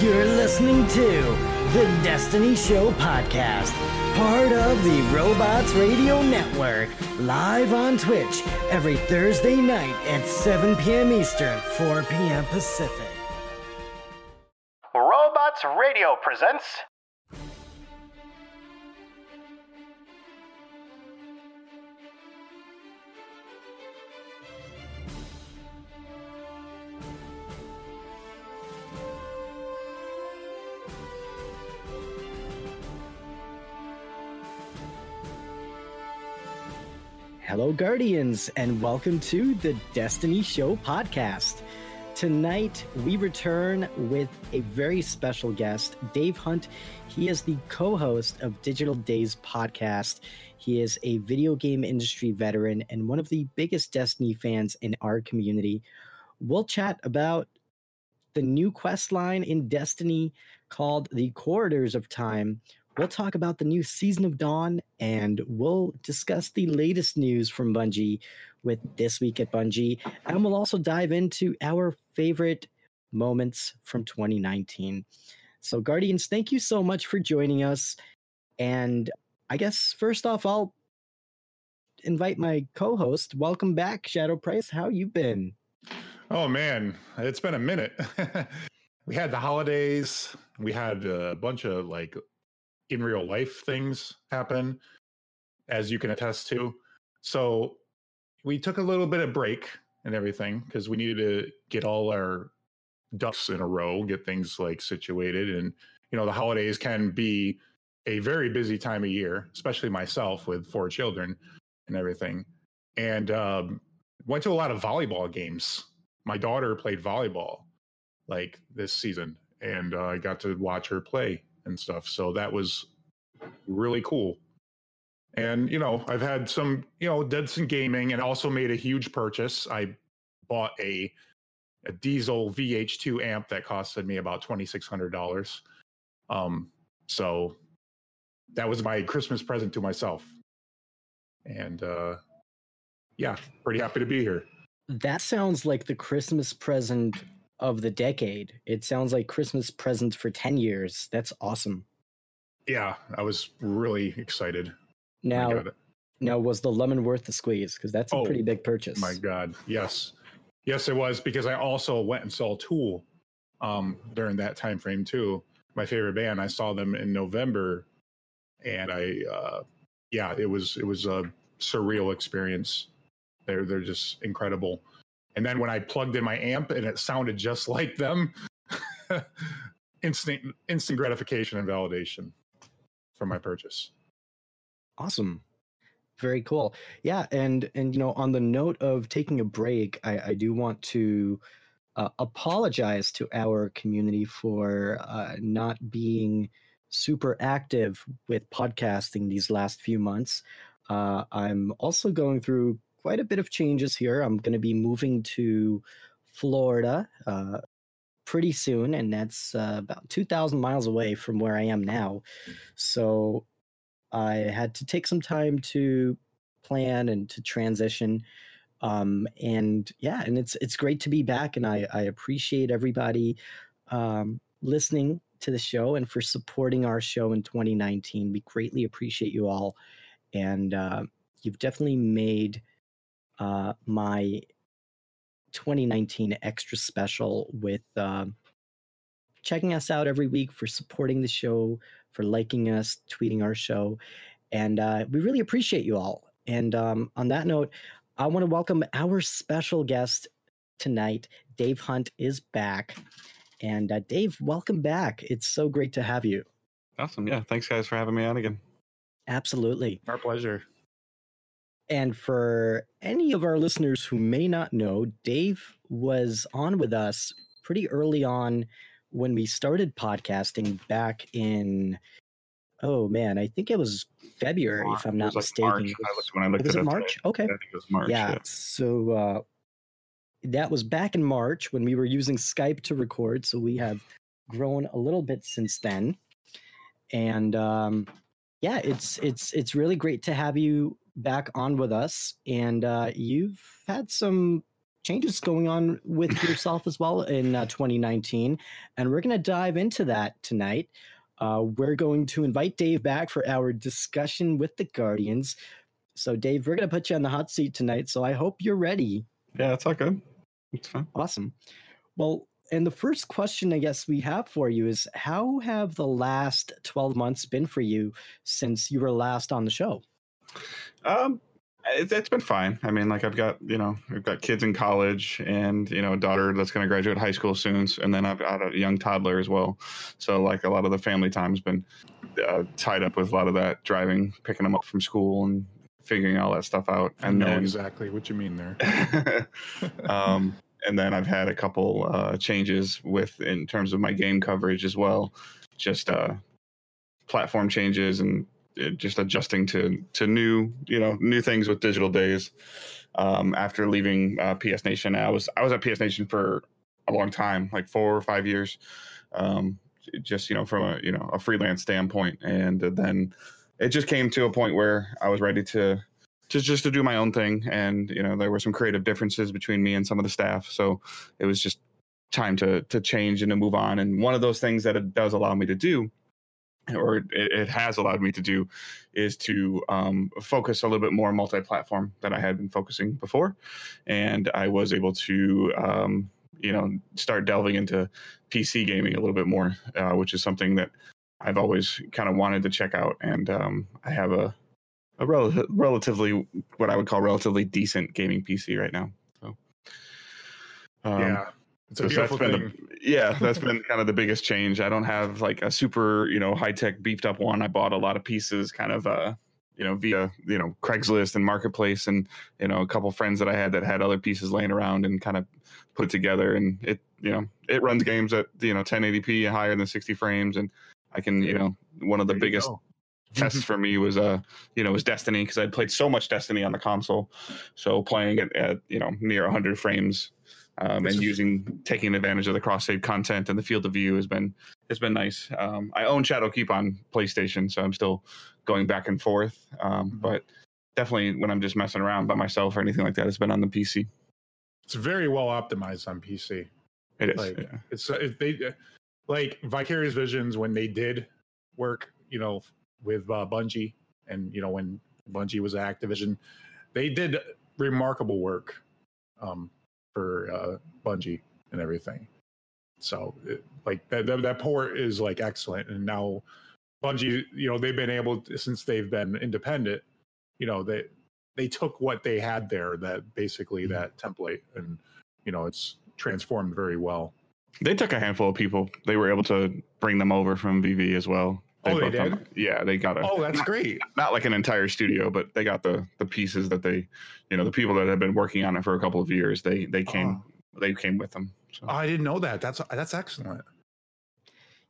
You're listening to the Destiny Show podcast, part of the Robots Radio Network, live on Twitch every Thursday night at 7 p.m. Eastern, 4 p.m. Pacific. Robots Radio presents. Hello, Guardians, and welcome to the Destiny Show podcast. Tonight, we return with a very special guest, Dave Hunt. He is the co host of Digital Days podcast. He is a video game industry veteran and one of the biggest Destiny fans in our community. We'll chat about the new quest line in Destiny called The Corridors of Time. We'll talk about the new season of Dawn and we'll discuss the latest news from Bungie with This Week at Bungie. And we'll also dive into our favorite moments from 2019. So, Guardians, thank you so much for joining us. And I guess first off, I'll invite my co-host. Welcome back, Shadow Price. How you been? Oh man, it's been a minute. we had the holidays. We had a bunch of like in real life things happen, as you can attest to. So we took a little bit of break and everything because we needed to get all our ducks in a row, get things like situated. And, you know, the holidays can be a very busy time of year, especially myself with four children and everything. And um, went to a lot of volleyball games. My daughter played volleyball like this season, and uh, I got to watch her play and stuff. So that was really cool. And you know, I've had some, you know, some gaming and also made a huge purchase. I bought a a Diezel VH2 amp that costed me about twenty six hundred dollars. Um, so that was my Christmas present to myself. And uh, yeah, pretty happy to be here. That sounds like the Christmas present of the decade. It sounds like Christmas present for 10 years. That's awesome. Yeah, I was really excited. Now, now was the lemon worth the squeeze? Because that's a Oh, pretty big purchase. Oh my God, yes, yes, it was because I also went and saw Tool um, during that time frame too. My favorite band. I saw them in November, and I, uh, yeah, it was it was a surreal experience. They're they're just incredible. And then when I plugged in my amp and it sounded just like them, instant instant gratification and validation for my purchase. Awesome. Very cool. Yeah, and and you know, on the note of taking a break, I, I do want to uh, apologize to our community for uh, not being super active with podcasting these last few months. Uh, I'm also going through quite a bit of changes here. I'm going to be moving to Florida uh, pretty soon, and that's uh, about 2,000 miles away from where I am now. So I had to take some time to plan and to transition. Um, and yeah, and it's it's great to be back, and I I appreciate everybody um, listening to the show and for supporting our show in 2019. We greatly appreciate you all, and uh, you've definitely made uh, my 2019 extra special with um checking us out every week, for supporting the show, for liking us, tweeting our show. And uh, we really appreciate you all. And um, on that note, I want to welcome our special guest tonight. Dave Hunt is back. And uh, Dave, welcome back. It's so great to have you. Awesome. Yeah. Thanks, guys, for having me on again. Absolutely. Our pleasure. And for any of our listeners who may not know, Dave was on with us pretty early on when we started podcasting back in, oh man, I think it was February, if I'm not like mistaken. March. I looked, when I looked was it it March? today. Okay. I think it was March. yeah. Yeah. So uh, that was back in March when we were using Skype to record. So we have grown a little bit since then, and um, yeah, it's it's it's really great to have you back on with us. And uh, you've had some changes going on with yourself as well in uh, 2019, and we're going to dive into that tonight. Uh, we're going to invite Dave back for our discussion with the Guardians. So, Dave, we're going to put you on the hot seat tonight. So, I hope you're ready. Yeah, it's all good. It's fine. Awesome. Well, and the first question I guess we have for you is how have the last 12 months been for you since you were last on the show? Um, it, it's been fine. I mean, like I've got you know I've got kids in college and you know a daughter that's going to graduate high school soon, and then I've got a young toddler as well. So like a lot of the family time's been uh, tied up with a lot of that driving, picking them up from school, and figuring all that stuff out. I And know then exactly what you mean there. um, and then I've had a couple uh, changes with in terms of my game coverage as well, just uh, platform changes and just adjusting to to new you know new things with digital days. Um, after leaving uh, PS Nation, I was I was at PS Nation for a long time, like four or five years, um, just you know from a you know a freelance standpoint, and then it just came to a point where I was ready to to just to do my own thing. And you know there were some creative differences between me and some of the staff. So it was just time to to change and to move on. And one of those things that it does allow me to do or it, it has allowed me to do is to um, focus a little bit more multi-platform than i had been focusing before and i was able to um, you know start delving into pc gaming a little bit more uh, which is something that i've always kind of wanted to check out and um, i have a a rel- relatively what I would call relatively decent gaming PC right now. So, um, yeah. It's a so that's beautiful been the, yeah, that's been kind of the biggest change. I don't have like a super, you know, high tech beefed up one. I bought a lot of pieces kind of uh, you know, via, you know, Craigslist and marketplace and, you know, a couple friends that I had that had other pieces laying around and kind of put together. And it, you know, it runs games at, you know, 1080p higher than 60 frames. And I can, you know, one of the There biggest tests for me was uh you know was destiny because i'd played so much destiny on the console. So playing it at you know near 100 frames um, and using taking advantage of the cross save content and the field of view has been has been nice um, i own shadowkeep on playstation so i'm still going back and forth um, Mhm. but definitely when i'm just messing around by myself or anything like that it's been on the pc It's very well optimized on PC. it is Like yeah. it's uh, it, they uh, like Vicarious Visions when they did work, you know, with uh, Bungie, and you know when Bungie was at Activision, they did remarkable work um, for uh, Bungie and everything. So it, like that, that that port is like excellent, and now Bungie, you know, they've been able to, since they've been independent, you know, they they took what they had there, that basically Mhm. that template, and you know, it's transformed very well. they took a handful of people they were able to bring them over from vv as well Oh, they both on- did? yeah they got a Oh, that's not- great. not like an entire studio, but they got the the pieces that they, you know, the people that have been working on it for a couple of years. They they uh-huh. came they came with them. So. Oh, I didn't know that. That's that's excellent.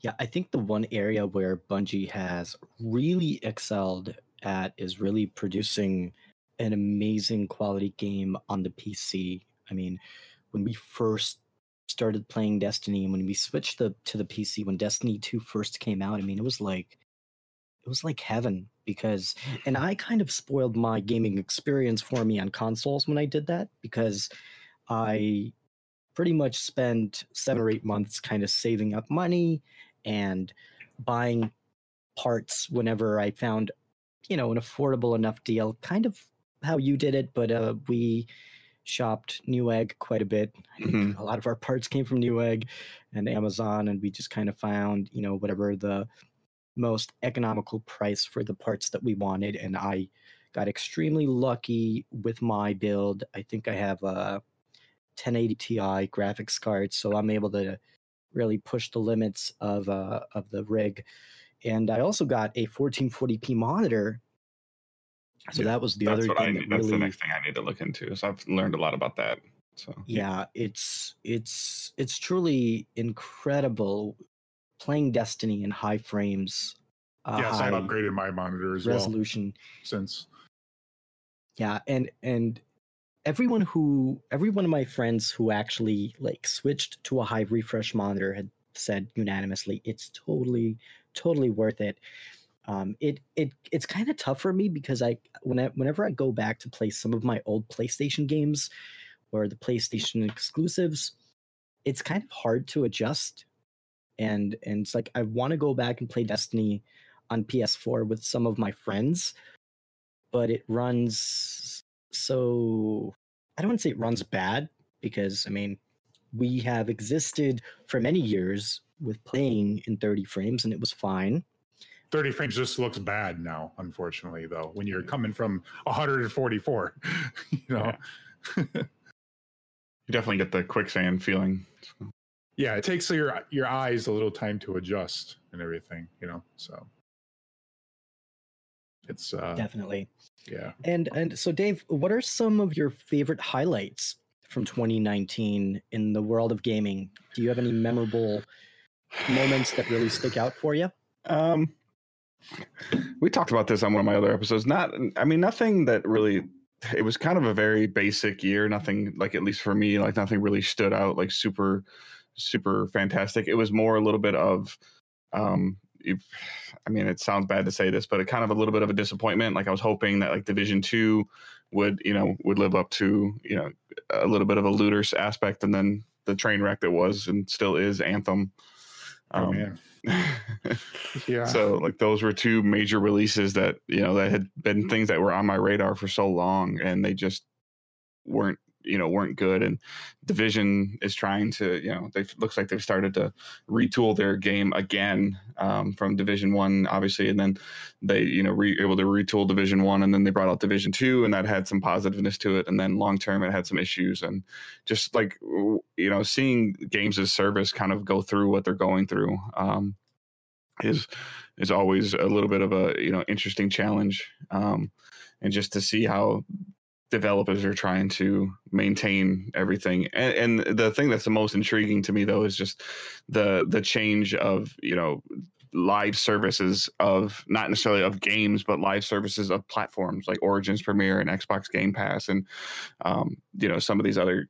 Yeah, I think the one area where Bungie has really excelled at is really producing an amazing quality game on the PC. I mean, when we first started playing Destiny and when we switched the, to the PC when Destiny 2 first came out, I mean, it was like it was like heaven because and I kind of spoiled my gaming experience for me on consoles when I did that because I pretty much spent 7 or 8 months kind of saving up money and buying parts whenever I found, you know, an affordable enough deal. Kind of how you did it, but uh, we shopped Newegg quite a bit. Mhm. A lot of our parts came from Newegg and Amazon, and we just kind of found, you know, whatever the most economical price for the parts that we wanted. And I got extremely lucky with my build. I think I have a 1080 Ti graphics card, so I'm able to really push the limits of uh, of the rig. And I also got a 1440p monitor. So Yeah, that was the that's other what I thing need. that That's really the next thing I need to look into. So I've learned a lot about that. So yeah it's it's it's truly incredible playing destiny in high frames uh, yes, I've upgraded my monitor as well resolution since. yeah and and everyone who every one of my friends who actually like switched to a high refresh monitor had said unanimously it's totally totally worth it um it it it's kind of tough for me because i when I, whenever i go back to play some of my old playstation games or the playstation exclusives it's kind of hard to adjust and and it's like i want to go back and play destiny on ps4 with some of my friends but it runs so I don't want to say it runs bad because I mean we have existed for many years with playing in 30 frames and it was fine. 30 frames just looks bad now, unfortunately, though, when you're coming from 144. you know? Yeah. you definitely get the quicksand feeling. So, yeah, it takes your your eyes a little time to adjust and everything, you know. So it's uh Definitely. yeah. And and so Dave, what are some of your favorite highlights from 2019 in the world of gaming? Do you have any memorable moments that really stick out for you? Um, we talked about this on one of my other episodes. Not, I mean, nothing that really. It was kind of a very basic year. Nothing like, at least for me, like nothing really stood out like super, super fantastic. It was more a little bit of, um, I mean, it sounds bad to say this, but it kind of a little bit of a disappointment. Like I was hoping that like Division Two would, you know, would live up to, you know, a little bit of a looters aspect, and then the train wreck that was and still is Anthem. Oh Um, man. Yeah. so like those were two major releases that you know that had been things that were on my radar for so long, and they just weren't you know weren't good. And Division is trying to you know they looks like they've started to retool their game again um, from Division One, obviously, and then they you know re- able to retool Division One, and then they brought out Division Two, and that had some positiveness to it. And then long term, it had some issues, and just like you know seeing games as service kind of go through what they're going through. Um, is is always a little bit of a you know interesting challenge um, and just to see how developers are trying to maintain everything and, and the thing that's the most intriguing to me though is just the the change of you know live services of not necessarily of games but live services of platforms like origins premiere and xbox game pass and um, you know some of these other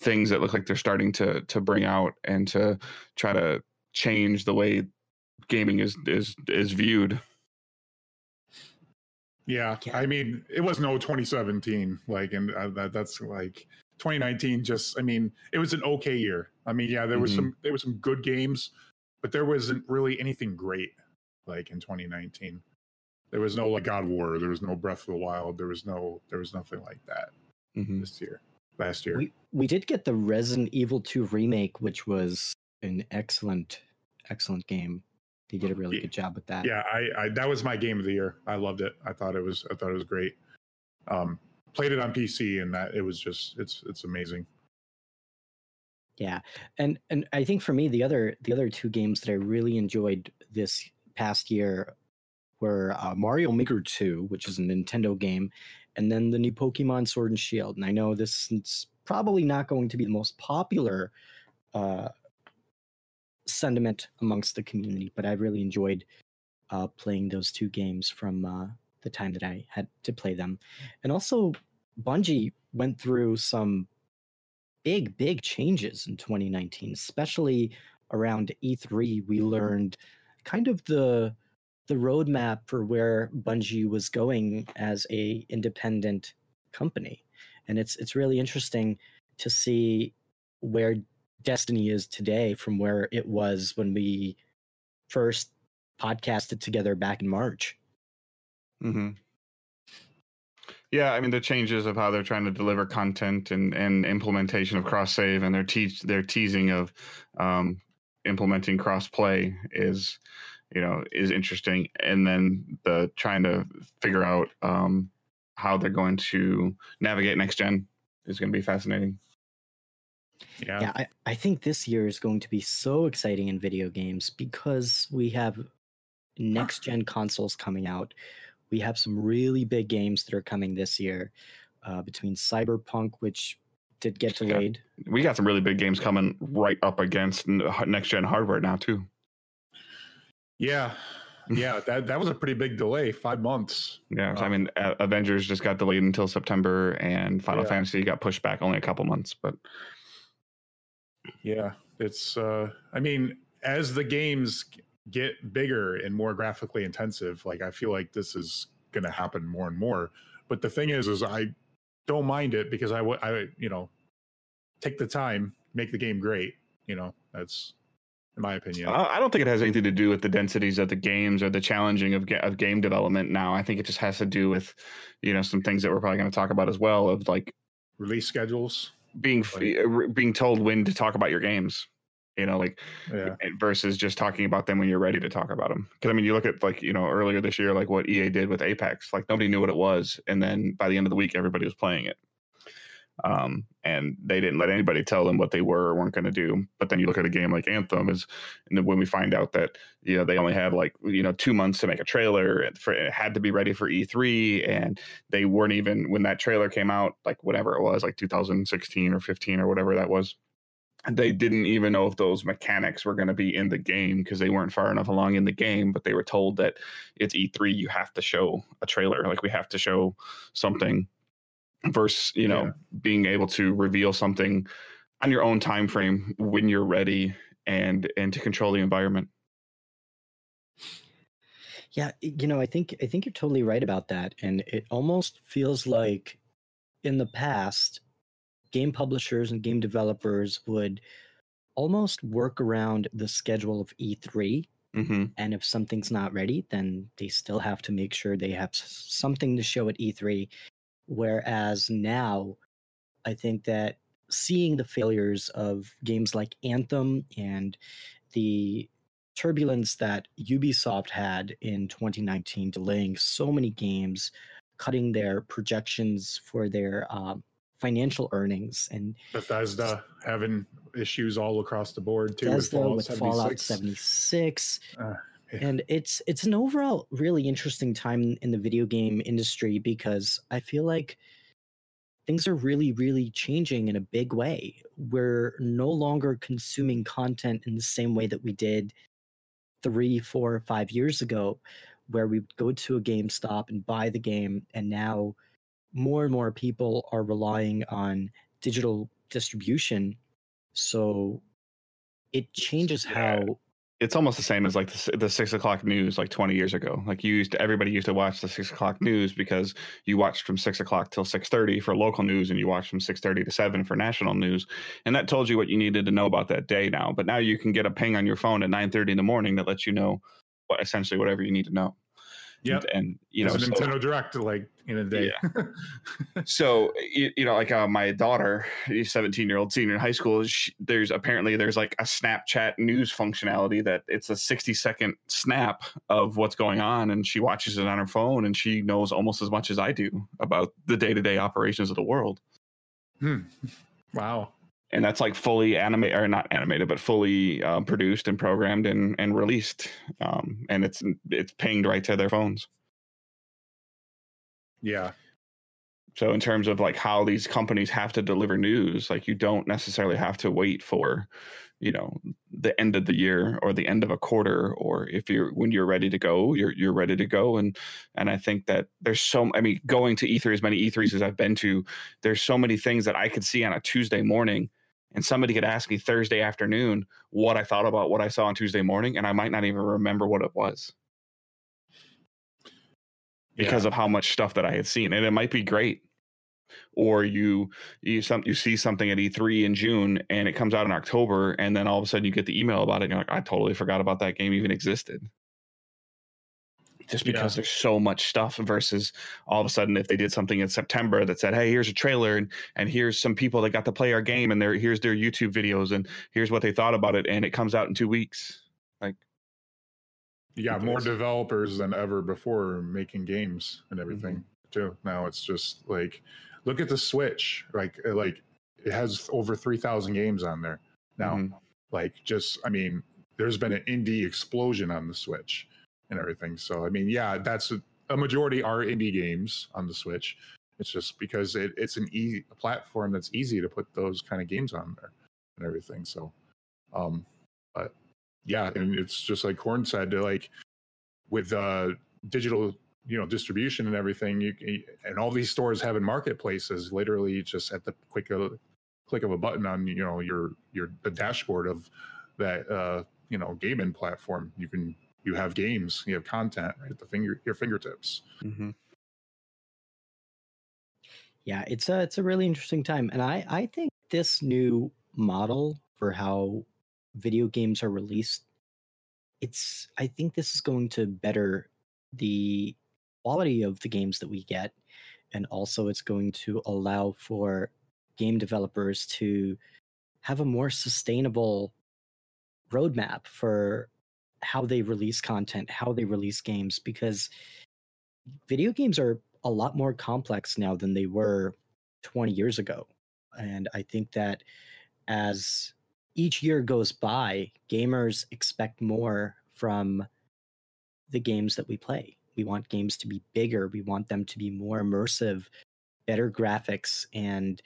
things that look like they're starting to to bring out and to try to change the way gaming is is is viewed. Yeah, Yeah. I mean, it was no 2017. Like, and uh, that, that's like 2019. Just, I mean, it was an okay year. I mean, yeah, there was Mhm. some there was some good games, but there wasn't really anything great like in 2019. There was no like God of War. There was no Breath of the Wild. There was no there was nothing like that Mhm. this year. Last year. We we did get the Resident Evil 2 remake, which was an excellent, excellent game. They did a really good job with that. yeah I, I that was my game of the year. I loved it. I thought it was i thought it was great. Um played it on pc and that it was just it's it's amazing. Yeah, and and I think for me the other the other two games that I really enjoyed this past year were uh, Mario Maker 2, which is a Nintendo game, and then the new Pokemon Sword and Shield. And I know this is probably not going to be the most popular uh, sentiment amongst the community, but I really enjoyed uh, playing those two games from uh, the time that I had to play them. And also, Bungie went through some big, big changes in 2019, especially around E3. We learned kind of the the roadmap for where Bungie was going as a independent company, and it's it's really interesting to see where Destiny is today from where it was when we first podcasted together back in March. hmm Yeah, I mean the changes of how they're trying to deliver content and and implementation of cross save and their teach their teasing of um, implementing cross play is you know is interesting, and then the trying to figure out um, how they're going to navigate next gen is going to be fascinating. Yeah. Yeah, I, I think this year is going to be so exciting in video games because we have next gen consoles coming out. We have some really big games that are coming this year uh, between Cyberpunk, which did get Yeah. delayed. We got some really big games coming right up against next gen hardware now too. Yeah. Yeah. That that was a pretty big delay. Five months. Yeah, I Um, mean uh, Avengers just got delayed until September, and Final Yeah. Fantasy got pushed back only a couple months. But Yeah. It's uh I mean, as the games get bigger and more graphically intensive, like I feel like this is gonna happen more and more. But the thing is, is I don't mind it because I would I you know take the time, make the game great. You know, that's in my opinion. I I don't think it has anything to do with the densities of the games or the challenging of, ga- of game development. Now, I think it just has to do with, you know, some things that we're probably going to talk about as well of like Release schedules. Being uh, being told when to talk about your games. You know, like Yeah. versus just talking about them when you're ready to talk about them. Because I mean, you look at like you know earlier this year, like what EA did with Apex. Like nobody knew what it was, and then by the end of the week, everybody was playing it. Um, and they didn't let anybody tell them what they were or weren't going to do. But then you look at a game like Anthem, is and when we find out that you know they only had like you know two months to make a trailer, for, it had to be ready for E3, and they weren't even when that trailer came out, like whatever it was, like 2016 or 15 or whatever that was they didn't even know if those mechanics were going to be in the game because they weren't far enough along in the game but they were told that it's e3 you have to show a trailer like we have to show something versus you know Yeah. being able to reveal something on your own time frame when you're ready and and to control the environment Yeah, you know, I think I think you're totally right about that, and it almost feels like in the past, game publishers and game developers would almost work around the schedule of E3, mm-hmm. and if something's not ready, then they still have to make sure they have something to show at E3. Whereas now, I think that seeing the failures of games like Anthem and the turbulence that Ubisoft had in 2019, delaying so many games, cutting their projections for their um, financial earnings, and Bethesda having issues all across the board too. Bethesda Fallout with Fallout 76. 76. Uh. And it's it's an overall really interesting time in the video game industry because I feel like things are really really changing in a big way. We're no longer consuming content in the same way that we did three, four, five years ago, where we would go to a GameStop and buy the game, and now more and more people are relying on digital distribution. So it changes Yeah. how it's almost the same as like the, the six o'clock news like 20 years ago. Like you used to everybody used to watch the six o'clock news because you watched from six o'clock till 6.30 for local news and you watched from 6.30 to 7 for national news and that told you what you needed to know about that day now but now you can get a ping on your phone at 9.30 in the morning that lets you know what essentially whatever you need to know Yep. and, and you know so- Nintendo Direct like in a day. so you, you know like uh, my daughter 17 year old senior in high school she, there's apparently there's like a snapchat news functionality that it's a 60 second snap of what's going on and she watches it on her phone and she knows almost as much as i do about the day-to-day operations of the world Hmm. Wow. And that's like fully animated or not animated but fully uh, produced and programmed and, and released um, and it's it's pinged right to their phones Yeah. So in terms of like how these companies have to deliver news, like you don't necessarily have to wait for, you know, the end of the year or the end of a quarter, or if you're when you're ready to go, you're you're ready to go. And and I think that there's so I mean, going to E3 as many E3s as I've been to, there's so many things that I could see on a Tuesday morning. And somebody could ask me Thursday afternoon what I thought about what I saw on Tuesday morning, and I might not even remember what it was because Yeah. of how much stuff that I had seen, and it might be great. Or you you some you see something at E3 in June and it comes out in October, and then all of a sudden you get the email about it, and you're like, I totally forgot about that game even existed. Just because Yeah. there's so much stuff versus all of a sudden if they did something in September that said, "Hey, here's a trailer and and here's some people that got to play our game and there here's their YouTube videos and here's what they thought about it and it comes out in 2 weeks." Like You got more developers than ever before making games and everything Mm-hmm. too. Now it's just like, look at the Switch. Like, uh, like it has over three thousand games on there now. Mhm. Like, just I mean, there's been an indie explosion on the Switch and everything. So I mean, yeah, that's a, a majority are indie games on the Switch. It's just because it, it's an easy platform that's easy to put those kind of games on there and everything. So, um, but yeah, and it's just like Corn said, like with uh digital, you know, distribution and everything, you you- and all these stores having marketplaces, literally just at the quick of, click of a button on you know your your the dashboard of that uh you know gaming platform, you can you have games, you have content right at the finger your fingertips. Mhm. Yeah, it's a it's a really interesting time, and I I think this new model for how video games are released, it's I think this is going to better the quality of the games that we get, and also it's going to allow for game developers to have a more sustainable roadmap for how they release content, how they release games, because video games are a lot more complex now than they were 20 years ago. And I think that as each year goes by, gamers expect more from the games that we play. We want games to be bigger, we want them to be more immersive, better graphics, and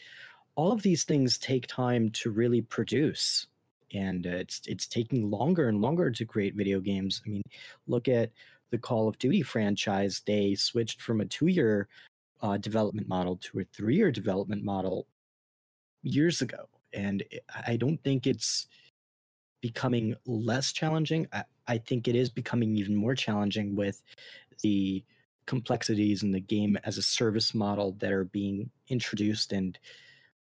all of these things take time to really produce. And uh, it's it's taking longer and longer to create video games. I mean, look at the Call of Duty franchise, they switched from a two year uh, development model to a three year development model years ago. And I- I don't think it's becoming less challenging. I, I think it is becoming even more challenging with the complexities in the game as a service model that are being introduced and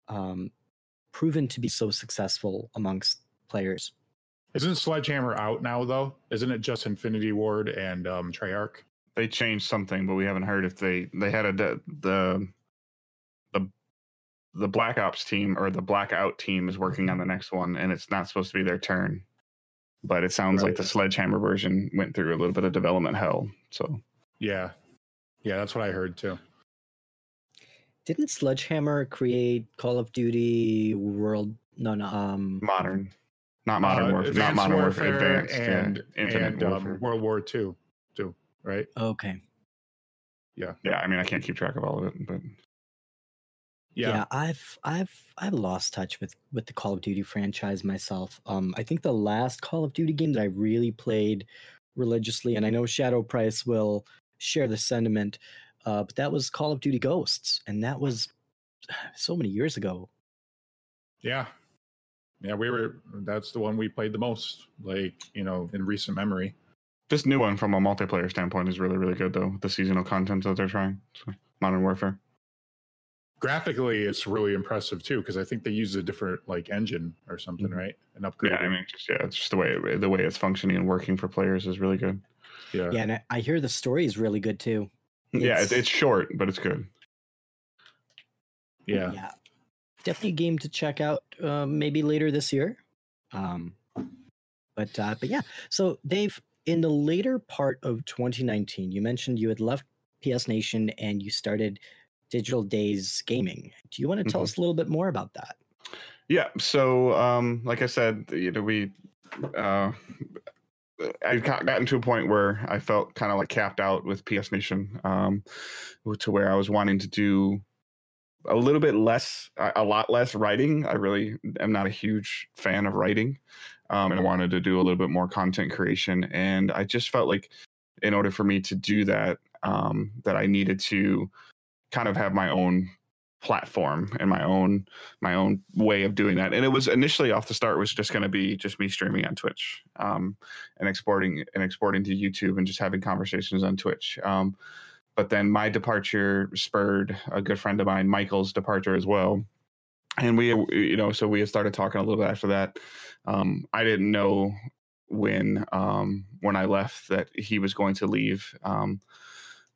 um, proven to be so successful amongst players. Isn't Sledgehammer out now though? Isn't it just Infinity Ward and um Treyarch? They changed something, but we haven't heard if they they had a de- the the the Black Ops team or the Blackout team is working on the next one, and it's not supposed to be their turn. But it sounds like the Sledgehammer version went through a little bit of development hell. So Yeah. Yeah, that's what I heard too. Didn't Sledgehammer create Call of Duty World? No, no. Um, modern, not modern Uh, warfare, not Advanced modern warfare, Warfare advanced, and yeah, infinite and warfare. um, World War Two, too, right? okay. Yeah. yeah, I mean, I can't keep track of all of it, but Yeah. Yeah. I've I've I've lost touch with with the Call of Duty franchise myself. Um, I think the last Call of Duty game that I really played religiously, and I know Shadow Price will share the sentiment, uh, but that was Call of Duty Ghosts, and that was so many years ago. Yeah. Yeah, we were that's the one we played the most, like, you know, in recent memory. this new one from a multiplayer standpoint is really, really good though. The seasonal content that they're trying, so, Modern Warfare. Graphically, it's really impressive too, because I think they use a different like engine or something, Mhm. right? An upgrade. Yeah, I mean, just yeah, it's just the way it, the way it's functioning and working for players is really good. yeah. Yeah, and I, I hear the story is really good too. yeah, it's, It's- it's short, but it's good. Yeah. yeah. Definitely a game to check out. Uh, maybe later this year. Um, but uh, but yeah. So Dave, in the later part of 2019, you mentioned you had left PS Nation and you started Digital Days Gaming. Do you want to tell Mhm. us a little bit more about that? Yeah. So, um, like I said, you know, we, uh, I got gotten to a point where I felt kind of like capped out with PS Nation, um, to where I was wanting to do a little bit less, a lot less writing. I really am not a huge fan of writing, um, and I wanted to do a little bit more content creation. And I just felt like, in order for me to do that, um, that I needed to kind of have my own platform and my own my own way of doing that and it was initially off the start was just going to be just me streaming on twitch um, and exporting and exporting to youtube and just having conversations on twitch um, but then my departure spurred a good friend of mine michael's departure as well and we you know so we had started talking a little bit after that um, i didn't know when um, when I left that he was going to leave, um,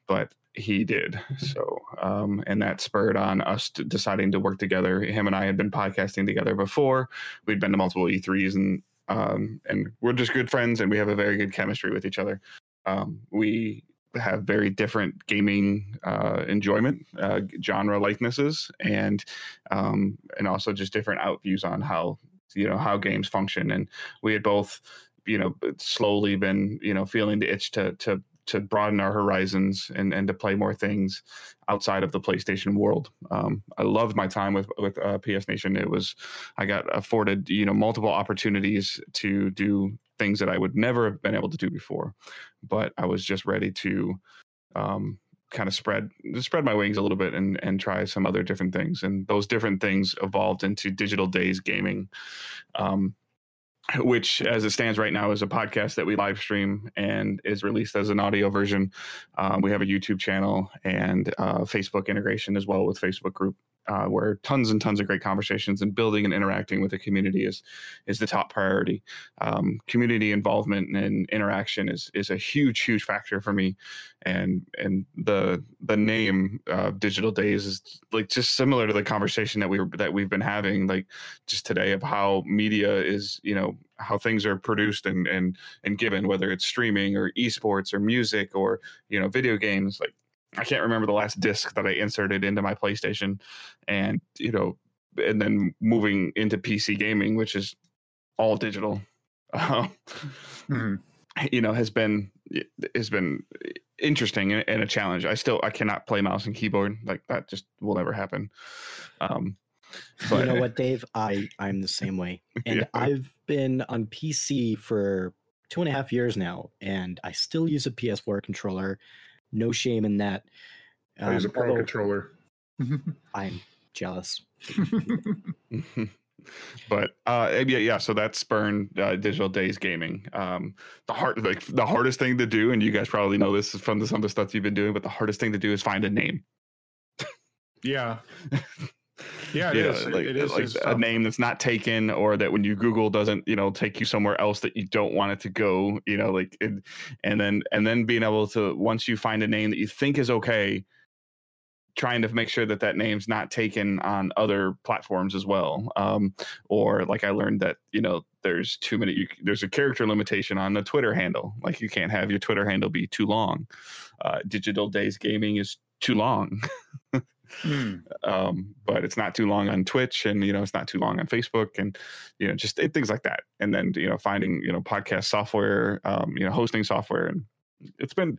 but he did. So um, and that spurred on us to deciding to work together. Him and I had been podcasting together before. We'd been to multiple E3s and um, and we're just good friends and we have a very good chemistry with each other. Um, we have very different gaming uh, enjoyment, uh, genre likenesses, and um, and also just different out views on how you know how games function. And we had both, you know, slowly been you know feeling the itch to to to broaden our horizons and, and to play more things outside of the PlayStation world. Um, I loved my time with with uh, PS Nation. It was I got afforded you know multiple opportunities to do things that I would never have been able to do before, but I was just ready to um, kind of spread spread my wings a little bit and and try some other different things. And those different things evolved into Digital Days Gaming. Um, which as it stands right now is a podcast that we live stream and is released as an audio version. Um, we have a youtube channel and uh, facebook integration as well with facebook group uh, where tons and tons of great conversations and building and interacting with the community is is the top priority. Um, community involvement and interaction is is a huge huge factor for me, and and the the name uh, Digital Days is like just similar to the conversation that we were that we've been having like just today of how media is you know how things are produced and and and given whether it's streaming or esports or music or you know video games like I can't remember the last disc that I inserted into my PlayStation, and you know, and then moving into PC gaming, which is all digital, uh, mm-hmm. you know, has been has been interesting and, and, a challenge. I still I cannot play mouse and keyboard like that. Just will never happen. Um, but, you know what, Dave? I I'm the same way, and yeah. I've been on PC for two and a half years now, and I still use a PS4 controller no shame in that. Um, I use a pro controller. I'm jealous. but uh yeah yeah so that's spurned uh, digital days gaming um the hard like the hardest thing to do and you guys probably know this from the, some of the stuff you've been doing but the hardest thing to do is find a name yeah yeah, it is. Like, it is like a name that's not taken, or that when you Google doesn't, you know, take you somewhere else that you don't want it to go. You know, like, it, and then and then being able to once you find a name that you think is okay, trying to make sure that that name's not taken on other platforms as well. Um, or like I learned that you know there's too many. You, there's a character limitation on the Twitter handle. Like you can't have your Twitter handle be too long. Uh, Digital Days Gaming is too long. Mm. Um, but it's not too long on Twitch, and you know it's not too long on Facebook, and you know just it, things like that. And then you know finding you know podcast software, um, you know hosting software, and it's been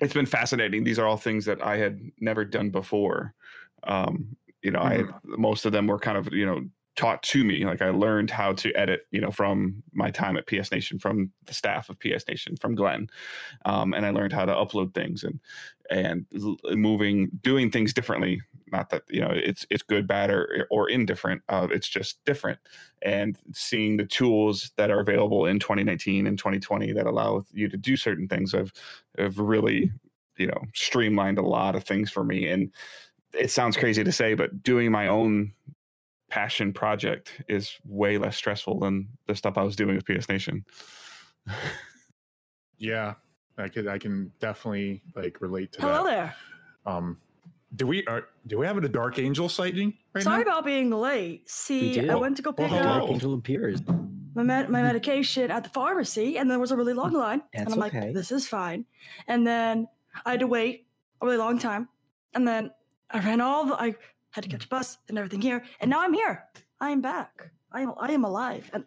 it's been fascinating. These are all things that I had never done before. Um, you know, mm. I most of them were kind of you know taught to me. Like I learned how to edit, you know, from my time at PS Nation, from the staff of PS Nation, from Glenn, um, and I learned how to upload things and and moving, doing things differently. Not that you know it's it's good, bad, or or indifferent. Uh, it's just different, and seeing the tools that are available in 2019 and 2020 that allow you to do certain things have have really you know streamlined a lot of things for me and it sounds crazy to say, but doing my own passion project is way less stressful than the stuff I was doing with PS Nation. yeah, I could I can definitely like relate to Hello that. Hello there. Um do we are, do we have a Dark Angel sighting right Sorry now? about being late. See, I went to go pick well, up Dark Angel appears. My, med- my medication at the pharmacy, and there was a really long line. That's and I'm okay. like, this is fine. And then I had to wait a really long time. And then I ran all the, I had to catch mm. a bus and everything here, and now I'm here. I am back. I am I am alive. And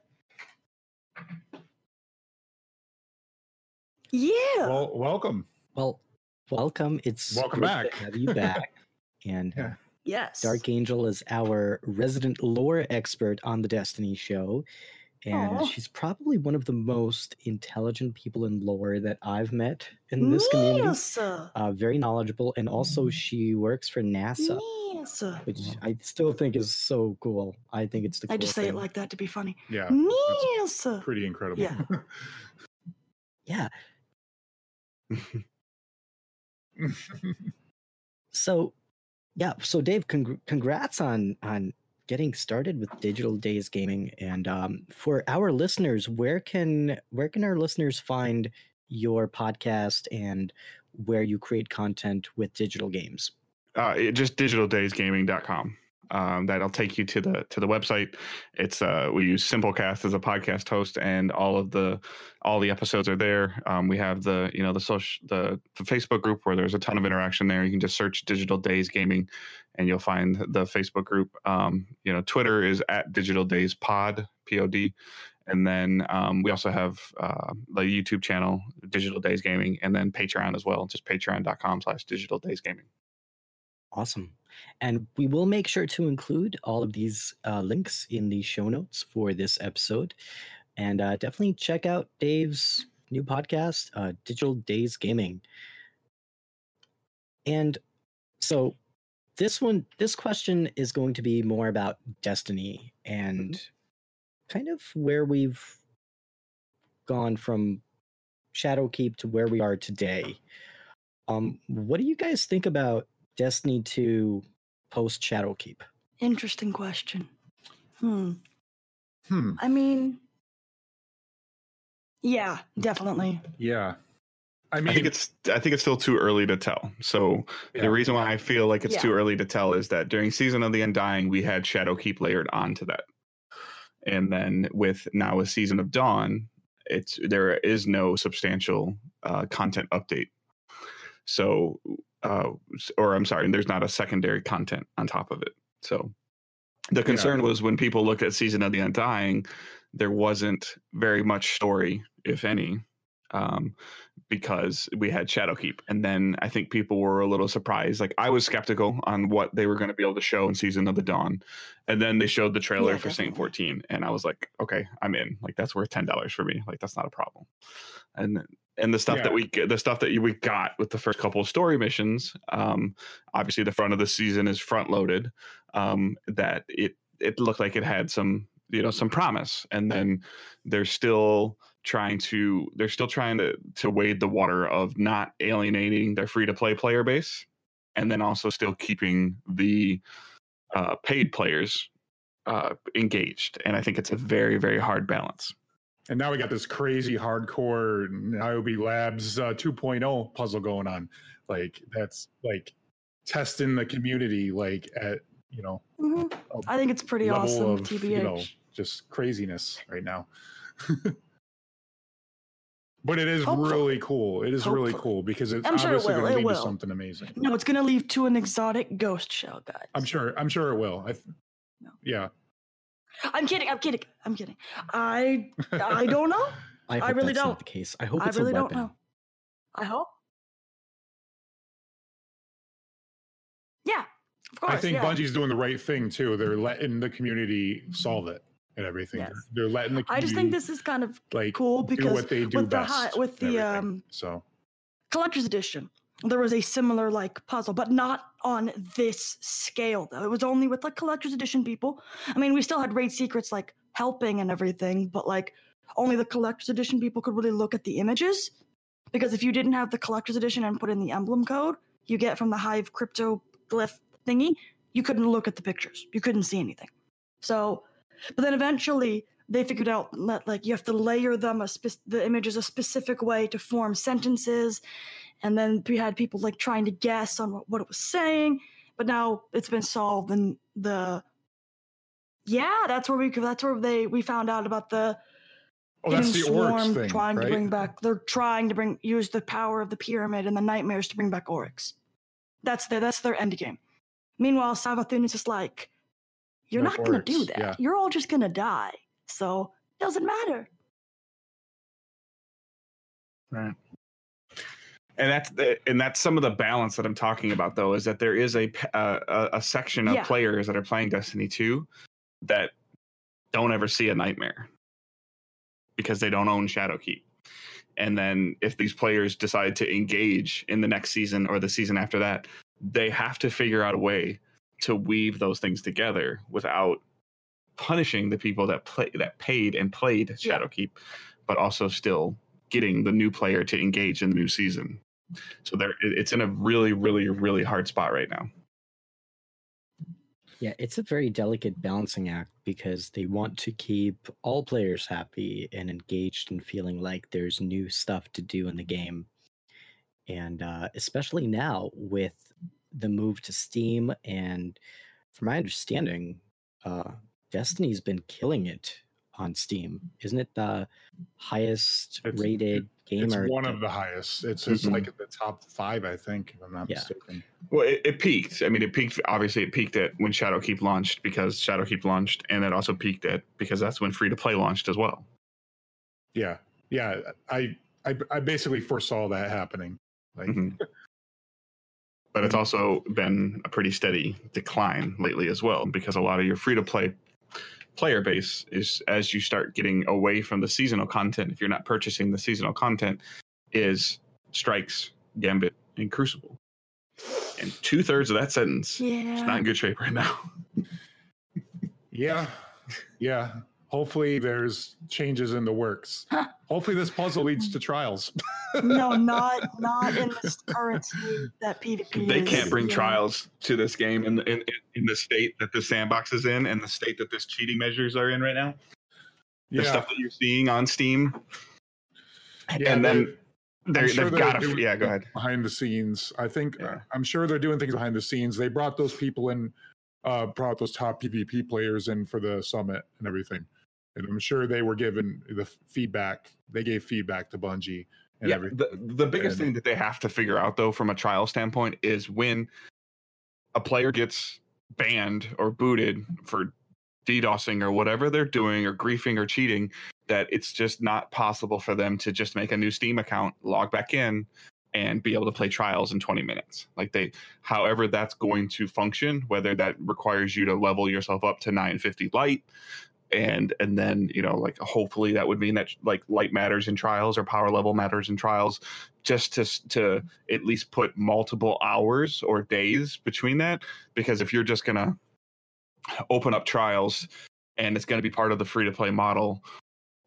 yeah. Well, welcome. Well, welcome. It's welcome great back. To have you back. and uh, yeah. yes, Dark Angel is our resident lore expert on the Destiny show. And Aw. she's probably one of the most intelligent people in lore that I've met in this community. Yes. Uh, very knowledgeable, and also she works for NASA, Yes. which I still think is so cool. I think it's the. Coolest. I just cool say it like that to be funny. Yeah. Yes. Pretty incredible. Yeah. yeah. So, yeah. So, Dave, congr- congrats on on getting started with Digital Days Gaming. And um, for our listeners, where can where can our listeners find your podcast and where you create content with digital games? Uh, just digitaldaysgaming.com. Um, that'll take you to the to the website. It's uh, we use Simplecast as a podcast host, and all of the all the episodes are there. Um, we have the you know the social the, the Facebook group where there's a ton of interaction there. You can just search Digital Days Gaming, and you'll find the Facebook group. Um, you know, Twitter is at Digital Days Pod P O D, and then um, we also have uh, the YouTube channel Digital Days Gaming, and then Patreon as well. Just patreon.com/slash Digital Days Gaming. Awesome. And we will make sure to include all of these uh, links in the show notes for this episode. And uh, definitely check out Dave's new podcast, uh, Digital Days Gaming. And so this one, this question is going to be more about Destiny and kind of where we've gone from Shadowkeep to where we are today. Um, what do you guys think about Destiny 2 post Shadowkeep? Interesting question. Hmm. Hmm. I mean, yeah, definitely. Yeah. I mean, I think it's I think it's still too early to tell. So Yeah. the reason why I feel like it's Yeah. too early to tell is that during season of the Undying we had Shadowkeep layered onto that, and then with now a season of Dawn, it's there is no substantial uh, content update. So, uh, or I'm sorry, there's not a secondary content on top of it. So the concern was when people looked at season of the Undying, there wasn't very much story, if any. Um, because we had Shadowkeep. And then I think people were a little surprised. Like I was skeptical on what they were going to be able to show in Season of the Dawn. And then they showed the trailer Yeah, for Saint 14. And I was like, okay, I'm in. Like that's worth $10 for me. Like that's not a problem. And and the stuff Yeah. that we get, the stuff that we got with the first couple of story missions, um, obviously the front of the season is front loaded. Um, that it it looked like it had some you know some promise and then they're still trying to they're still trying to to wade the water of not alienating their free to play player base and then also still keeping the uh, paid players uh, engaged and i think it's a very very hard balance and now we got this crazy hardcore Niobe Labs uh, 2.0 puzzle going on. Like that's like testing the community, like at you know Mhm. a I think it's pretty awesome. of TBH. you know just craziness right now. but it is Hopefully. really cool. It is really cool because it's I'm sure it obviously will, going to lead to something amazing. no, it's gonna lead to an exotic ghost shell, guys. I'm sure. I'm sure it will. I, th- No. Yeah. I'm kidding. I'm kidding. I'm kidding. I I don't know. I, I hope really that's don't. not the case. I hope I really a don't know. I hope. Yeah, of course. I think yeah. Bungie's doing the right thing too. They're letting the community solve it and everything. Yes. They're, they're letting the community I just think this is kind of like cool do because what they do with the best hi- with the um so collector's edition, there was a similar like puzzle, but not on this scale though. It was only with like collector's edition people. I mean, we still had raid secrets like helping and everything, but like only the collector's edition people could really look at the images. Because if you didn't have the collector's edition and put in the emblem code you get from the Hive crypto glyph thingy, you couldn't look at the pictures. You couldn't see anything. So, but then eventually they figured out that like you have to layer them a spec- the images a specific way to form sentences and then we had people like trying to guess on what, what it was saying but now it's been solved and the yeah that's where we that's where they we found out about the oh, that's the swarmed, thing, trying right? to bring back they're trying to bring use the power of the pyramid and the nightmares to bring back oryx that's their that's their end game meanwhile savathun is just like you're No not gonna do that yeah. you're all just gonna die so it doesn't matter Right. And that's the, and that's some of the balance that I'm talking about, though, is that there is a uh, a, a section of Yeah. players that are playing Destiny 2 that don't ever see a nightmare because they don't own Shadowkeep. And then if these players decide to engage in the next season or the season after that, they have to figure out a way to weave those things together without punishing the people that play that paid and played Yeah. Shadowkeep, but also still getting the new player to engage in the new season. So there, it's in a really, really, really hard spot right now. Yeah, it's a very delicate balancing act because they want to keep all players happy and engaged and feeling like there's new stuff to do in the game. And uh, especially now with the move to Steam, and from my understanding, uh, Destiny's been killing it on Steam. Isn't it the highest It's- rated game? It's or one of the highest. It's it's Mhm. like the top five, I think, if I'm not Yeah. mistaken. Well, it, it peaked. I mean, it peaked. Obviously, it peaked at when Shadowkeep launched because Shadowkeep launched, and it also peaked at because that's when free to play launched as well. Yeah, yeah. I I, I basically foresaw that happening. Like, Mhm. But it's also been a pretty steady decline lately as well because a lot of your free to play player base is as you start getting away from the seasonal content, if you're not purchasing the seasonal content, is Strikes, Gambit, and Crucible. And two thirds of that sentence is Yeah. not in good shape right now. yeah, yeah. Hopefully, there's changes in the works. Hopefully, this puzzle leads to trials. no, not not in this current state that PvP. they is, can't bring yeah. trials to this game in, in in the state that the sandbox is in and the state that this cheating measures are in right now. The yeah, stuff that you're seeing on Steam, yeah. and then they're, sure they've got to. doing Yeah, go ahead. behind the scenes. I think Yeah. I'm sure they're doing things behind the scenes. They brought those people in, uh, brought those top PvP players in for the summit and everything. And I'm sure they were given the feedback. They gave feedback to Bungie and Yeah, everything. the, the biggest And- thing that they have to figure out though, from a trial standpoint, is when a player gets banned or booted for DDoSing or whatever they're doing or griefing or cheating, that it's just not possible for them to just make a new Steam account, log back in, and be able to play trials in 20 minutes. Like they, however that's going to function, whether that requires you to level yourself up to 950 light, and and then you know like hopefully that would mean that like light matters in trials or power level matters in trials just to to at least put multiple hours or days between that because if you're just gonna open up trials and it's gonna be part of the free to play model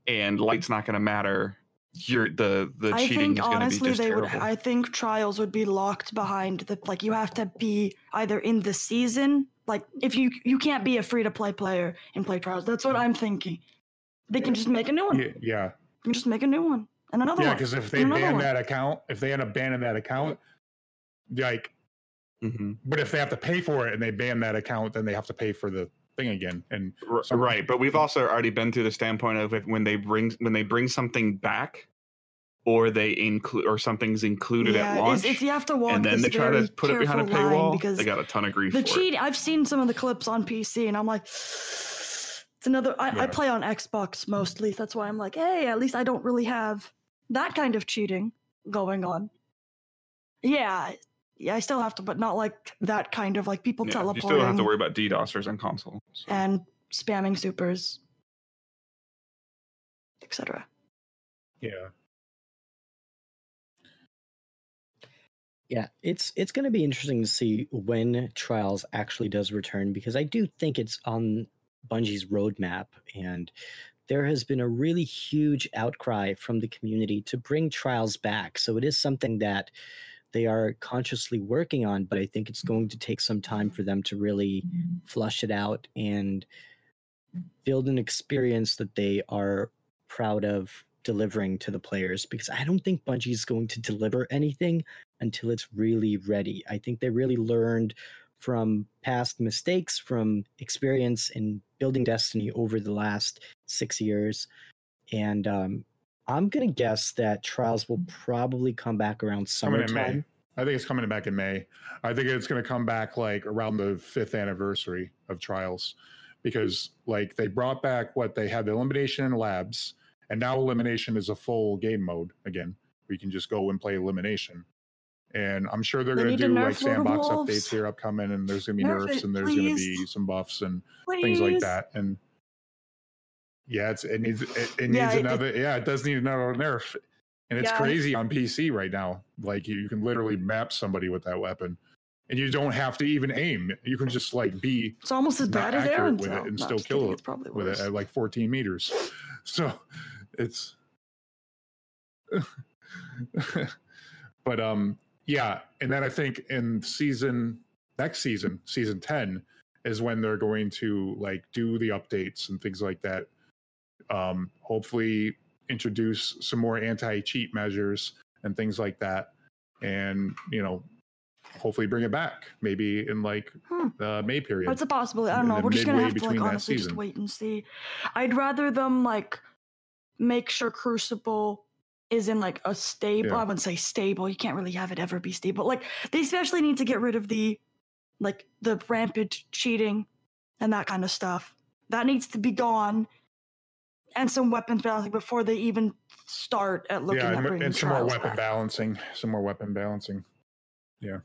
and light's not gonna matter you're the the I cheating think is gonna be honestly just they terrible. would. I think trials would be locked behind the like. You have to be either in the season, like if you you can't be a free to play player and play trials. That's what I'm thinking. They can just make a new one. yeah, yeah, They can just make a new one and another yeah. one. Because if they ban one. that account, if they end up banning that account, like, Mhm. but if they have to pay for it and they ban that account, then they have to pay for the thing again. And So- right but we've also already been through the standpoint of if when they bring when they bring something back or they include or something's included yeah, at launch it's, it's, you have to walk and then this they try to put it behind a careful line paywall because they got a ton of grief the for it. cheat. I've seen some of the clips on PC, and I'm like, it's another. I, I play on Xbox mostly. That's why I'm like, hey, at least I don't really have that kind of cheating going on. Yeah, yeah, I still have to, but not like that kind of like people Yeah, teleporting you still don't have to worry about DDoSers on console. so. and spamming supers, etc. yeah, Yeah, it's it's going to be interesting to see when Trials actually does return because I do think it's on Bungie's roadmap and there has been a really huge outcry from the community to bring Trials back. So it is something that they are consciously working on, but I think it's going to take some time for them to really flush it out and build an experience that they are proud of delivering to the players because I don't think Bungie is going to deliver anything until it's really ready. I think they really learned from past mistakes, from experience in building Destiny over the last six years. And um, I'm going to guess that Trials will probably come back around coming in May. summertime. I think it's coming back in May. I think it's going to come back like around the fifth anniversary of Trials, because like they brought back what they had the elimination in labs, and now elimination is a full game mode again. We can just go and play elimination. And I'm sure they're going to do like nerf Lord of sandbox updates here upcoming, and there's going to be Nerf nerfs it, and there's going to be some buffs and things like that. And yeah, it's it needs it, it Yeah, needs it- another yeah, it does need another nerf. And it's Yeah. crazy on PC right now. Like you, you can literally map somebody with that weapon. And you don't have to even aim. You can just like be It's almost as bad as accurate Aaron with it and No, still kill it probably with it at like 14 meters. So it's but um yeah, and then I think in season next season, season 10, is when they're going to like do the updates and things like that. Um, hopefully, introduce some more anti-cheat measures and things like that, and you know, hopefully bring it back maybe in like Hmm. the May period. That's a possibility. I don't know. We're just gonna have to like honestly just wait and see. I'd rather them like make sure Crucible is in like a stable. Yeah. I wouldn't say stable. You can't really have it ever be stable. Like they especially need to get rid of the like the rampant cheating and that kind of stuff. That needs to be gone. And some weapons balancing before they even start at looking yeah, at and, and some more weapon back. balancing. Some more weapon balancing. Yeah.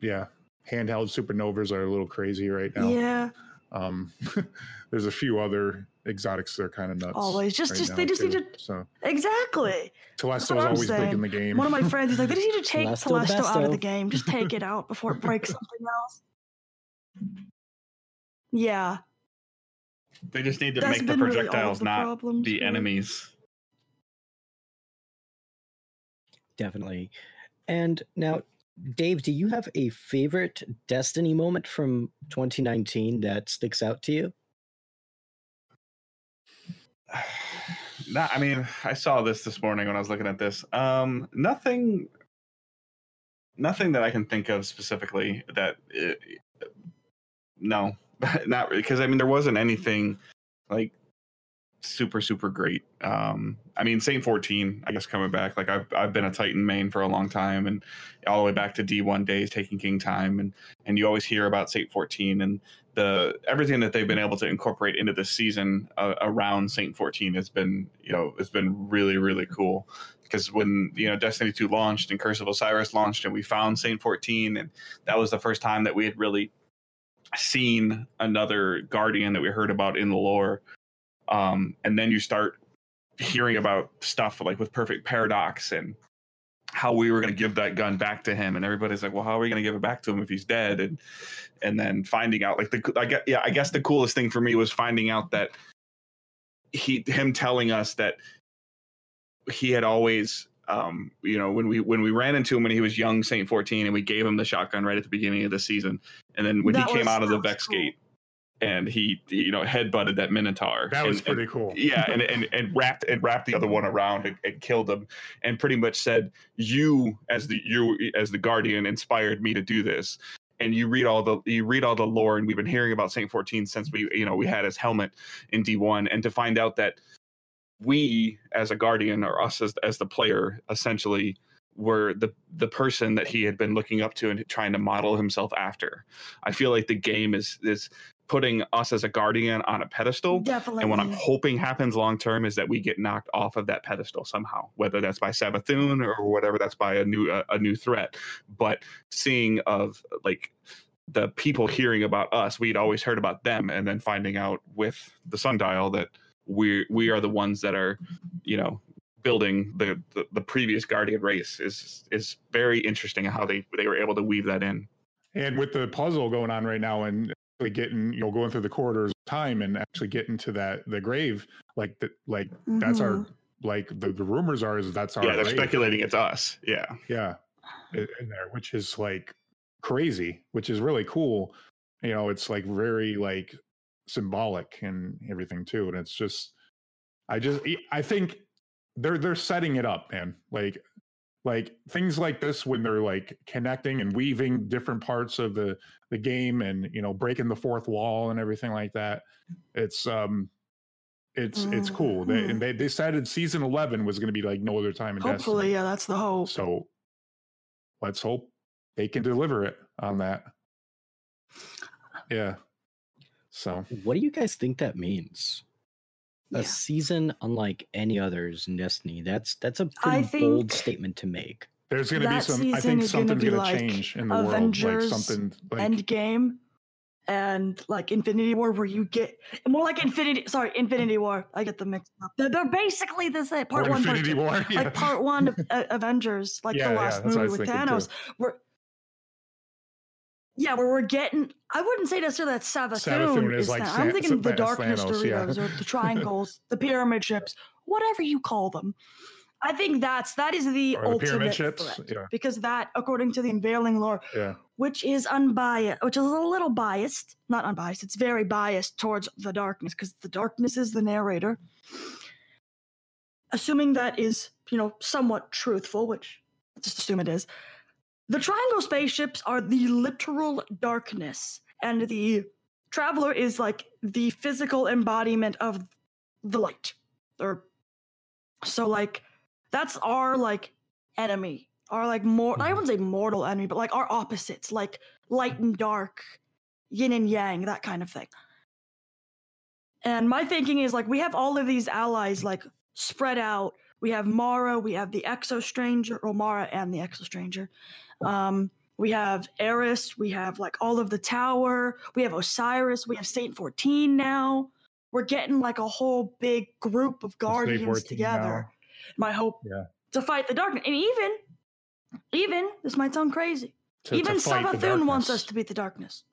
Yeah. Handheld supernovas are a little crazy right now. Yeah, Um, there's a few other exotics that are kind of nuts. always. Just, right just they just too. need to So exactly. Telesto's what I'm always big in the game. One of my friends, he's like, they just need to take Telesto Telesto out of the game. Just take it out before it breaks something else. Yeah, They just need to that's make the been really projectiles the not problems be with- enemies. Definitely. And now, Dave, do you have a favorite Destiny moment from 2019 that sticks out to you? Not, I mean, I saw this this morning when I was looking at this. Um, nothing, nothing that I can think of specifically that. uh no, not. Because I mean, there wasn't anything like super super great. Um, I mean, Saint fourteen, I guess coming back. Like I've I've been a Titan main for a long time, and all the way back to D one days, Taken King time, and and you always hear about Saint fourteen and the everything that they've been able to incorporate into this season uh, around Saint 14 has been you know it's been really really cool because when you know Destiny 2 launched and Curse of Osiris launched and we found Saint 14 and that was the first time that we had really seen another guardian that we heard about in the lore um and then you start hearing about stuff like with perfect paradox and how we were going to give that gun back to him. And everybody's like well how are we going to give it back to him if he's dead? And and then finding out like the I guess, yeah I guess the coolest thing for me was finding out that he him telling us that he had always um you know when we when we ran into him when he was young Saint 14 and we gave him the shotgun right at the beginning of the season and then when That he came out of the Vex cool. gate and he you know headbutted that Minotaur. That was and- and- pretty cool. yeah and, and and wrapped and wrapped the other one around and, and killed him and pretty much said you as the you as the guardian inspired me to do this. And you read all the you read all the lore and we've been hearing about saint 14 since we you know we had his helmet in d1 and to find out that we as a guardian or us as, as the player essentially were the the person that he had been looking up to and trying to model himself after. I feel like the game is is putting us as a guardian on a pedestal definitely. and what I'm hoping happens long term is that we get knocked off of that pedestal somehow, whether that's by Savathun or whatever that's by a new uh, a new threat. But seeing of like the people hearing about us, we'd always heard about them, and then finding out with the sundial that we we are the ones that are, you know, building the, the the previous guardian race is is very interesting how they they were able to weave that in. And with the puzzle going on right now and actually getting, you know, going through the corridors of time and actually getting to that the grave, like the, like that's our Mhm. like the, the rumors are is that's our yeah, they're grave. speculating it's us. Yeah. yeah in there which is like crazy which is really cool you know it's like very like symbolic and everything too and it's just i just i think they're they're setting it up man like like things like this when they're like connecting and weaving different parts of the the game and you know breaking the fourth wall and everything like that it's um it's it's cool they, Mhm. and they decided season 11 was going to be like no other time in Hopefully, Destiny. yeah, that's the hope. So let's hope they can deliver it on that. Yeah. So What do you guys think that means? A Yeah. season unlike any others in Destiny. That's that's a I pretty bold statement to make. there's going to be some. I think is gonna something's going to change in the Avengers world. Like something like Endgame and like Infinity War, where you get more like Infinity. Sorry, Infinity War. I get them mixed up. They're, they're basically the same. Part or one, part Infinity two. War. Yeah. Like part one of uh, Avengers, like Yeah, the last that's movie with thinking too. Thanos. Yeah, where we're getting. I wouldn't say necessarily that Savathun, Savathun is is like Thanos. Sa- I'm thinking the darkness Thanos, yeah. Or the triangles, the pyramid ships, whatever you call them. I think that's that is the Or the ultimate pyramid ships, threat yeah. because that, according to the unveiling lore, Yeah. which is unbiased, which is a little biased, not unbiased, it's very biased towards the darkness because the darkness is the narrator. Assuming that is, you know, somewhat truthful, which let's just assume it is. The triangle spaceships are the literal darkness, and the traveler is like the physical embodiment of the light. Or so like that's our like enemy. Our like more I wouldn't mm-hmm. say mortal enemy, but like our opposites, like light and dark, yin and yang, that kind of thing. And my thinking is like we have all of these allies like spread out. We have Mara, we have the Exo Stranger, or Mara and the Exo Stranger. Um, we have Eris, we have like all of the Tower, we have Osiris, we have Saint 14 now. We're getting like a whole big group of guardians 14 together. My hope Yeah. to fight the darkness. And even, even, this might sound crazy, To- to even fight the Savathun wants us to beat the darkness.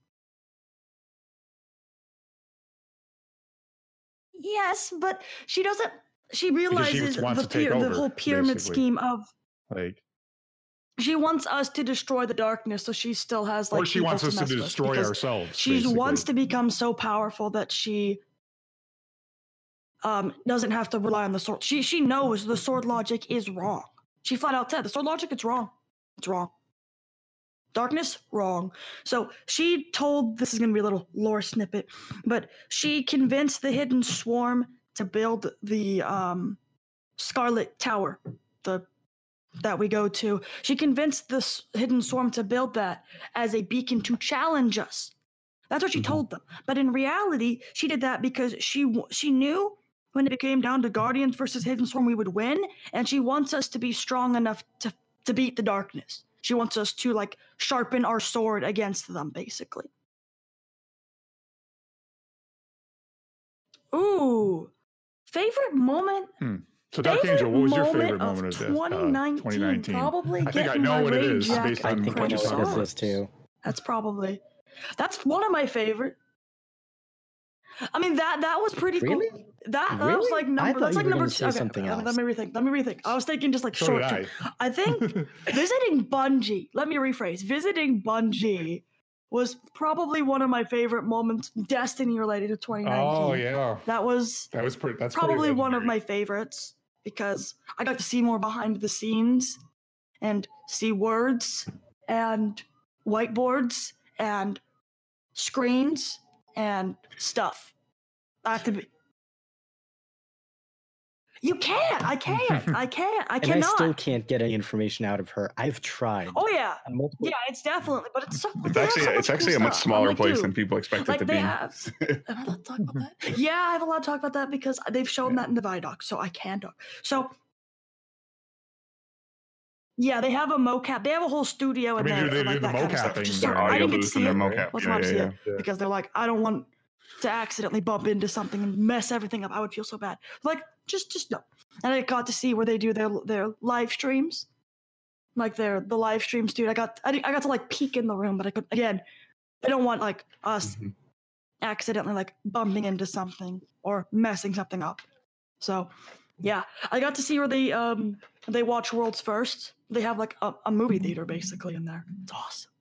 Yes, but she doesn't. She realizes wants the, to pyra- the whole pyramid basically. scheme of. Like, She wants us to destroy the darkness, so she still has like. or she wants us to destroy ourselves. She basically. wants to become so powerful that she um doesn't have to rely on the sword. She she knows the sword logic is wrong. She flat out said the sword logic it's wrong. It's wrong. Darkness wrong. So she told this is going to be a little lore snippet, but she convinced the hidden swarm to build the um Scarlet Tower, the that we go to. She convinced this hidden swarm to build that as a beacon to challenge us. That's what she told them. But in reality, she did that because she she knew when it came down to Guardians versus Hidden Swarm, we would win, and she wants us to be strong enough to to beat the darkness. She wants us to like sharpen our sword against them, basically. Ooh, favorite moment. Hmm. So Dark favorite Angel, what was your moment favorite of moment of this? 2019? 2019. Probably I think I know what it is Raid is Jack based I on think I what know you Chronosaurus. talk what about. this is too. That's probably that's one of my favorite. I mean that that was pretty Really? cool. That, that was like number. That's like number two. Okay, something let me- else. Let me rethink. Let me rethink. I was thinking just like So short did term. I. I think visiting Bungie. Let me rephrase. Visiting Bungie was probably one of my favorite moments, Destiny related to 2019. Oh yeah, That was that was pretty. That's pretty probably one of my favorites because I got to see more behind the scenes and see words and whiteboards and screens and stuff. I have to be. You can't. I can't. I can't. I And cannot. I still can't get any information out of her. I've tried. Oh yeah, multiple- yeah. It's definitely, but it's so. It's actually so it's actually cool a much smaller like, place dude, than people expect it like to they be. have. Am I allowed to talk about that? Yeah, I have a lot to talk about that because they've shown that in the Vidoc, so I can talk. So, yeah, they have a mocap. They have a whole studio I in mean, there do they for like do the that kind of stuff. mocapping which so- I didn't get to see and their it. mocap. Wasn't Yeah, allowed to yeah, see it Yeah. because they're like, I don't want to accidentally bump into something and mess everything up. I would feel so bad. Like, just, just no. And I got to see where they do their their live streams, like their the live streams, dude. I got I, I got to like peek in the room, but I could again. I don't want like us Mhm. accidentally like bumping into something or messing something up. So, yeah, I got to see where they um they watch Worlds First. They have like a, a movie theater basically in there. It's awesome.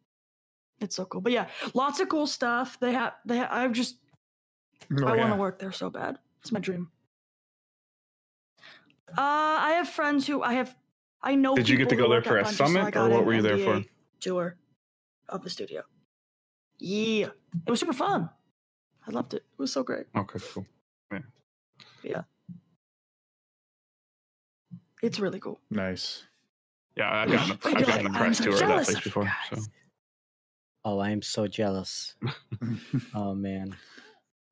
It's so cool. But yeah, lots of cool stuff. They have they ha- I've just Oh, I want to work there so bad. It's my dream. Uh, I have friends who I have. I know. Did you get to go there for at a Bungie, so summit, or what were you there for? Tour of the studio. Yeah, it was super fun. I loved it. It was so great. Okay, cool. Yeah. Yeah. It's really cool. Nice. Yeah, I've gotten a, You're I've gotten a press so tour of that place before. So. Oh, I am so jealous. oh man.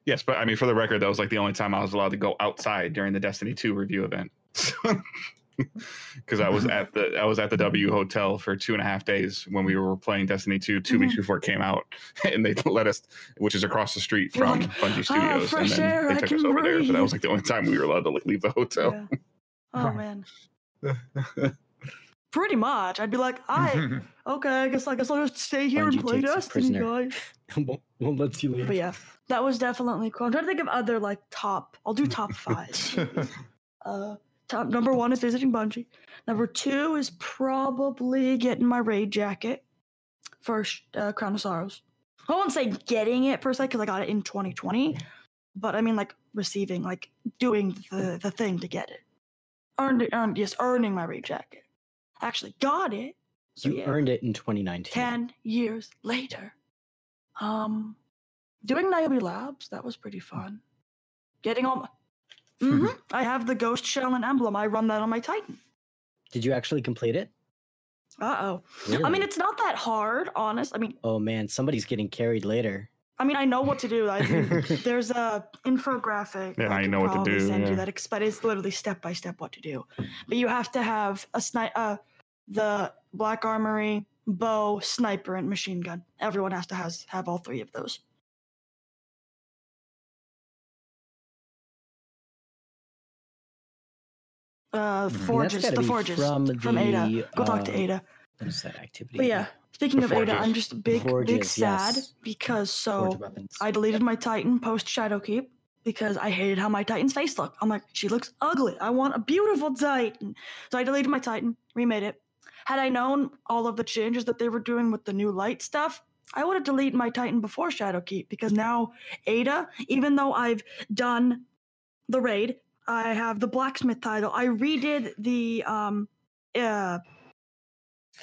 Yes, but I mean, for the record, that was like the only time I was allowed to go outside during the Destiny Two review event. Because I was at the I was at the W Hotel for two and a half days when we were playing Destiny Two 2 weeks Mhm. before it came out, and they let us, which is across the street from like, Bungie "Ah, Studios, and then air, they took us over there. So that was like the only time we were allowed to like leave the hotel. Yeah. Oh man. Pretty much. I'd be like, I okay, I guess I guess I'll just stay here and play Destiny, guys. won't, won't let you leave. But yeah, that was definitely cool. I'm trying to think of other like top. I'll do top five. uh, top number one is visiting Bungie. Number two is probably getting my raid jacket for uh, Crown of Sorrows. I won't say getting it per se because I got it in 2020, but I mean like receiving, like doing the, the thing to get it. Earned earned, yes, earning my raid jacket. Actually got it. So You yeah, earned it in 2019. 10 years later. Um, doing Niobe Labs, that was pretty fun. Getting all my. hmm I have the ghost shell and emblem. I run that on my Titan. Did you actually complete it? Uh oh. Really? I mean, it's not that hard, honest. I mean, Oh man, somebody's getting carried later. I mean, I know what to do. I, there's a infographic. Yeah, I I know what to do, Send yeah. you that, ex- but it's literally step by step what to do. But you have to have a snipe, uh, the black armory, bow, sniper, and machine gun. Everyone has to has have all three of those. Uh, that's forges, the forges from from, Ada. the, Go talk to uh, Ada. What is that activity? But yeah, speaking The of Ada, I'm just big, big sad yes. because so. I deleted my Titan post Shadowkeep because I hated how my Titan's face looked. I'm like, she looks ugly. I want a beautiful Titan. So I deleted my Titan, remade it. Had I known all of the changes that they were doing with the new light stuff, I would have deleted my Titan before Shadowkeep because now Ada, even though I've done the raid, I have the blacksmith title. I redid the um uh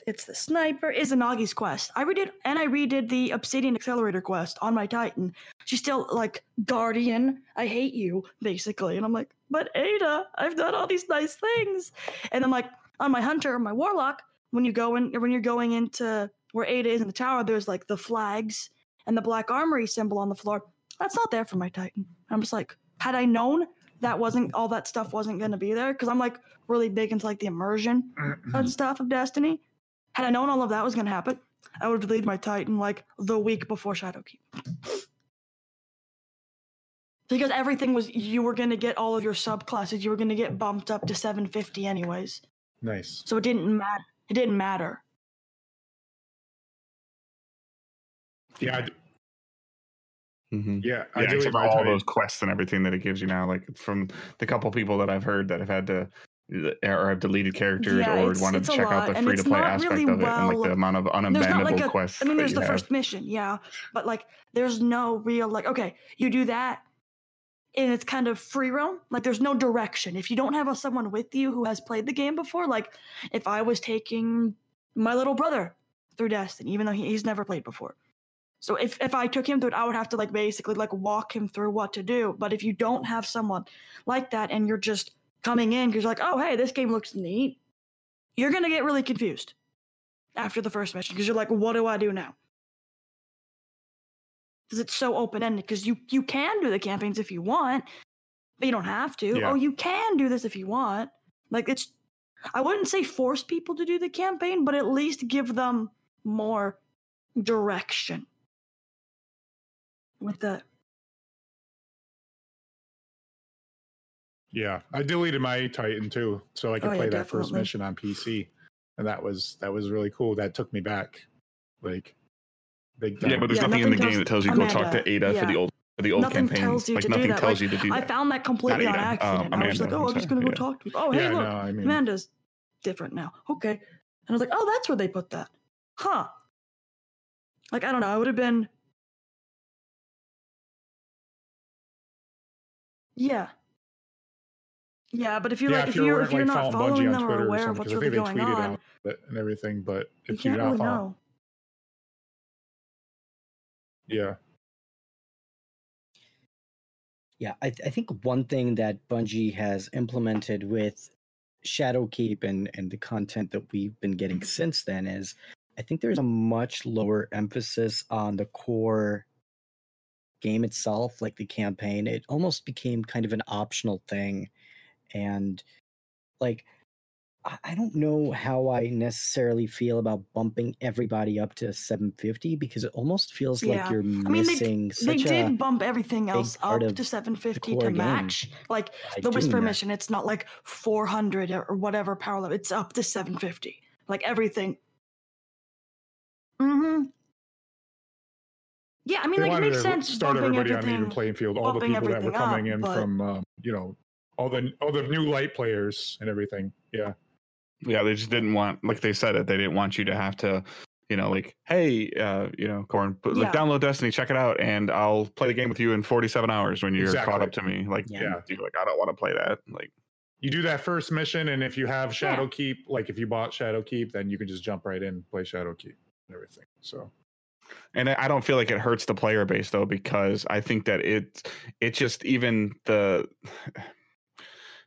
it's the sniper Izanagi's quest. I redid and I redid the Obsidian Accelerator quest on my Titan. She's still like Guardian, I hate you, basically. And I'm like, but Ada, I've done all these nice things. And I'm like, on my hunter, my warlock, when you go in when you're going into where Ada is in the tower, there's like the flags and the black armory symbol on the floor. That's not there for my Titan. I'm just like, had I known that wasn't all that stuff wasn't gonna be there, because I'm like really big into like the immersion mm-hmm. and stuff of Destiny. Had I known all of that was gonna happen, I would have deleted my Titan like the week before Shadowkeep. Because everything was you were gonna get all of your subclasses, you were gonna get bumped up to 750 anyways. Nice. So it didn't matter. It didn't matter. Yeah, I d- Mhm. yeah, I Yeah, deleted except for my all Titan. those quests and everything that it gives you now. Like from the couple people that I've heard that have had to or have deleted characters Yeah, or wanted to a check out the free to play aspect really of it and like the amount of there's not unabandonable like a quests. I mean there's the have. first mission, yeah. But like there's no real like okay, you do that and it's kind of free roam. Like there's no direction. If you don't have a, someone with you who has played the game before, like if I was taking my little brother through Destiny, even though he, he's never played before. So if, if I took him through it, I would have to like basically like walk him through what to do. But if you don't have someone like that and you're just coming in because you're like, oh hey, this game looks neat, you're gonna get really confused after the first mission because you're like, what do I do now? Because it's so open ended. Because you you can do the campaigns if you want, but you don't have to. Yeah. Oh, you can do this if you want. Like it's, I wouldn't say force people to do the campaign, but at least give them more direction with the Yeah, I deleted my Titan too, so I could Oh, yeah, play that first mission on PC, and that was that was really cool. That took me back, like big time. Yeah, but there's Yeah, nothing in the nothing game that tells you to go talk to Ada for the old for the old Nothing campaign. tells you like to do nothing that, tells like, you to do I found that completely on Ada, uh, accident. I was like, oh, I'm I'm just gonna go yeah. talk to. Oh, hey, yeah, look, no, I mean, Amanda's different now. Okay. And I was like, oh, that's where they put that. Huh. Like, I don't know. I would have been. Yeah. Yeah, but if you're yeah, like, if if you're if like you're not following following Bungie them on or Twitter or aware of something, what's 'cause I really think they going tweeted on, out it and everything, but if you're can't not really following, know. Yeah, Yeah, I, th- I think one thing that Bungie has implemented with Shadowkeep and and the content that we've been getting mm-hmm. since then is I think there's a much lower emphasis on the core game itself, like the campaign. It almost became kind of an optional thing. And like I I don't know how I necessarily feel about bumping everybody up to 750 because it almost feels like you're I mean, they- missing They such did a bump everything else up to 750 core to game match. Like by the doing Whisper that. mission, it's not like 400 or or whatever power level. It's up to 750. Like everything. Mm-hmm. Yeah, I mean, they like it makes to sense. start everybody on an even playing field. All the people that were coming up, in but- from, um, you know, all the all the new light players and everything. Yeah. Yeah, they just didn't want, like they said it, they didn't want you to have to, you know, like, hey, uh, you know, Corn, but like Yeah. download Destiny, check it out, and I'll play the game with you in 47 hours when you're caught up to me. Like, Yeah. yeah, you're like, I don't want to play that. Like, You do that first mission, and if you have Shadow Keep, like if you bought Shadow Keep, then you can just jump right in, play Shadow Keep, and everything. So and I I don't feel like it hurts the player base though, because I think that it, it just even the,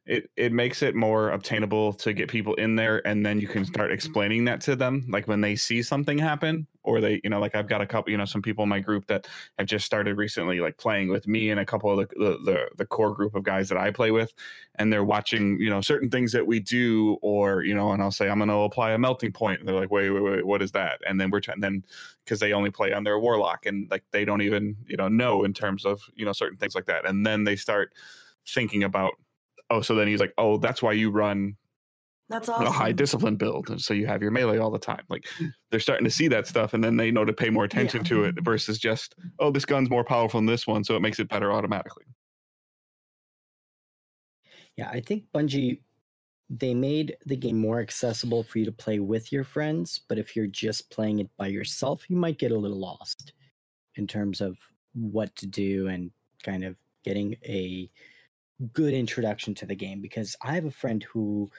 it it makes it more obtainable to get people in there and then you can start explaining that to them like when they see something happen or they you know like i've got a couple you know some people in my group that have just started recently like playing with me and a couple of the the, the, the core group of guys that i play with and they're watching you know certain things that we do or you know and i'll say i'm going to apply a melting point and they're like wait wait wait what is that? And then we're trying then because they only play on their warlock and like they don't even you know know in terms of you know certain things like that and then they start thinking about oh so then he's like oh that's why you run That's a high discipline build and so you have your melee all the time. Like they're starting to see that stuff and then they know to pay more attention to it versus just oh this gun's more powerful than this one so it makes it better automatically. Yeah, I think Bungie they made the game more accessible for you to play with your friends, but if you're just playing it by yourself, you might get a little lost in terms of what to do and kind of getting a good introduction to the game because I have a friend who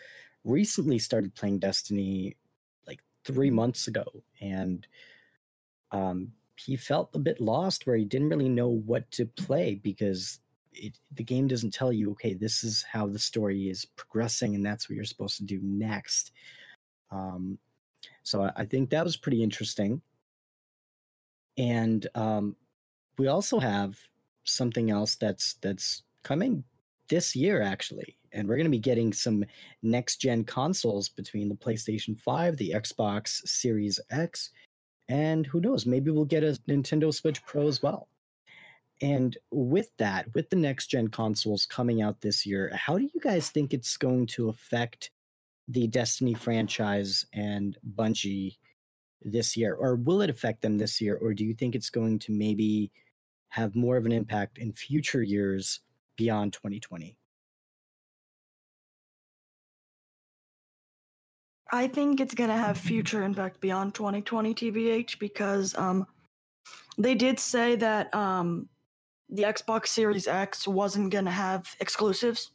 recently started playing Destiny like 3 months ago and um he felt a bit lost where he didn't really know what to play because it, the game doesn't tell you okay this is how the story is progressing and that's what you're supposed to do next. Um, so I, I think that was pretty interesting. And um, we also have something else that's that's coming this year actually and we're going to be getting some next gen consoles between the PlayStation 5 the Xbox Series X and who knows maybe we'll get a Nintendo Switch Pro as well and with that, with the next gen consoles coming out this year, how do you guys think it's going to affect the Destiny franchise and Bungie this year? Or will it affect them this year? Or do you think it's going to maybe have more of an impact in future years beyond 2020? I think it's gonna have future impact beyond 2020 TBH because um they did say that um the Xbox Series X wasn't gonna have exclusives.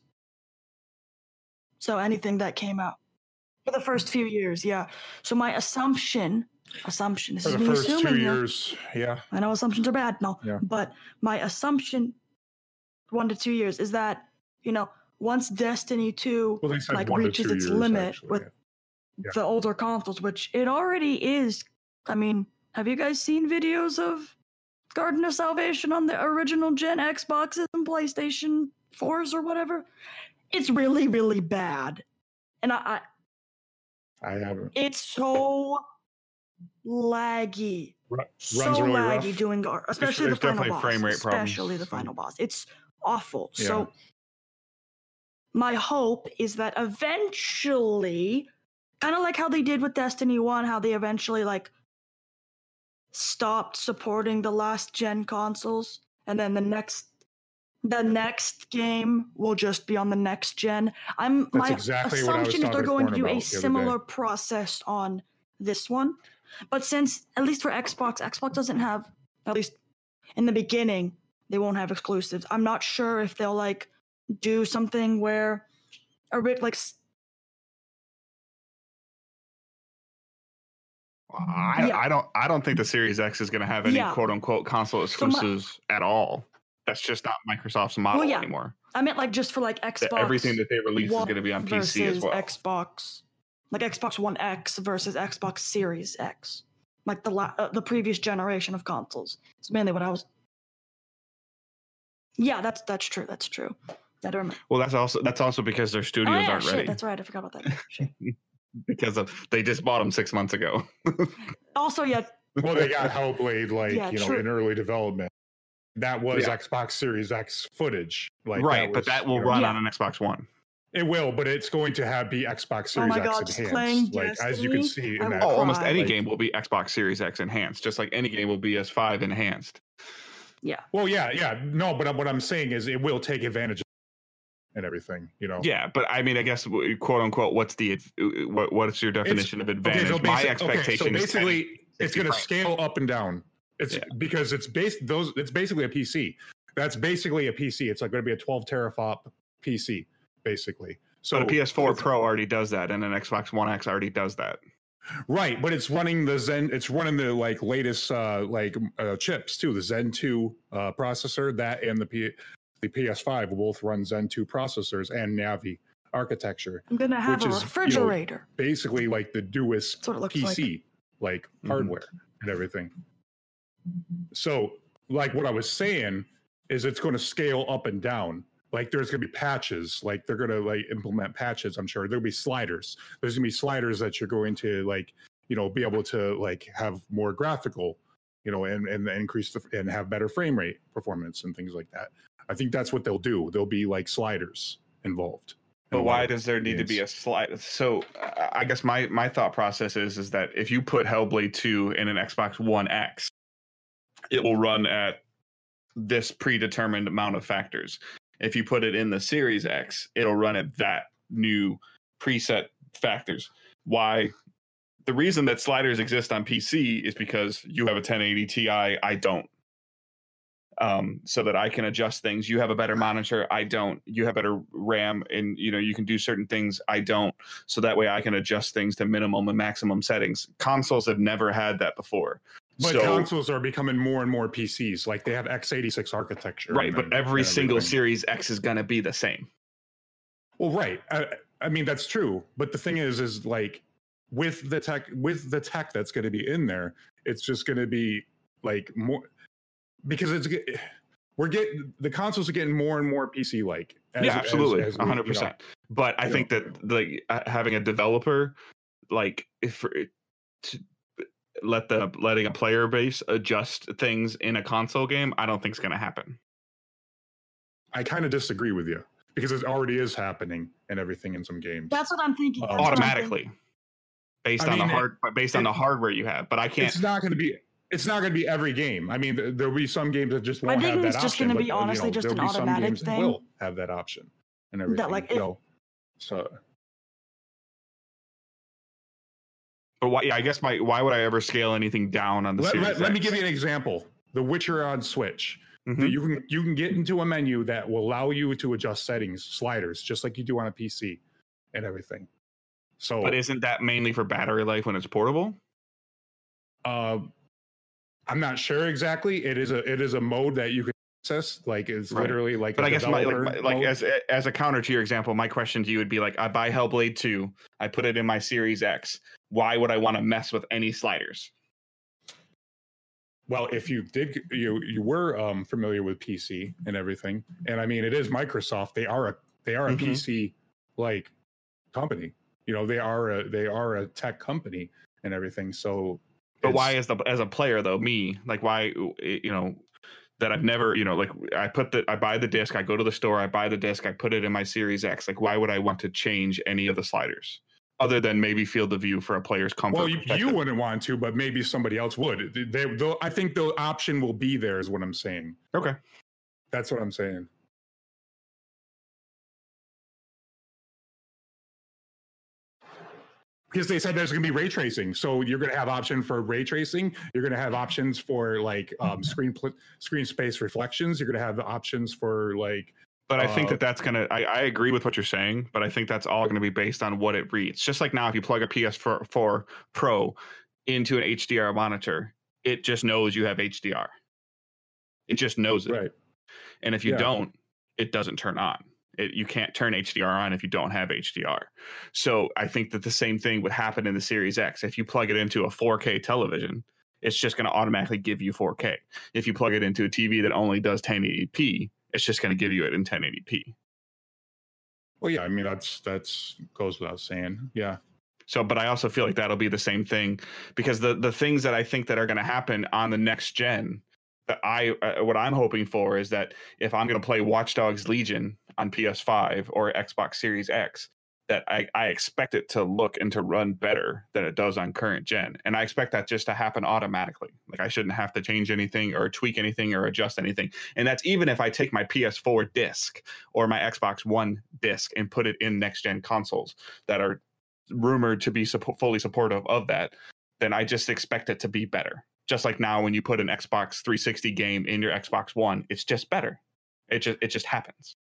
So anything that came out for the first few years, yeah. So my assumption, assumption, this for is the me first assuming two here. years, yeah, I know assumptions are bad, no. Yeah. But my assumption, one to two years, is that you know once Destiny two well like reaches its limit actually, with yeah. Yeah. the older consoles, which it already is. I mean, have you guys seen videos of Garden of Salvation on the original gen Xboxes and PlayStation 4s or whatever? It's really, really bad. And I, I I haven't. it's so laggy. Ru- So really laggy doing Gar, especially there's the final definitely boss. frame rate problems. especially the final boss. It's awful. Yeah. So my hope is that eventually, kind of like how they did with Destiny 1, how they eventually like stopped supporting the last gen consoles and then the next the next game will just be on the next gen. I'm That's my exactly what I was assumption is they're going to do a the other day. similar process on this one. But since at least for Xbox, Xbox doesn't have at least in the beginning, they won't have exclusives. I'm not sure if they'll like do something where a bit like I, Yeah. I don't I don't think the Series X is going to have any Yeah. quote unquote console my- exclusives at all. That's just not Microsoft's model yeah. anymore. I meant like just for like That Xbox. Everything that they release is going to be on PC as well. Xbox, like Xbox One X versus Xbox Series X, like the la- uh, the previous generation of consoles. It's mainly what I was. Yeah, that's that's true. That's true. I don't remember. Well, that's also that's also because their Oh studios yeah, aren't shit, ready that's right. I forgot about that. Because of they just bought them six months ago. Also, yeah, Well, they got Hellblade like Yeah, you know true. in early development. That was Yeah. Xbox Series X footage, like right, but was, that you will know, run Yeah. on an Xbox One. It will, but it's going to have be Xbox Oh Series my X God, just enhanced. playing Like as you can see in will that. Oh, almost any like- game will be Xbox Series X enhanced, just like any game will be S5 enhanced. Yeah. Well, yeah, yeah, no, but what I'm saying is it will take advantage, of and everything. You know. Yeah, but I mean, I guess quote unquote, what's the uh, what what's your definition of Okay, advantage? so My expectation okay, so is 10, basically it's going to scale up and down. It's Yeah. because it's based those. It's basically a PC. That's basically a PC. It's like going to be a 12 teraflop PC, basically. So So the PS4 Pro already does that, and an Xbox One X already does that. Right, but it's running the Zen. It's running the like latest uh like uh, chips too. The Zen 2 uh, processor, that and the P the PS5 both run Zen 2 processors and Navi architecture. I'm gonna have Which a is, you know, refrigerator. Basically, like the newest That's what it PC, like. like, Mhm. hardware and everything. So, like what I was saying is it's going to scale up and down. Like there's going to be patches. Like they're going to like implement patches. I'm sure there'll be sliders. There's going to be sliders that you're going to like, you know, be able to like have more graphical, you know, and and increase the and have better frame rate performance and things like that. I think that's what they'll do. There'll be like sliders involved. But why does there need to be a slide? So I I guess my my thought process is is that if you put Hellblade 2 in an Xbox One X, it will run at this predetermined amount of factors. If you put it in the Series X, it'll run at that new preset factors. Why? The reason that sliders exist on PC is because you have a 1080 Ti, I don't. Um, so that I can adjust things. You have a better monitor, I don't. You have better RAM, and you know you can do certain things, I don't. So that way I can adjust things to minimum and maximum settings. Consoles have never had that before. But so, consoles are becoming more and more PCs. Like they have x86 architecture. right, but every single. Series X is gonna be the same. Well, right. I, I mean that's true. But the thing is, is like with the tech, with the tech that's going to be in there, it's just going to be like more because it's we're getting the consoles are getting more and more PC like. yeah, absolutely, we- hundred know, percent. But I think that like uh, having a developer, like if for to let the letting a player base adjust things in a console game, I don't think is going to happen. I kind of disagree with you because it already is happening and everything in some games. That's what I'm thinking. Um, that's what I'm thinking. automatically based I on mean, the it- hard based on the hardware you have. But I can't. It's not going to be. It's not going to be every game. I mean, th- there'll be some games that just I won't think have that it's just option. gonna be uh, you honestly know, just an be some automatic games that thing. will have that option and everything. like, you if- know, so But why? Yeah, I guess my why would I ever scale anything down on the let, Series let, let me give you an example. The Witcher on Switch. Mhm. You can you can get into a menu that will allow you to adjust settings, sliders, just like you do on a PC, and everything. So, But isn't that mainly for battery life when it's portable? uh, I'm not sure exactly. It is a it is a mode that you can access. Like it's Right. literally like. But I guess my, like, my- like as as a counter to your example, my question to you would be like, I buy Hellblade two, I put it in my Series X. Why would I want to mess with any sliders? Well, if you did, you you were um, familiar with PC and everything, and I mean, it is Microsoft. They are a they are a Mhm. PC like company. You know, they are a they are a tech company and everything. So, But why as the as a player though, me like why you know that I've never you know like I put the I buy the disc, I go to the store, I buy the disc, I put it in my Series X. Like why would I want to change any of the sliders other than maybe field of view for a player's comfort? Well, you, you wouldn't want to, but maybe somebody else would. They, I think the option will be there. Is what I'm saying. okay. That's what I'm saying. Because they said there's going to be ray tracing, so you're going to have option for ray tracing. You're going to have options for like um, screen pl- screen space reflections. You're going to have options for like But I think Uh, that that's gonna. I, I agree with what you're saying, but I think that's all gonna be based on what it reads. Just like now, if you plug a PS4 Pro into an HDR monitor, it just knows you have HDR. It just knows it, right. and if you Yeah. don't, it doesn't turn on. It, you can't turn HDR on if you don't have HDR. So I think that the same thing would happen in the Series X. If you plug it into a 4K television, it's just going to automatically give you 4K. If you plug it into a TV that only does 1080p, it's just going to give you it in 1080p. Well, yeah. I mean, that's that's goes without saying. Yeah. So, but I also feel like that'll be the same thing because the the things that I think that are going to happen on the next gen that I uh, what I'm hoping for is that if I'm going to play Watch Dogs Legion on PS5 or Xbox Series X, that I, I expect it to look and to run better than it does on current gen. And I expect that just to happen automatically. Like I shouldn't have to change anything or tweak anything or adjust anything. And that's even if I take my PS4 disc or my Xbox One disc and put it in next gen consoles that are rumored to be suppo- fully supportive of that, then I just expect it to be better. Just like now when you put an Xbox 360 game in your Xbox One, it's just better. It just it just happens.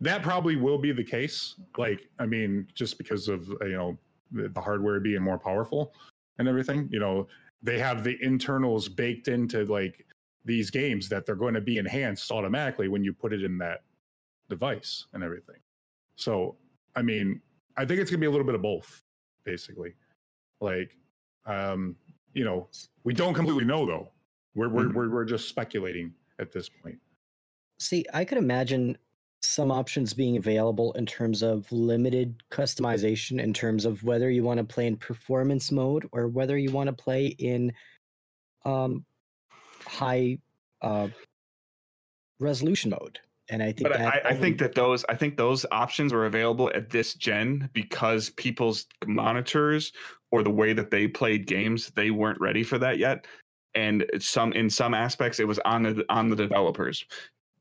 That probably will be the case. Like, I mean, just because of uh, you know the, the hardware being more powerful and everything, you know, they have the internals baked into like these games that they're going to be enhanced automatically when you put it in that device and everything. So, I mean, I think it's gonna be a little bit of both, basically. Like, um, you know, we don't completely know though. We're we're Mhm. we're, we're just speculating at this point. See, I could imagine some options being available in terms of limited customization, in terms of whether you want to play in performance mode or whether you want to play in um, high uh, resolution mode. And I think but that I, I think that those I think those options were available at this gen because people's monitors or the way that they played games they weren't ready for that yet, and some in some aspects it was on the on the developers.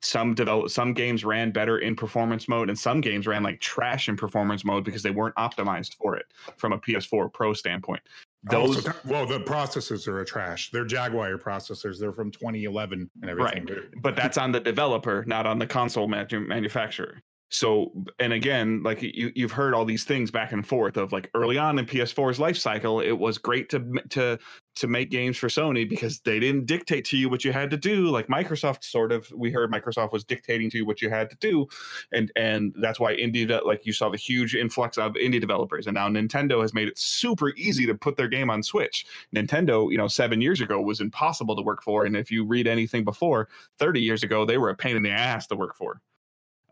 Some develop some games ran better in performance mode, and some games ran like trash in performance mode because they weren't optimized for it from a PS4 Pro standpoint. Oh, so Those well, the processors are a trash. They're Jaguar processors. They're from 2011 and everything. Right. But that's on the developer, not on the console manu- manufacturer. So, and again, like you, you've heard all these things back and forth of like early on in PS4's life cycle, it was great to to to make games for Sony because they didn't dictate to you what you had to do. Like Microsoft, sort of, we heard Microsoft was dictating to you what you had to do, and and that's why indie, like you saw the huge influx of indie developers, and now Nintendo has made it super easy to put their game on Switch. Nintendo, you know, seven years ago was impossible to work for, and if you read anything before, 30 years ago, they were a pain in the ass to work for.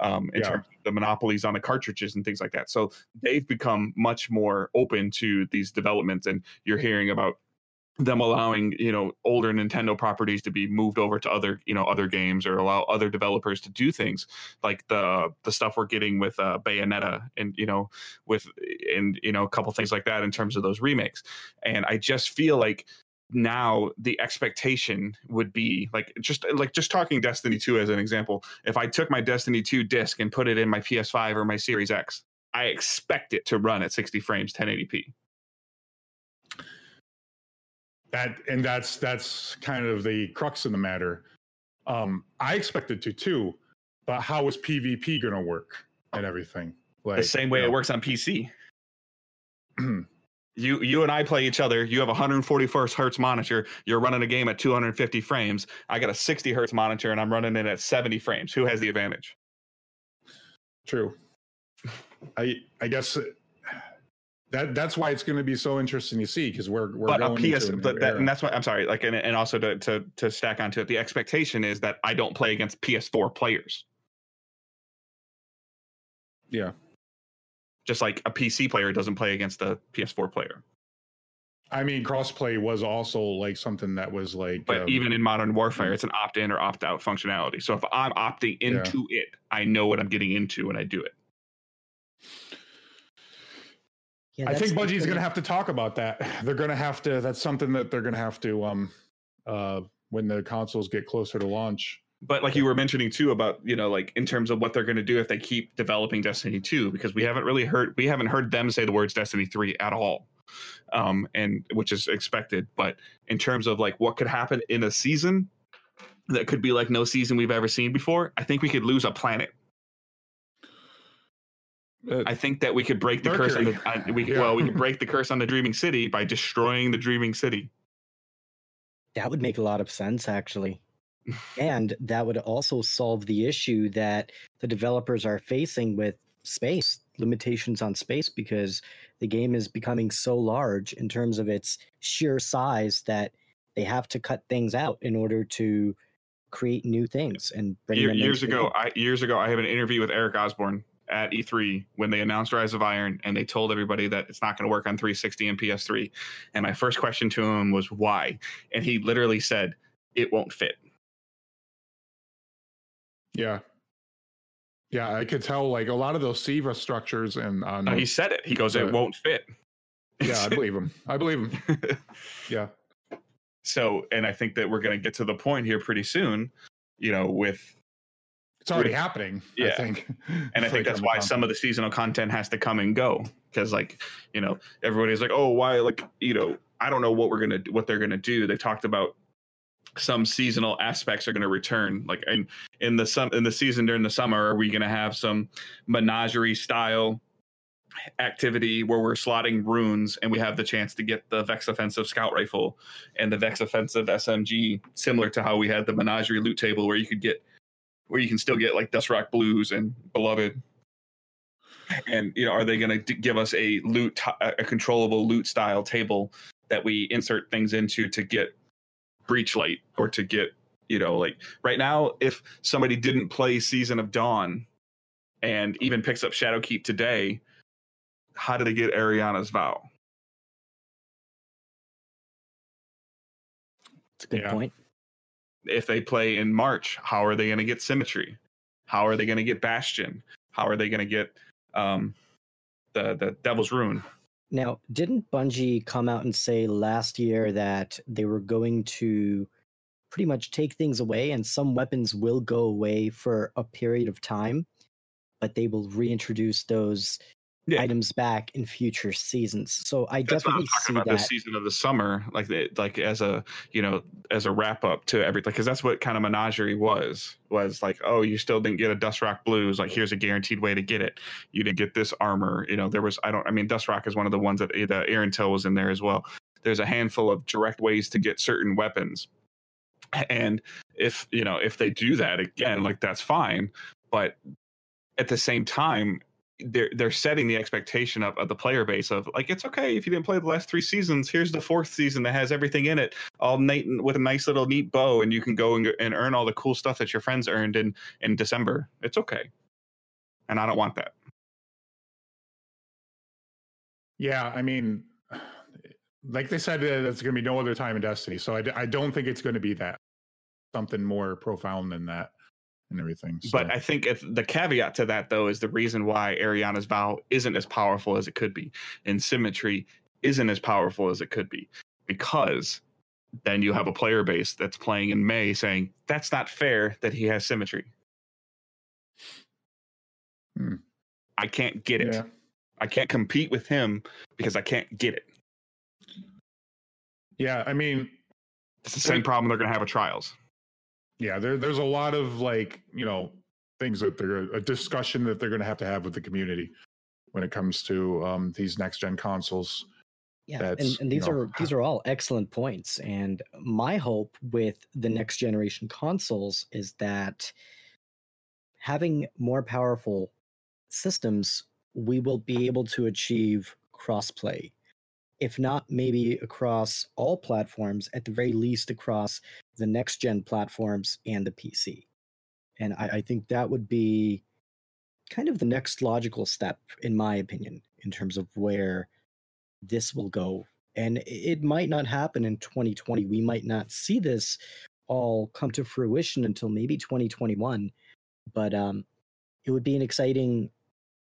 Um, in Yeah. terms of the monopolies on the cartridges and things like that. So they've become much more open to these developments, and you're hearing about them allowing you know older Nintendo properties to be moved over to other you know other games or allow other developers to do things like the the stuff we're getting with uh, Bayonetta and you know with and you know a couple things like that in terms of those remakes. And I just feel like now the expectation would be like just like just talking Destiny 2 as an example. If I took my Destiny 2 disc and put it in my PS5 or my Series X, I expect it to run at 60 frames 1080p. that and that's that's kind of the crux of the matter. Um, I expected to too, but how is PvP going to work and everything? Like the same way you it works on PC. you you and I play each other. You have a 141st hertz monitor. You're running a game at 250 frames. I got a 60 hertz monitor and I'm running it at 70 frames. Who has the advantage? True. I I guess uh, that that's why it's going to be so interesting to see because we're we're but a going PS, into but that, and that's why I'm sorry. Like, and, and also to, to to stack onto it, the expectation is that I don't play against PS4 players, yeah. Just like a PC player doesn't play against a PS4 player. I mean, crossplay was also like something that was like, But um, even in Modern Warfare, it's an opt-in or opt-out functionality. So if I'm opting into it, I know what I'm getting into when I do it. Yeah, I think the Bungie's going to have to talk about that. They're going to have to. That's something that they're going to have to. Um, uh, when the consoles get closer to launch. But like you were mentioning too about you know like in terms of what they're going to do if they keep developing Destiny 2 because we haven't really heard we haven't heard them say the words Destiny 3 at all. Um and which is expected but in terms of like what could happen in a season that could be like no season we've ever seen before, I think we could lose a planet. Uh, I think that we could break the curse on the Mercury. on, we Yeah. well we could break the curse on the dreaming city by destroying the dreaming city. That would make a lot of sense, actually. And that would also solve the issue that the developers are facing with space limitations on space because the game is becoming so large in terms of its sheer size that they have to cut things out in order to create new things and bring Year- years ago, game. I years ago, I have an interview with Eric Osborne at E3 when they announced Rise of Iron, and they told everybody that it's not going to work on 360 and PS3. And my first question to him was why, and he literally said, "It won't fit." Yeah. Yeah, I could tell like a lot of those SIVA structures and on uh, No, he said it. He goes, "It won't fit." yeah, I believe him. I believe him. Yeah. so, and I think that we're going to get to the point here pretty soon. You know, with It's already With- happening. Yeah. I think. and I think that's why some of the seasonal content has to come and go because like you know everybody's like oh why like you know i don't know what we're gonna what they're gonna do they talked about some seasonal aspects are going to return like in in the sum in the season during the summer are we going to have some menagerie style activity where we're slotting runes and we have the chance to get the vex offensive scout rifle and the vex offensive smg similar to how we had the menagerie loot table where you could get where you can still get like dust rock blues and beloved. And you know are they going to give us a loot a controllable loot style table that we insert things into to get breach light or to get you know like right now if somebody didn't play season of dawn and even picks up shadowkeep today how do they get ariana's vow It's a good Yeah. point. if they play in march how are they going to get symmetry how are they going to get bastion how are they going to get um the the devil's ruin Now, didn't Bungie come out and say last year that they were going to pretty much take things away and some weapons will go away for a period of time, but they will reintroduce those Yeah. items back in future seasons. So I That's definitely I'm talking see about that. this season of the summer, like the, like as a you know as a wrap up to everything, because that's what kind of menagerie was was like. Oh, you still didn't get a Dust Rock Blues. Like here's a guaranteed way to get it. You didn't get this armor. You know there was I don't I mean Dust Rock is one of the ones that eh, the Erentil was in there as well. There's a handful of direct ways to get certain weapons, and if you know if they do that again, like that's fine, but at the same time they're they're setting the expectation up of the player base of like it's okay if you didn't play the last three seasons. Here's the fourth season that has everything in it, all neat with a nice little neat bow, and you can go and, and earn all the cool stuff that your friends earned in in December. It's okay, and I don't want that. Yeah, I mean, like they said, uh, there's going to be no other time in Destiny, so I, d- I don't think it's going to be that something more profound than that and everything. So. But I think if the caveat to that though is the reason why Ariana's vow isn't as powerful as it could be, and symmetry isn't as powerful as it could be, because then you have a player base that's playing in May saying that's not fair that he has symmetry. Hmm. I can't get it. yeah. I can't compete with him because I can't get it. yeah, I mean, It's the same problem they're going to have at trials. Yeah, there, there's a lot of like you know things that they're a discussion that they're going to have to have with the community when it comes to um, these next gen consoles. Yeah, and, and you these know, are these are all excellent points. And my hope with the next generation consoles is that having more powerful systems, we will be able to achieve crossplay. If not, maybe across all platforms, at the very least across the next gen platforms and the PC. And I, I think that would be kind of the next logical step, in my opinion, in terms of where this will go. And it might not happen in 2020. We might not see this all come to fruition until maybe 2021. But um, it would be an exciting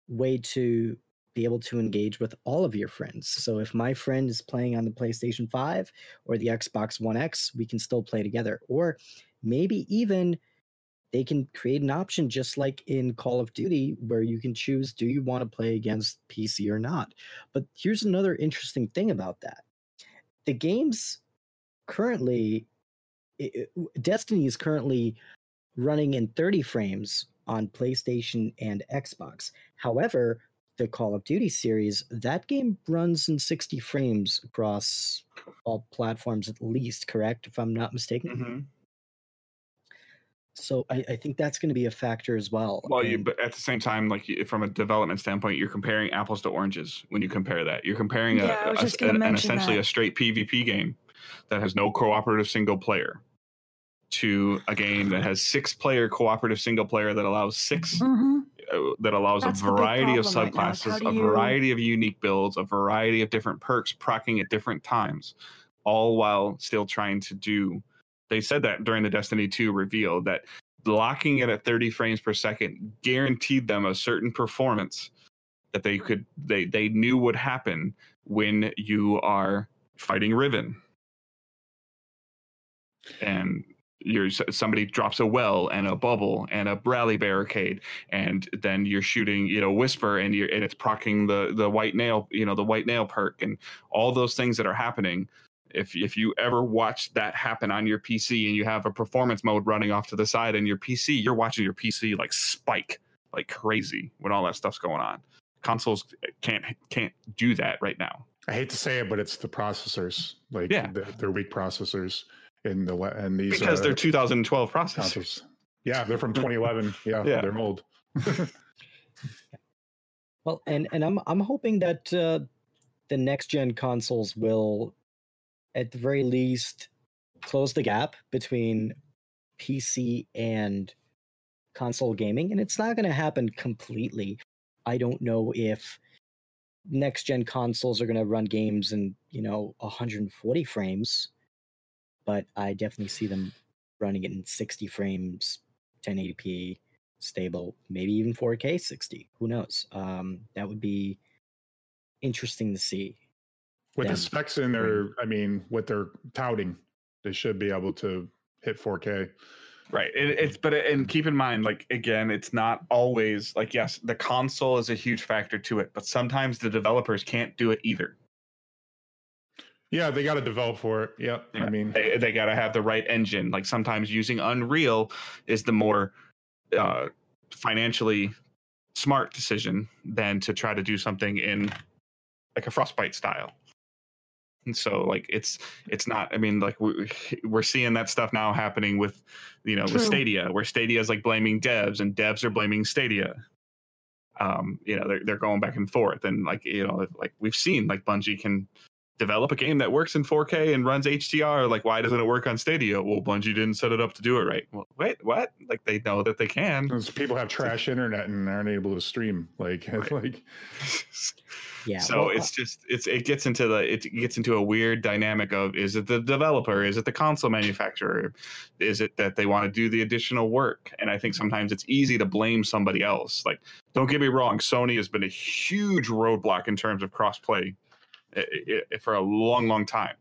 way to be able to engage with all of your friends. So if my friend is playing on the PlayStation 5 or the Xbox One X, we can still play together. Or maybe even they can create an option just like in Call of Duty where you can choose do you want to play against PC or not. But here's another interesting thing about that. The games currently Destiny is currently running in 30 frames on PlayStation and Xbox. However, the Call of Duty series, that game runs in 60 frames across all platforms at least, correct? If I'm not mistaken. Mm-hmm. So I, I think that's going to be a factor as well. Well, you, but at the same time, like from a development standpoint, you're comparing apples to oranges when you compare that. You're comparing Yeah, I was a- just gonna an, an essentially that. a straight PvP game that has no cooperative single player to a game that has six player cooperative single player that allows 6 Mhm. Uh, that allows That's a variety of problem right subclasses, a variety of unique builds, a variety of different perks procking at different times, all while still trying to do. They said that during the Destiny 2 reveal that locking it at 30 frames per second guaranteed them a certain performance that they could they they knew would happen when you are fighting Riven. And you're somebody drops a well and a bubble and a rally barricade and then you're shooting you know whisper and you're and it's procking the the white nail you know the white nail perk and all those things that are happening if if you ever watch that happen on your PC and you have a performance mode running off to the side in your PC, you're watching your PC like spike like crazy when all that stuff's going on. Consoles can't can't do that right now. I hate to say it, but it's the processors. Like Yeah. they're, they're weak processors in the le- and these Because uh, they're 2012 processors. Yeah, they're from 2011. Yeah, Yeah. they're old. Well, and and I'm I'm hoping that uh, the next gen consoles will, at the very least, close the gap between PC and console gaming, and it's not going to happen completely. I don't know if next gen consoles are going to run games in you know 140 frames, but I definitely see them running it in 60 frames, 1080p, stable, maybe even 4K 60. Who knows? Um, that would be interesting to see. With the specs in there, I mean, what they're touting, they should be able to hit 4K. Right. It, it's but and keep in mind, like again, it's not always like yes, the console is a huge factor to it, but sometimes the developers can't do it either. Yeah, they got to develop for it. Yep. I mean, They, they got to have the right engine. Like sometimes using Unreal is the more uh, financially smart decision than to try to do something in like a Frostbite style. And so like it's it's not. I mean, like we, we're seeing that stuff now happening with you know with Stadia, where Stadia is like blaming devs and devs are blaming Stadia. Um, you know, they're they're going back and forth, and like you know, like we've seen, like Bungie can develop a game that works in 4K and runs HDR. Like, why doesn't it work on Stadia? Well, Bungie didn't set it up to do it right. Well, wait, what? Like, they know that they can. those people have trash internet and aren't able to stream. Like, it's Right. like Yeah. so well, it's just it's it gets into the it gets into a weird dynamic of is it the developer is it the console manufacturer is it that they want to do the additional work and i think sometimes it's easy to blame somebody else like don't get me wrong sony has been a huge roadblock in terms of crossplay i- i- for a long long time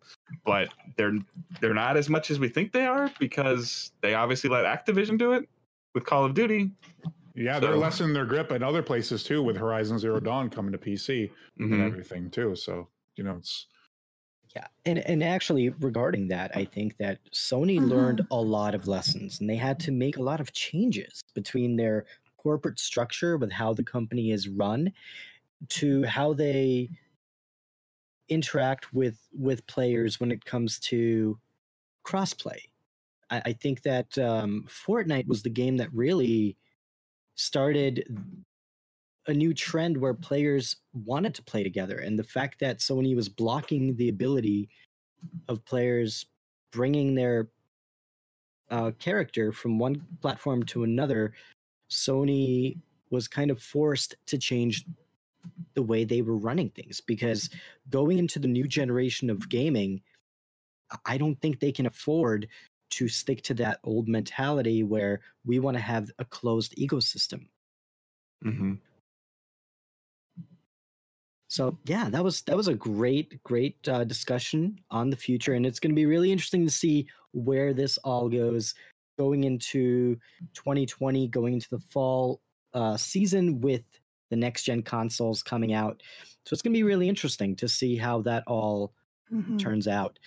but they're they're not as much as we think they are because they obviously let activision do it with call of duty yeah, they're So- lessening their grip in other places too, with Horizon Zero Dawn coming to PC and Mhm. everything too. So you know, it's Yeah, and and actually regarding that, I think that Sony learned a lot of lessons, and they had to make a lot of changes between their corporate structure with how the company is run, to how they interact with with players when it comes to crossplay. I, I think that um, Fortnite was the game that really started a new trend where players wanted to play together and the fact that sony was blocking the ability of players bringing their uh, character from one platform to another sony was kind of forced to change the way they were running things because going into the new generation of gaming I- don't think they can afford to stick to that old mentality where we want to have a closed ecosystem Mhm. So yeah, that was that was a great great uh, discussion on the future, and it's going to be really interesting to see where this all goes going into 2020, going into the fall uh, season with the next gen consoles coming out. So it's going to be really interesting to see how that all Mhm. turns out.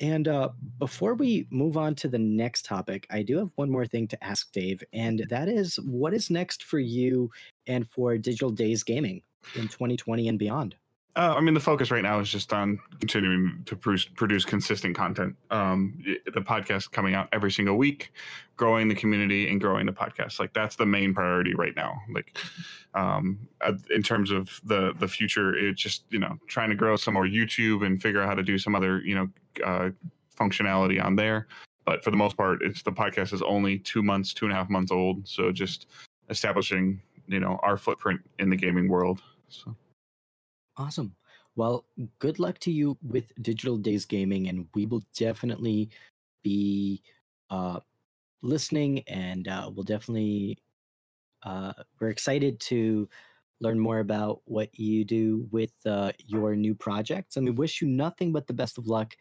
And uh, before we move on to the next topic, I do have one more thing to ask Dave, and that is what is next for you and for Digital Days Gaming in 2020 and beyond? Uh, I mean, the focus right now is just on continuing to produce, produce consistent content. Um, the podcast coming out every single week, growing the community and growing the podcast. Like that's the main priority right now. Like um, in terms of the the future, it's just you know trying to grow some more YouTube and figure out how to do some other you know uh, functionality on there. But for the most part, it's the podcast is only two months, two and a half months old. So just establishing you know our footprint in the gaming world. So. Awesome. Well, good luck to you with Digital Days Gaming, and we will definitely be uh, listening, and uh, we'll definitely uh, we're excited to learn more about what you do with uh, your new projects. And we wish you nothing but the best of luck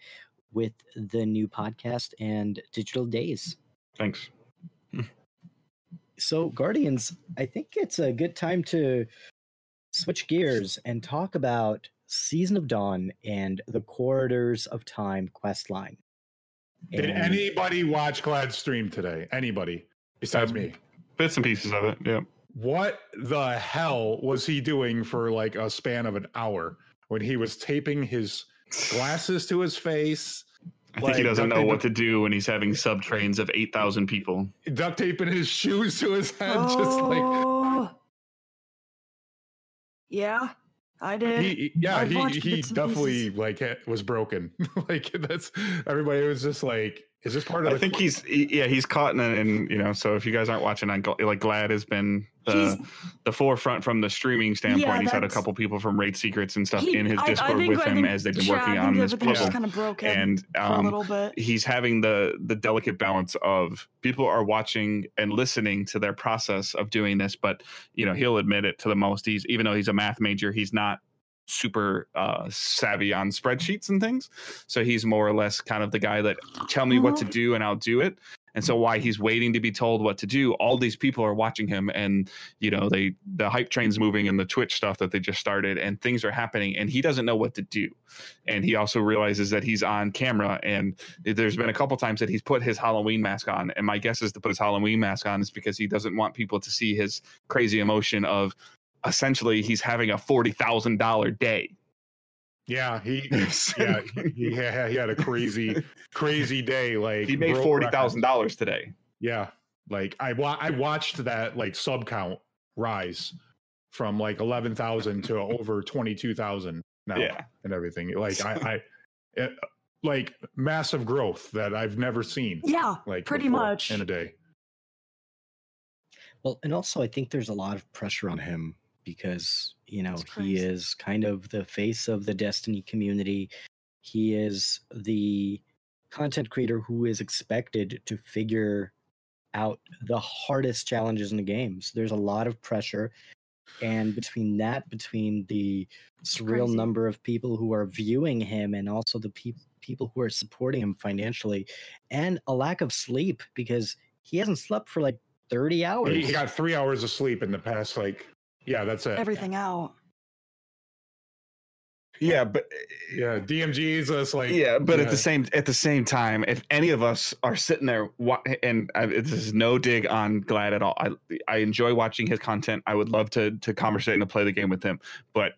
with the new podcast and digital days. Thanks. So, Guardians, I think it's a good time to switch gears and talk about Season of Dawn and the Corridors of Time quest line. Did And- anybody watch Gladd stream today? Anybody besides me? Bits and pieces of it. Yeah. What the hell was he doing for like a span of an hour when he was taping his glasses to his face, I think he doesn't know what to do when he's having sub trains of 8,000 people. duct taping his shoes to his head, just like Oh. Yeah, I did. he, yeah, I've he he definitely pieces. like was broken. like that's everybody was just like, is this part of? I think qu- he's yeah he's caught in, a- in you know so if you guys aren't watching I'm like Gladd has been the He's- the forefront from the streaming standpoint. he's had a couple people from Raid Secrets and stuff He- in his I- I Discord think- with him think- as they've been yeah, working on this everything just puzzle. kind of broke him And for a um, little bit. he's having the the delicate balance of people are watching and listening to their process of doing this, but you know he'll admit it to the most. He's even though he's a math major, he's not super uh savvy on spreadsheets and things. So he's more or less kind of the guy that tell me what to Mhm. do and i'll do it. And so why he's waiting to be told what to do all these people are watching him and you know they the hype train's moving and the twitch stuff that they just started and things are happening and he doesn't know what to do. And he also realizes that he's on camera and there's been a couple times that he's put his halloween mask on. And my guess is to put his halloween mask on is because he doesn't want people to see his crazy emotion of essentially he's having a $40,000 day yeah he yeah he, he had, he had a crazy crazy day. Like he made broke forty records. thousand dollars today. Yeah, like I wa- I watched that like sub count rise from like eleven thousand to over twenty two thousand now Yeah. and everything. Like I, I it, eh, like massive growth that I've never seen. Yeah, Like pretty much. in a day. Well, and also I think there's a lot of pressure on him because, you know, he is kind of the face of the Destiny community. He is the content creator who is expected to figure out the hardest challenges in the games. There's a lot of pressure. And between that, between the surreal crazy. number of people who are viewing him and also the peop people who are supporting him financially, and a lack of sleep because he hasn't slept for like 30 hours. He, he got three hours of sleep in the past. Like yeah, that's it. Everything out. Yeah, but Yeah, DMG is just like yeah, but at the same at the same time, if any of us are sitting there, wa- and uh, I, this is no dig on Gladd at all. I I enjoy watching his content. I would love to to conversate and to play the game with him, but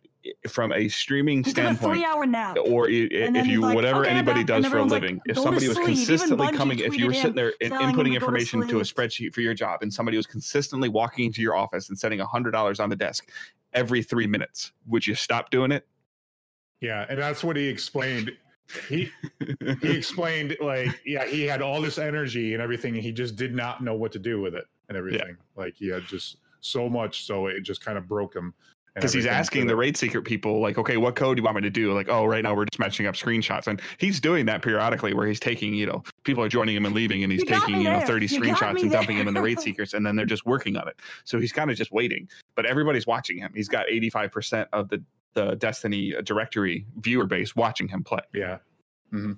from a streaming He took a standpoint, three-hour nap. or i- i- And then if you like, whatever "Okay, anybody back," does for a everyone's like, living, if somebody was consistently coming, if you were sitting there and inputting to go to information to a spreadsheet for your job, and somebody was consistently walking into your office and setting a hundred dollars on the desk every three minutes, would you stop doing it? yeah, and that's what he explained. He he explained like yeah he had all this energy and everything and he just did not know what to do with it and everything like he had just so much so it just kind of broke him and because he's asking the raid secret people like okay what code do you want me to do? Like oh right now we're just matching up screenshots. And he's doing that periodically where he's taking you know people are joining him and leaving and he's You taking you know 30 You screenshots me and dumping them in the there. raid secrets and then they're just working on it. So he's kind of just waiting but everybody's watching him. He's got 85% of the the destiny directory viewer base watching him play. Yeah. Hmm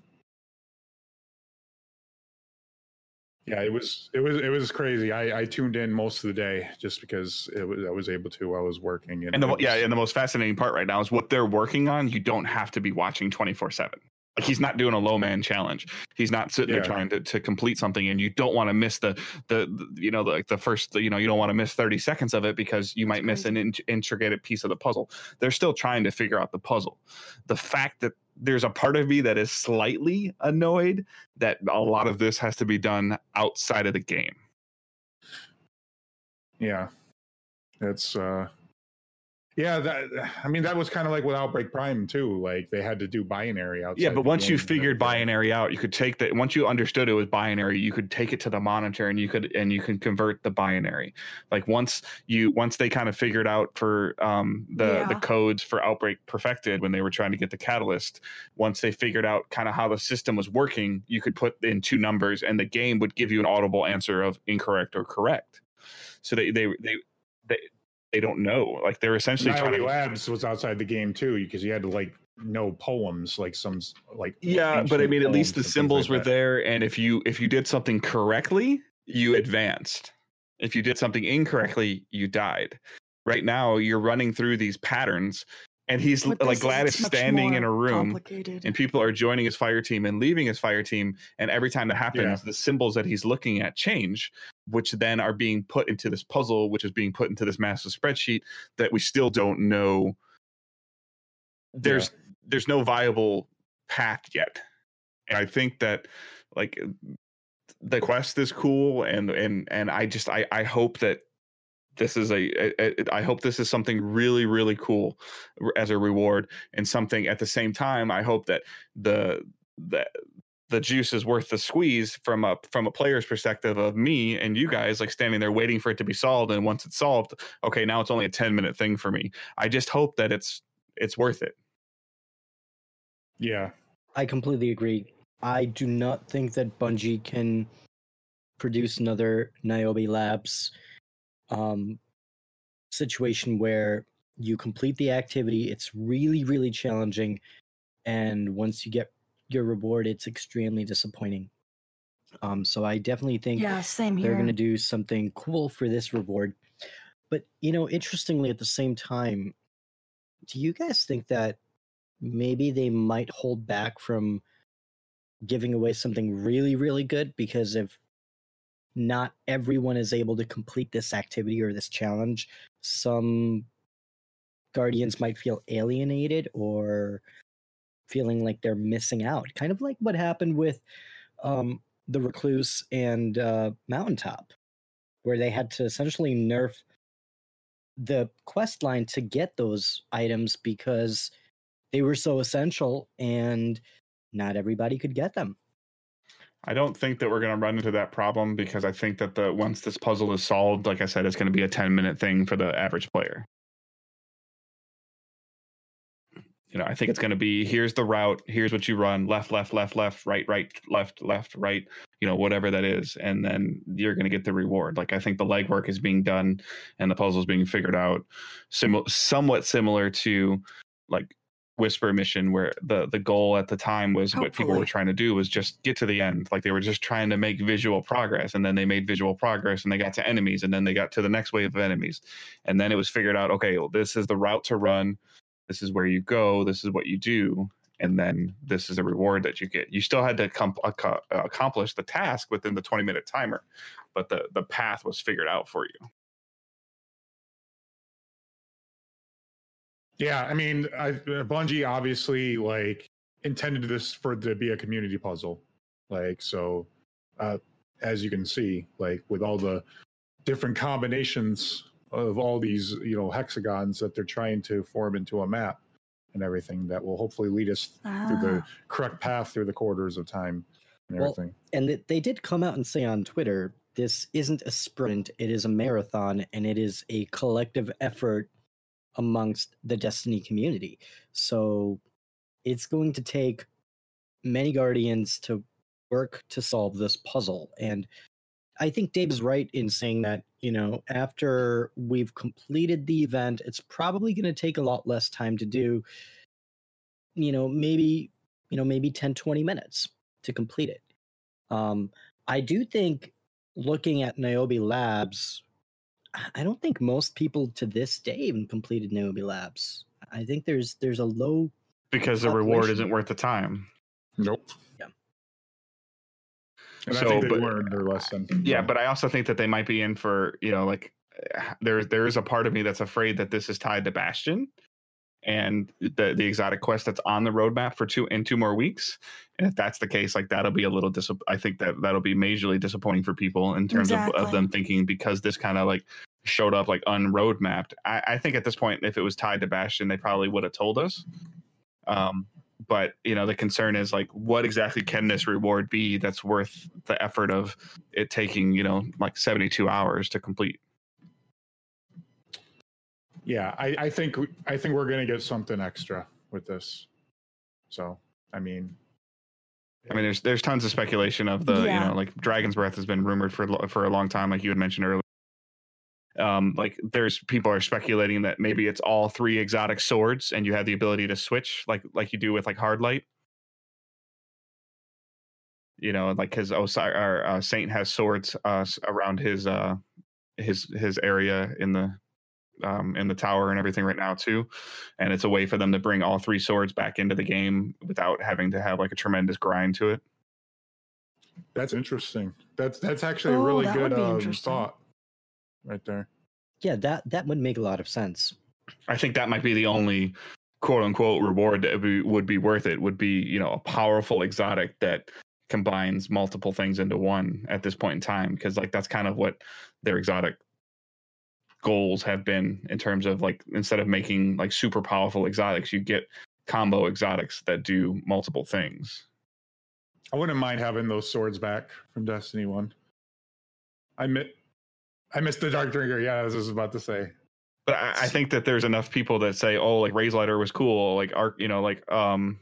yeah it was it was it was crazy. I i tuned in most of the day just because it was i was able to while i was working and the, it mo- yeah and the most fascinating part right now is what they're working on you don't have to be watching 24 7 like he's not doing a low man challenge. He's not sitting there trying to, to complete something and you don't want to miss the, the the you know like the first you know you don't want to miss 30 seconds of it because you might miss an in, intricate piece of the puzzle. They're still trying to figure out the puzzle. The fact that there's a part of me that is slightly annoyed that a lot of this has to be done outside of the game. Yeah. It's uh Yeah, that I mean that was kind of like with Outbreak Prime too. Like they had to do binary out. Yeah, but once you figured binary out, you could take that. Once you understood it was binary, you could take it to the monitor and you could and you can convert the binary. Like once you once they kind of figured out for um, the the codes for Outbreak Perfected when they were trying to get the catalyst. Once they figured out kind of how the system was working, you could put in two numbers and the game would give you an audible answer of incorrect or correct. So they they they they, they don't know. Like they're essentially trying Niobe to Labs was outside the game too because you had to like know poems like some like Yeah, but I mean, at least the poems and things symbols like were that. there, and if you if you did something correctly, you advanced. If you did something incorrectly, you died. Right now, you're running through these patterns, and he's With like this, Gladys standing in a room, and people are joining his fire team and leaving his fire team, and every time that happens, Yeah. the symbols that he's looking at change, which then are being put into this puzzle, which is being put into this massive spreadsheet that we still don't know. There's there's no viable path yet. And I think that like the quest is cool and and and I just I I hope that this is a, a, a I hope this is something really really cool as a reward and something at the same time I hope that the the the juice is worth the squeeze from a from a player's perspective of me and you guys like standing there waiting for it to be solved and once it's solved okay now it's only a 10 minute thing for me i just hope that it's it's worth it Yeah, I completely agree. I do not think that Bungie can produce another Niobe Labs um, situation where you complete the activity. It's really, really challenging, and once you get your reward, it's extremely disappointing. Um, so I definitely think yeah, same here. they're going to do something cool for this reward. But you know, interestingly, at the same time, do you guys think that maybe they might hold back from giving away something really, really good because if not everyone is able to complete this activity or this challenge, some guardians might feel alienated or feeling like they're missing out. Kind of like what happened with um, the recluse and uh, mountaintop, where they had to essentially nerf the quest line to get those items because they were so essential and not everybody could get them. I don't think that we're going to run into that problem because I think that the once this puzzle is solved, like I said, it's going to be a 10 minute thing for the average player. You know, I think it's going to be here's the route, here's what you run, left, left, left, left, right, right, left, left, right, you know, whatever that is, and then you're going to get the reward. Like I think the legwork is being done and the puzzle is being figured out, sim- somewhat similar to like whisper mission where the the goal at the time was what people were trying to do was just get to the end. Like they were just trying to make visual progress and then they made visual progress and they got to enemies and then they got to the next wave of enemies. And then it was figured out okay well, this is the route to run this is where you go this is what you do and then this is a reward that you get you still had to com- ac- accomplish the task within the 20 minute timer but the the path was figured out for you yeah. I mean, I, uh, Bungie obviously like intended this for to be a community puzzle, like so. Uh, as you can see, like with all the different combinations of all these, you know, hexagons that they're trying to form into a map and everything that will hopefully lead us through the Ah. correct path through the corridors of time and Well, everything. And they did come out and say on Twitter this isn't a sprint, it is a marathon, and it is a collective effort amongst the Destiny community. So it's going to take many Guardians to work to solve this puzzle. And I think Dave is right in saying that, you know, after we've completed the event, it's probably going to take a lot less time to do, you know, maybe, you know, maybe 10, 20 minutes to complete it. Um, I do think looking at Niobe Labs, I- I don't think most people to this day even completed Niobe Labs. I think there's there's a low because the reward isn't worth the time Nope. Yeah. And So, I think they but- learned their lesson. Yeah, but I also think that they might be in for you know like there there is a part of me that's afraid that this is tied to Bastion and the the exotic quest that's on the roadmap for two in two more weeks. And if that's the case, like that'll be a little dis. I think that that'll be majorly disappointing for people in terms of, of them thinking because this kind of like showed up like unroadmapped. I, I think at this point, if it was tied to Bastion, they probably would have told us. Um, but you know, the concern is like, what exactly can this reward be that's worth the effort of it taking you know like seventy two hours to complete? Yeah, I, I think I think we're gonna get something extra with this. So I mean, I mean, there's there's tons of speculation of the Yeah. you know like Dragon's Breath has been rumored for for a long time, like you had mentioned earlier. Um, like there's people are speculating that maybe it's all three exotic swords, and you have the ability to switch like like you do with like hard light. You know, like his Osir or uh, Saint has swords uh, around his uh his his area in the um in the tower and everything right now too, and it's a way for them to bring all three swords back into the game without having to have like a tremendous grind to it. that's interesting. That's that's actually a Oh, really that good um, thought, right there. Yeah, that that would make a lot of sense. I think that might be the only quote unquote reward that would be, would be worth it. Would be you know a powerful exotic that combines multiple things into one at this point in time because like that's kind of what their exotic goals have been in terms of like instead of making like super powerful exotics you get combo exotics that do multiple things I wouldn't mind having those swords back from Destiny One. I mi- I missed the Dark Drinker. Yeah, as I was about to say. but I, I think that there's enough people that say oh like Raze-Lighter was cool like arc you know like um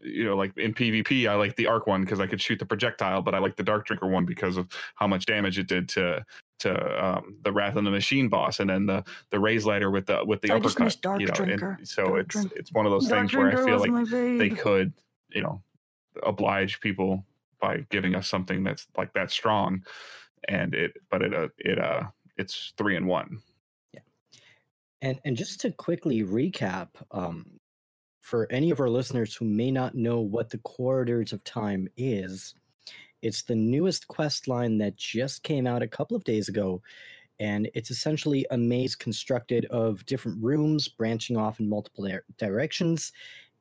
you know like in pvp i like the arc one because i could shoot the projectile but i like the dark drinker one because of how much damage it did to to um, the wrath of the machine boss and then the the Raze-Lighter with the with the I just uppercut missed Dark you know and Drinker. so Dark it's Drink- it's one of those Dark things where i feel like they could you know oblige people by giving us something that's like that strong and it but it uh it uh it's three and one Yeah, And and just to quickly recap, um, for any of our listeners who may not know what the Corridors of Time is, it's the newest quest line that just came out a couple of days ago, and it's essentially a maze constructed of different rooms branching off in multiple dir- directions,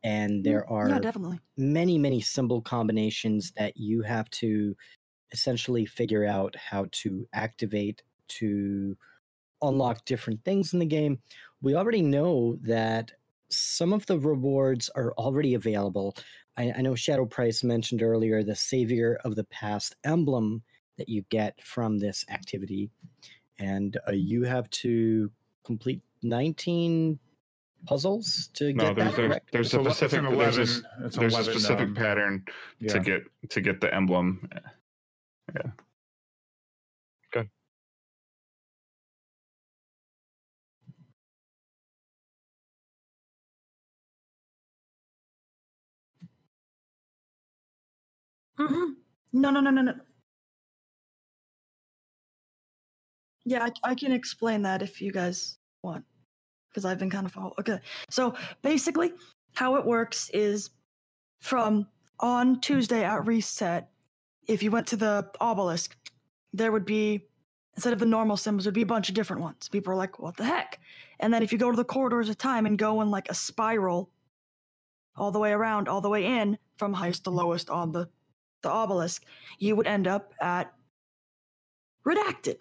and there are yeah, definitely. many many symbol combinations that you have to essentially figure out how to activate to unlock different things in the game. We already know that some of the rewards are already available. I, I know shadow price mentioned earlier the savior of the past emblem that you get from this activity. And uh, you have to complete 19 puzzles to no get there's that there's, correct? there's It's a a le- it's specific an there's a, 11 s- it's there's a specific um, pattern Yeah. to get to get the emblem yeah good Mhm. No, no, no, no, no. Yeah, I, I can explain that if you guys want, because I've been kind of follow. Okay, so basically, how it works is from on Tuesday at reset, if you went to the obelisk, there would be instead of the normal symbols, there'd be a bunch of different ones. People are like, "What the heck?" And then if you go to the corridors of time and go in like a spiral, all the way around, all the way in, from highest to lowest on the the obelisk, you would end up at redacted,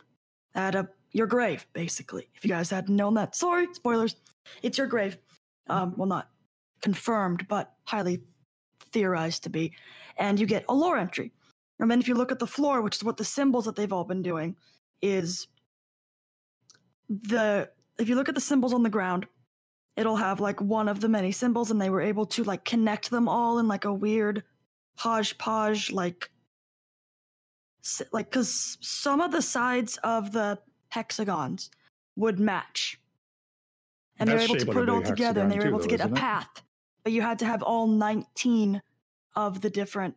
at a your grave, basically. If you guys hadn't known that, sorry, spoilers. It's your grave. Um, well, not confirmed, but highly theorized to be. And you get a lore entry. And then if you look at the floor, which is what the symbols that they've all been doing, is the if you look at the symbols on the ground, it'll have like one of the many symbols, and they were able to like connect them all in like a weird hodgepodge like like because some of the sides of the hexagons would match. And they were able to put it all together and they were able too, to get a it? path. But you had to have all 19 of the different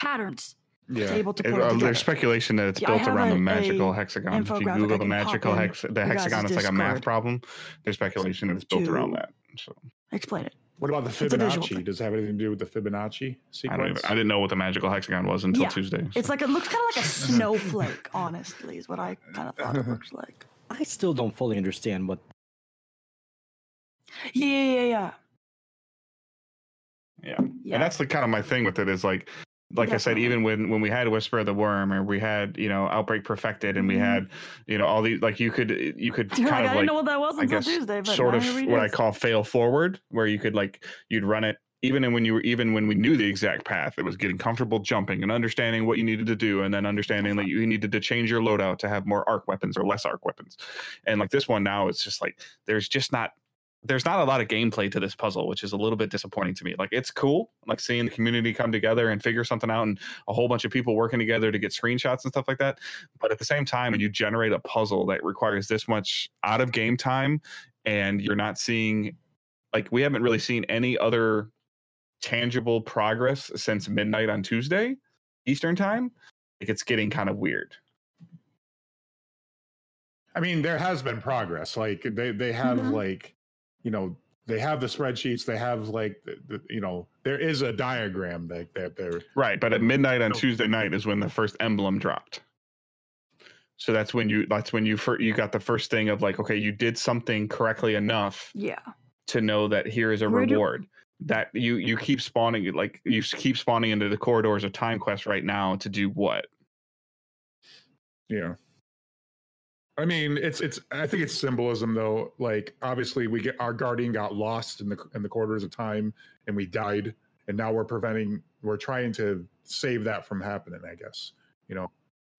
patterns Yeah. able to put it uh, together there's speculation that it's Yeah, built around a- the magical hexagon. If you Google the magical hex, the hexagon, it's like a math problem. There's speculation that it's built around that. So explain it What about the It's a visual Fibonacci? Does it have anything to do with the Fibonacci I don't sequence? even, I didn't know what the magical hexagon was until Yeah. Tuesday. it's like it looks kind of like a snowflake honestly is what i kind of thought it looks like I still don't fully understand what yeah yeah yeah, yeah. yeah. Yeah. And that's the kind of my thing with it is like like I said, even when when we had Whisper of the Worm or we had you know Outbreak Perfected and we Mhm. had you know all these like you could you could You're kind like, I of didn't know what that was I until guess Tuesday, but sort of what I call fail forward, where you could like you'd run it even in when you were even when we knew the exact path, it was getting comfortable jumping and understanding what you needed to do, and then understanding that you needed to change your loadout to have more arc weapons or less arc weapons. And like this one now, it's just like there's just not there's not a lot of gameplay to this puzzle, which is a little bit disappointing to me. Like it's cool, like seeing the community come together and figure something out, and a whole bunch of people working together to get screenshots and stuff like that. But at the same time, when you generate a puzzle that requires this much out of game time, and you're not seeing, like we haven't really seen any other tangible progress since midnight on Tuesday Eastern time. Like it's getting kind of weird. I mean, there has been progress. Like they they have Mhm. like, you know, they have the spreadsheets. They have like, the, the, you know, there is a diagram that that they're Right, but at midnight on Tuesday night is when the first emblem dropped. So that's when you that's when you fir- you got the first thing of like okay you did something correctly enough Yeah. to know that here is a Where do- reward that you you keep spawning like you keep spawning into the corridors of time quest right now to do what Yeah. I mean, it's it's. I think it's symbolism, though. Like, obviously, we get our guardian got lost in the in the corridors of time, and we died, and now we're preventing. We're trying to save that from happening. I guess you know,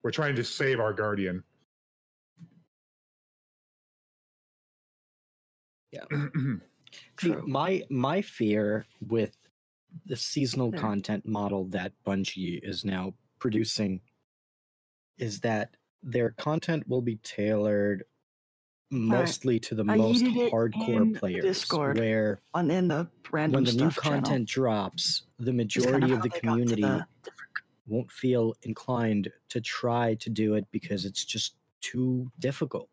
we're trying to save our guardian. Yeah. yeah. True. my my fear with the seasonal hmm. content model that Bungie is now producing is that their content will be tailored mostly to the I most yeeted it in hardcore the players Discord where On in the random when the new stuff channel. content drops the It's kind majority of the they got to community the- won't feel inclined to try to do it because it's just too difficult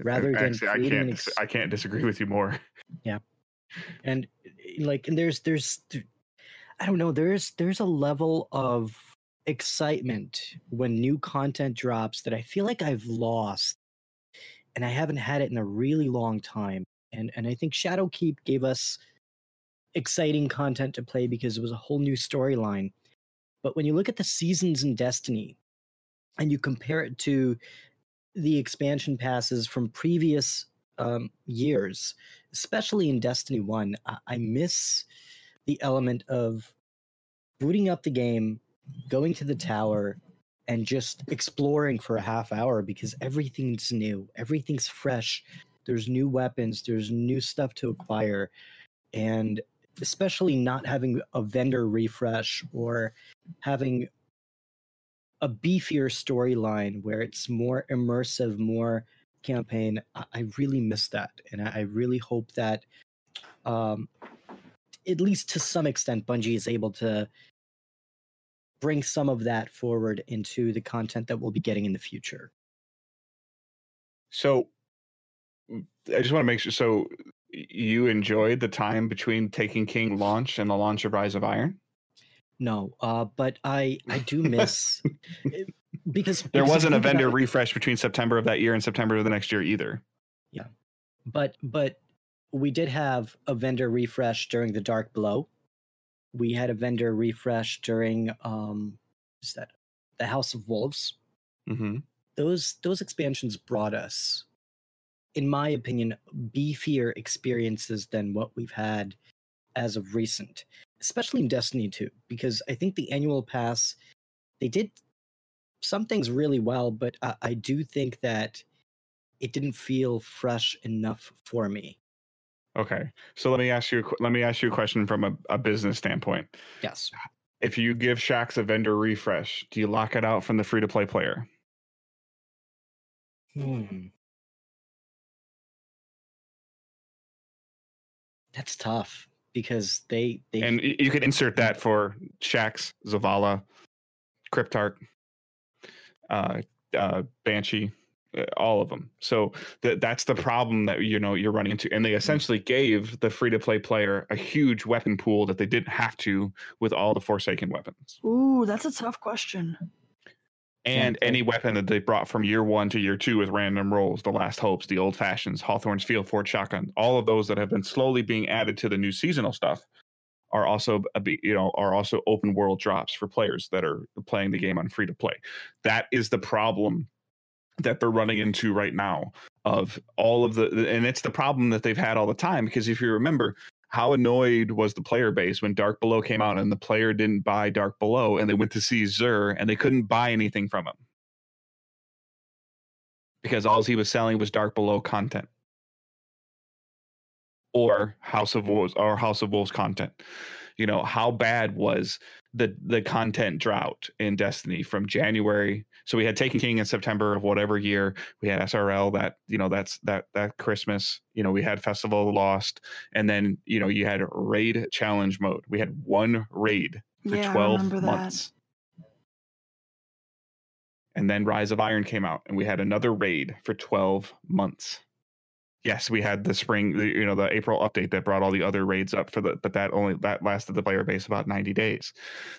rather than Actually, I can't ex- I can't disagree with you more. Yeah, and uh, like and there's there's i don't know there's there's a level of excitement when new content drops that i feel like i've lost and i haven't had it in a really long time and and i think shadowkeep gave us exciting content to play because it was a whole new storyline but when you look at the seasons in destiny and you compare it to the expansion passes from previous um, years especially in Destiny 1, I, I miss the element of booting up the game, going to the tower, and just exploring for a half hour because everything's new, everything's fresh. There's new weapons, there's new stuff to acquire. And especially not having a vendor refresh or having a beefier storyline where it's more immersive, more campaign I, really miss that and I really hope that um at least to some extent bungie is able to bring some of that forward into the content that we'll be getting in the future So I just want to make sure. So you enjoyed the time between Taken King launch and the launch of Rise of Iron? no uh but i i do miss because There because wasn't a think about vendor refresh between September of that year and September of the next year either. Yeah, but but we did have a vendor refresh during the Dark Below we had a vendor refresh during um is that the house of wolves Mm-hmm. those those expansions brought us in my opinion beefier experiences than what we've had as of recent especially in destiny 2 because i think the annual pass they did some things really well but i, I do think that it didn't feel fresh enough for me Okay, so let me ask you. a Let me ask you a question from a, a business standpoint. yes If you give Shax a vendor refresh, do you lock it out from the free to play player? Hmm. That's tough because they they And you could insert that for Shax, Zavala, Cryptarch, uh, uh, Banshee, Uh, all of them. So th- that's the problem that you know you're running into. And they mm-hmm. essentially gave the free to play player a huge weapon pool that they didn't have to with all the Forsaken weapons. Ooh, that's a tough question. And any weapon that they brought from year one to year two with random rolls, the Last Hopes, the Old Fashions, Hawthorne's Field-Forged Shotgun, all of those that have been slowly being added to the new seasonal stuff are also you know are also open world drops for players that are playing the game on free to play. That is the problem that they're running into right now of all of the and it's the problem that they've had all the time because if you remember how annoyed was the player base when Dark Below came out and the player didn't buy Dark Below and they went to see Xur and they couldn't buy anything from him because all he was selling was Dark Below content or House of Wolves or House of Wolves content. You know, how bad was the the content drought in Destiny from January? So we had Taken hmm. King in September of whatever year. We had SRL that, you know, that's that that Christmas. You know, we had Festival Lost and then, you know, you had raid challenge mode. We had one raid for Yeah, 12 remember that. months. And then Rise of Iron came out and we had another raid for 12 months. Yes, we had the spring, the, you know, the April update that brought all the other raids up for the, but that only that lasted the player base about 90 days.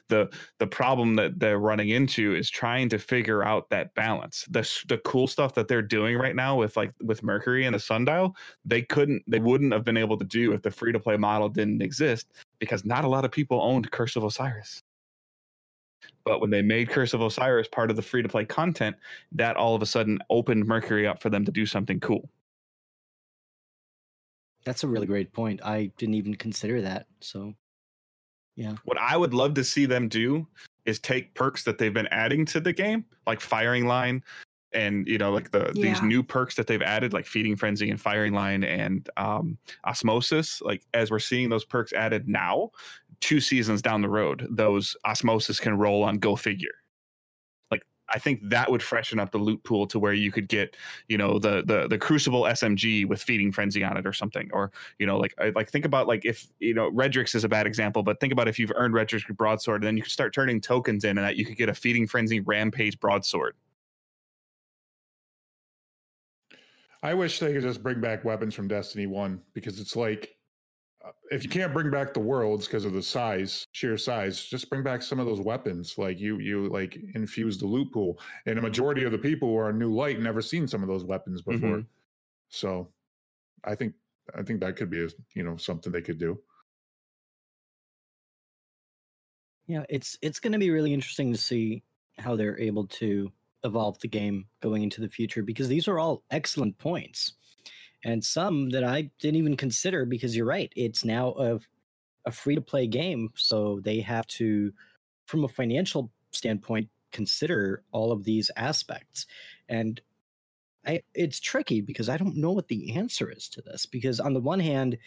The the problem that they're running into is trying to figure out that balance. The the cool stuff that they're doing right now with like with Mercury and the Sundial, they couldn't, they wouldn't have been able to do if the free to play model didn't exist because not a lot of people owned Curse of Osiris. But when they made Curse of Osiris part of the free to play content, that all of a sudden opened Mercury up for them to do something cool. That's a really great point. I didn't even consider that. So, yeah. What I would love to see them do is take perks that they've been adding to the game, like firing line, and you know, like the these new perks that they've added, like feeding frenzy and firing line and um, osmosis. Like as we're seeing those perks added now, two seasons down the road, those osmosis can roll on go figure. I think that would freshen up the loot pool to where you could get, you know, the the the Crucible SMG with feeding frenzy on it or something, or you know, like like think about like if you know Redrix is a bad example, but think about if you've earned Redrix broadsword, and then you could start turning tokens in, and that you could get a feeding frenzy rampage broadsword. I wish they could just bring back weapons from Destiny 1 because it's like if you can't bring back the worlds because of the size, sheer size, just bring back some of those weapons. Like you you like infuse the loot pool. And a majority of the people who are new light never seen some of those weapons before. Mm-hmm. So I think I think that could be a, you know something they could do. Yeah, it's it's going to be really interesting to see how they're able to evolve the game going into the future because these are all excellent points and some that I didn't even consider because you're right, it's now a a free to play game, so they have to from a financial standpoint consider all of these aspects. And I it's tricky because I don't know what the answer is to this because on the one hand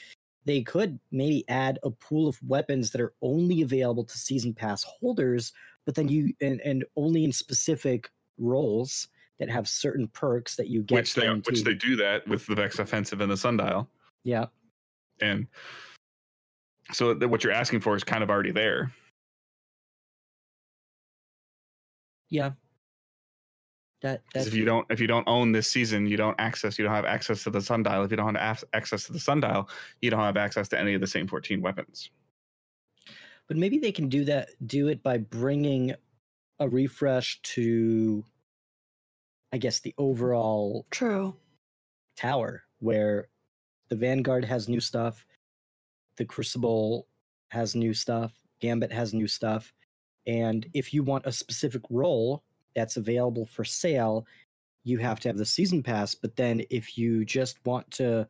they could maybe add a pool of weapons that are only available to season pass holders but then you and, and only in specific roles that have certain perks that you get which they which they do that with the Vex offensive and the Sundial, yeah and so what you're asking for is kind of already there. yeah that if you don't if you don't own this season, you don't access you don't have access to the Sundial. If you don't have access to the Sundial, you don't have access to any of the same 14 weapons. but maybe they can do that do it by bringing a refresh to i guess the overall True. tower where the Vanguard has new stuff, the Crucible has new stuff, Gambit has new stuff, and if you want a specific role that's available for sale, you have to have the season pass, but then if you just want to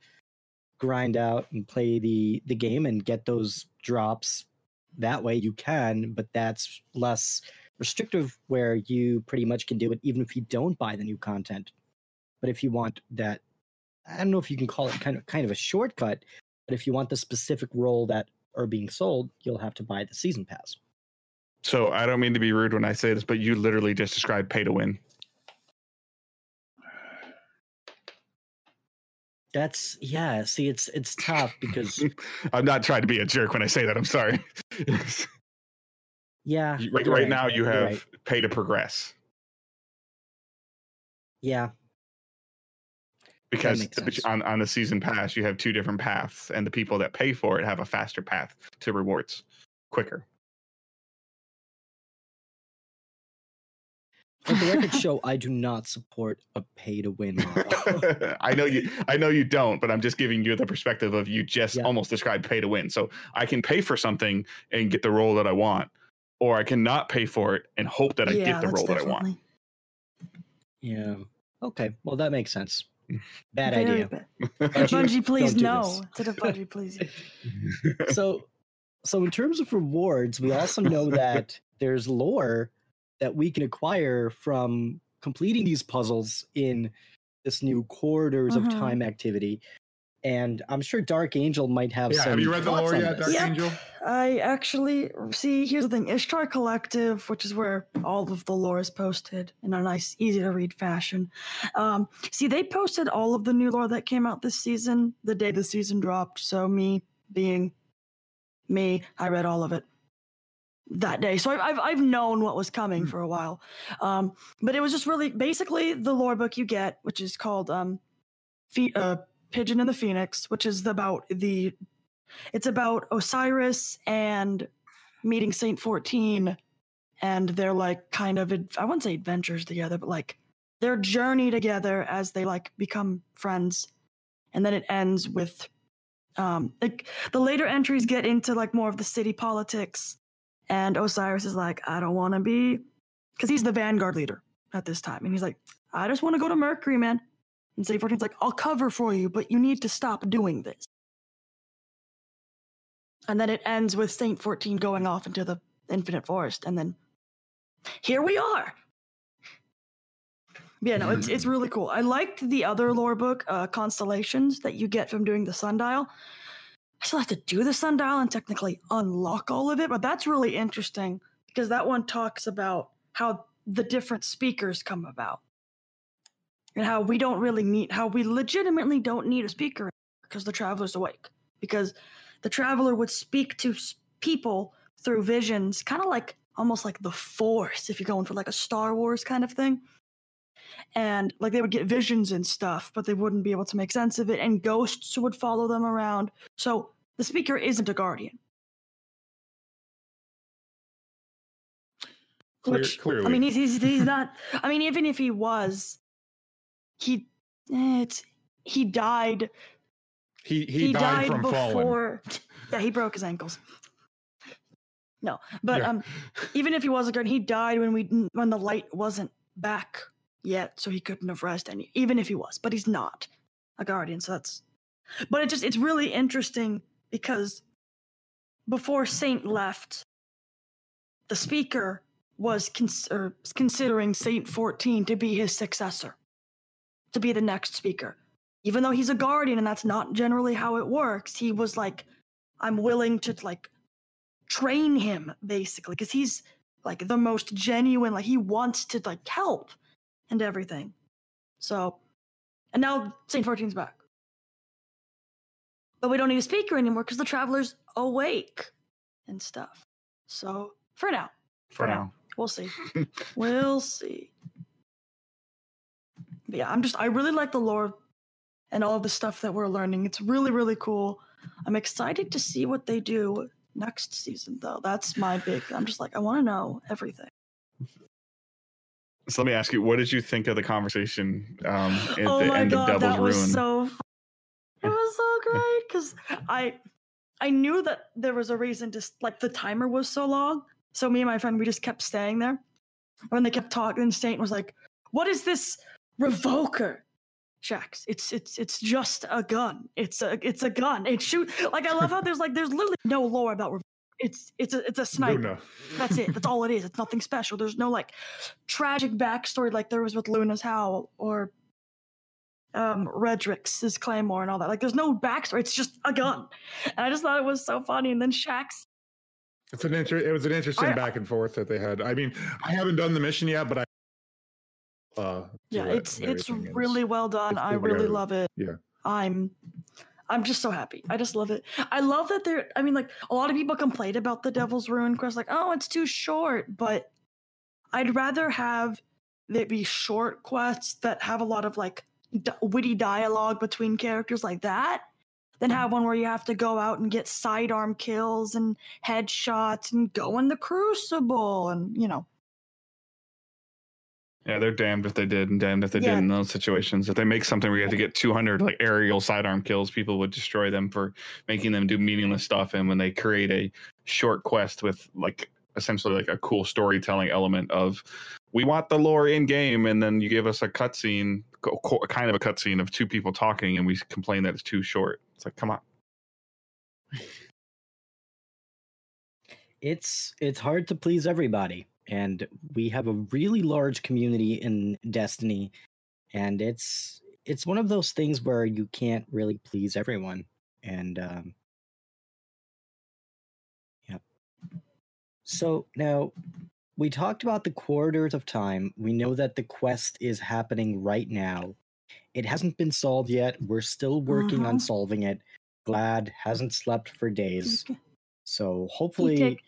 grind out and play the the game and get those drops that way you can, but that's less restrictive where you pretty much can do it even if you don't buy the new content. But if you want that I don't know if you can call it kind of kind of a shortcut, but if you want the specific role that are being sold, you'll have to buy the season pass. So I don't mean to be rude when I say this, but you literally just described pay to win. That's yeah. See, it's it's tough because I'm not trying to be a jerk when I say that. I'm sorry. yeah, You- right, right now, you have right. pay to progress yeah, because makes the- sense. on on the season pass, you have two different paths, and the people that pay for it have a faster path to rewards, quicker. Let the record show I do not support a pay to win model. I know you. I know you don't, but I'm just giving you the perspective of you just Yeah. almost described pay to win. So I can pay for something and get the role that I want, or I cannot pay for it and hope that I yeah, get the that's role that I want. definitely yeah. Okay. Well, that makes sense. Bad very idea. bad. Bungie, Bungie, please don't no. this. Instead of Bungie, please. so so in terms of rewards we also know that there's lore that we can acquire from completing these puzzles in this new corridors Mhm. of time activity and i'm sure dark angel might have Yeah, some have you read the thoughts lore on yet, this. Dark Yep. Angel? I actually see. Here's the thing: Ishtar Collective, which is where all of the lore is posted in a nice, easy to read fashion. Um, see, they posted all of the new lore that came out this season the day the season dropped. So me, being me, I read all of it that day. So I've I've, I've known what was coming for a while. Um, but it was just really basically the lore book you get, which is called um, Fe- uh, Pigeon and the Phoenix, which is about the it's about Osiris and meeting Saint 14 and they're like kind of I wouldn't say adventures together, but like their journey together as they like become friends. And then it ends with um like the later entries get into like more of the city politics and Osiris is like I don't want to be cuz he's the vanguard leader at this time and he's like I just want to go to Mercury, man. And 14's like I'll cover for you, but you need to stop doing this. And then it ends with Saint 14 going off into the infinite forest. And then here we are. Yeah, no, it's, it's really cool. I liked the other lore book, uh, Constellations, that you get from doing the sundial. I still have to do the sundial and technically unlock all of it, but that's really interesting because that one talks about how the different speakers come about and how we don't really need, how we legitimately don't need a speaker because the traveler's awake. Because the traveler would speak to people through visions, kind of like almost like the Force, if you're going for like a Star Wars kind of thing. And like they would get visions and stuff, but they wouldn't be able to make sense of it, and ghosts would follow them around. So the speaker isn't a guardian. Clear- Which, I mean, he's, he's he's not. I mean, even if he was, he eh, it's he died He he, died, from falling. before. Yeah, he broke his ankles. No, but Yeah. um, even if he was a guardian, he died when we when the light wasn't back yet, so he couldn't have rested any. Even if he was, but he's not a guardian, so that's. But it just it's really interesting because before Saint left, the speaker was cons- considering Saint fourteen to be his successor, to be the next speaker. Even though he's a guardian and that's not generally how it works he was like i'm willing to like train him basically because he's like the most genuine like he wants to like help and everything. So and now saint 14's back. But we don't need a speaker anymore because the traveler's awake and stuff. So for now. For now. we'll see. We'll see yeah i'm just i really like the lore and all of the stuff that we're learning. It's really really cool. I'm excited to see what they do next season though. That's my big i'm just like i want to know everything. So let me ask you, what did you think of the conversation um, at oh the my end god of Devil's that was so it was so great because i i knew that there was a reason to like the timer was so long. So me and my friend we just kept staying there. When they kept talking and Saint was like what is this revoker Shax, it's it's it's just a gun. It's a it's a gun. It shoot like I love how there's like there's literally no lore about revoker. It's it's a it's a sniper. Luna. That's it. That's all it is. It's nothing special. There's no like tragic backstory like there was with Luna's Howl or um Redrix's Claymore and all that. Like there's no backstory. It's just a gun. And I just thought it was so funny. And then Shax It's an inter- It was an interesting I- back and forth that they had. I mean, I haven't done the mission yet, but I. Uh, yeah, it's it's really well done. it's I really love it. Yeah. I'm I'm just so happy. I just love it. I love that they're I mean like a lot of people complained about the Devil's Ruin quest like, "Oh, it's too short." But I'd rather have it be short quests that have a lot of like d- witty dialogue between characters like that than have one where you have to go out and get sidearm kills and headshots and go in the crucible and, you know. Yeah, they're damned if they did and damned if they Yeah. did in those situations. If they make something where you have to get 200 like aerial sidearm kills, people would destroy them for making them do meaningless stuff. And when they create a short quest with like essentially like a cool storytelling element of we want the lore in game, and then you give us a cutscene, co- co- kind of a cutscene of two people talking, and we complain that it's too short. It's like, come on. it's it's hard to please everybody and we have a really large community in destiny and it's it's one of those things where you can't really please everyone and um yeah. So now we talked about the Corridors of Time. We know that the quest is happening right now. It hasn't been solved yet. We're still working on Mhm. solving it. Gladd hasn't slept for days. so hopefully take-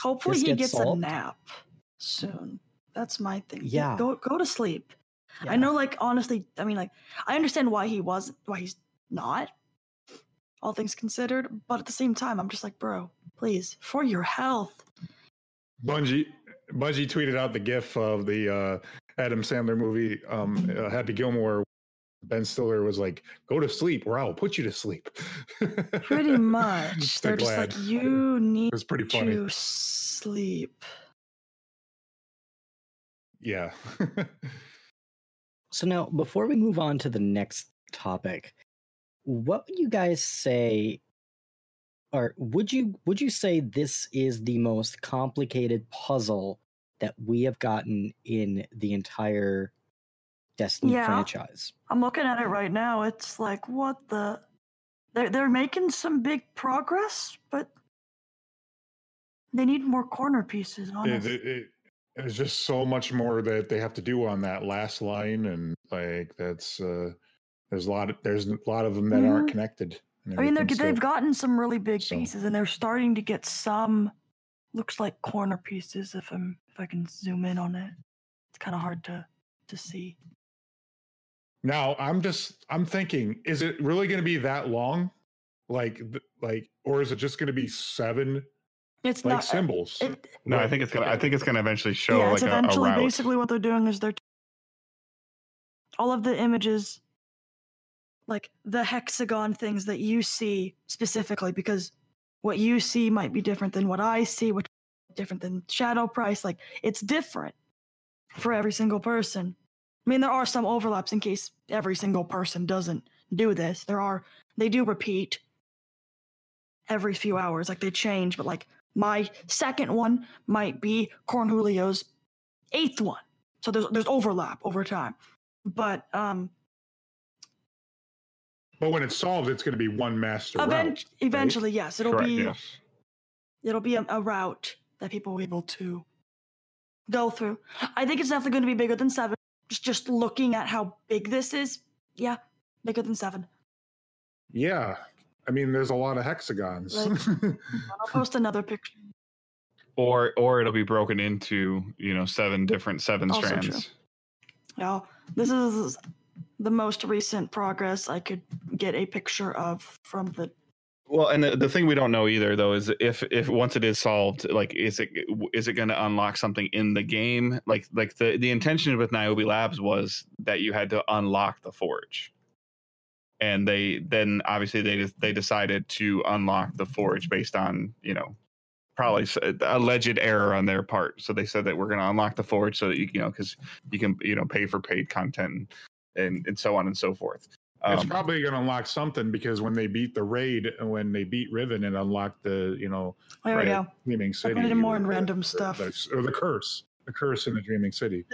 Hopefully he gets gets solved. a nap soon. That's my thing. Get- Yeah. Go go to sleep. I know like honestly, I mean like I understand why he was why he's not. All things considered, but at the same time I'm just like, bro, please, for your health. Bungie Bungie tweeted out the GIF of the uh, Adam Sandler movie um, uh, Happy Gilmore. Ben Stiller was like, "Go to sleep, or I'll put you to sleep." Pretty much. They're just like, you need It was pretty funny. to sleep. Yeah. So now, before we move on to the next topic, what would you guys say, or would you would you say this is the most complicated puzzle that we have gotten in the entire Destiny Yeah. franchise? I'm looking at it right now. It's like what the they're they're making some big progress, but they need more corner pieces, it, honestly. it, it, there's just so much more that they have to do on that last line, and like that's uh, there's a lot. Of, there's a lot of them that aren't Mhm. connected. I mean, they're, they've gotten some really big So- pieces, and they're starting to get some. Looks like corner pieces. If I'm, if I can zoom in on it, it's kind of hard to to see. Now I'm just I'm thinking, is it really going to be that long? Like like, or is it just going to be seven It's like not. uh, symbols? It, No, I think it's gonna. I think it's gonna eventually show yeah, like it's a, a eventually route. basically what they're doing is they're all of the images, like the hexagon things that you see specifically, because what you see might be different than what I see, which different than Shadow Price. Like it's different for every single person. I mean, there are some overlaps in case every single person doesn't do this. There are they do repeat every few hours, like they change, but like my second one might be Corholio's eighth one. So there's there's overlap over time. But um but when it's solved, it's going to be one master event- route. eventually, yes, it'll Correct, be yes. it'll be a, a route that people will be able to go through. I think it's definitely going to be bigger than seven. Just just looking at how big this is, yeah, bigger than seven. Yeah, I mean, there's a lot of hexagons. I'll post another picture. Or or it'll be broken into you know seven different seven Also true. strands. Now, this is the most recent progress I could get a picture of from the Well, and the, the thing we don't know either though is if if once it is solved, like is it is it going to unlock something in the game? Like like the the intention with Niobe Labs was that you had to unlock the forge, and they then obviously they they decided to unlock the forge based on you know probably alleged error on their part. So they said that we're going to unlock the forge so that you you know because you can you know pay for paid content and and so on and so forth. it's Um, probably going to unlock something because when they beat the raid, and when they beat Riven and unlocked the, you know, there we Right. go. Dreaming City, put it in more or in the- random the- stuff. the- or the curse, the curse in the Dreaming City.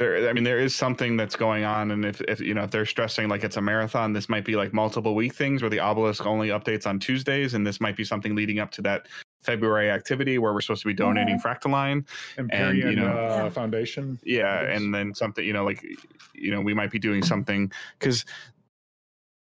There i mean there is something that's going on and if, if you know if they're stressing like it's a marathon this might be like multiple week things where the obelisk only updates on tuesdays and this might be something leading up to that february activity where we're supposed to be donating fractaline Empyrean you know- uh, Foundation. yeah and then something you know like you know we might be doing something because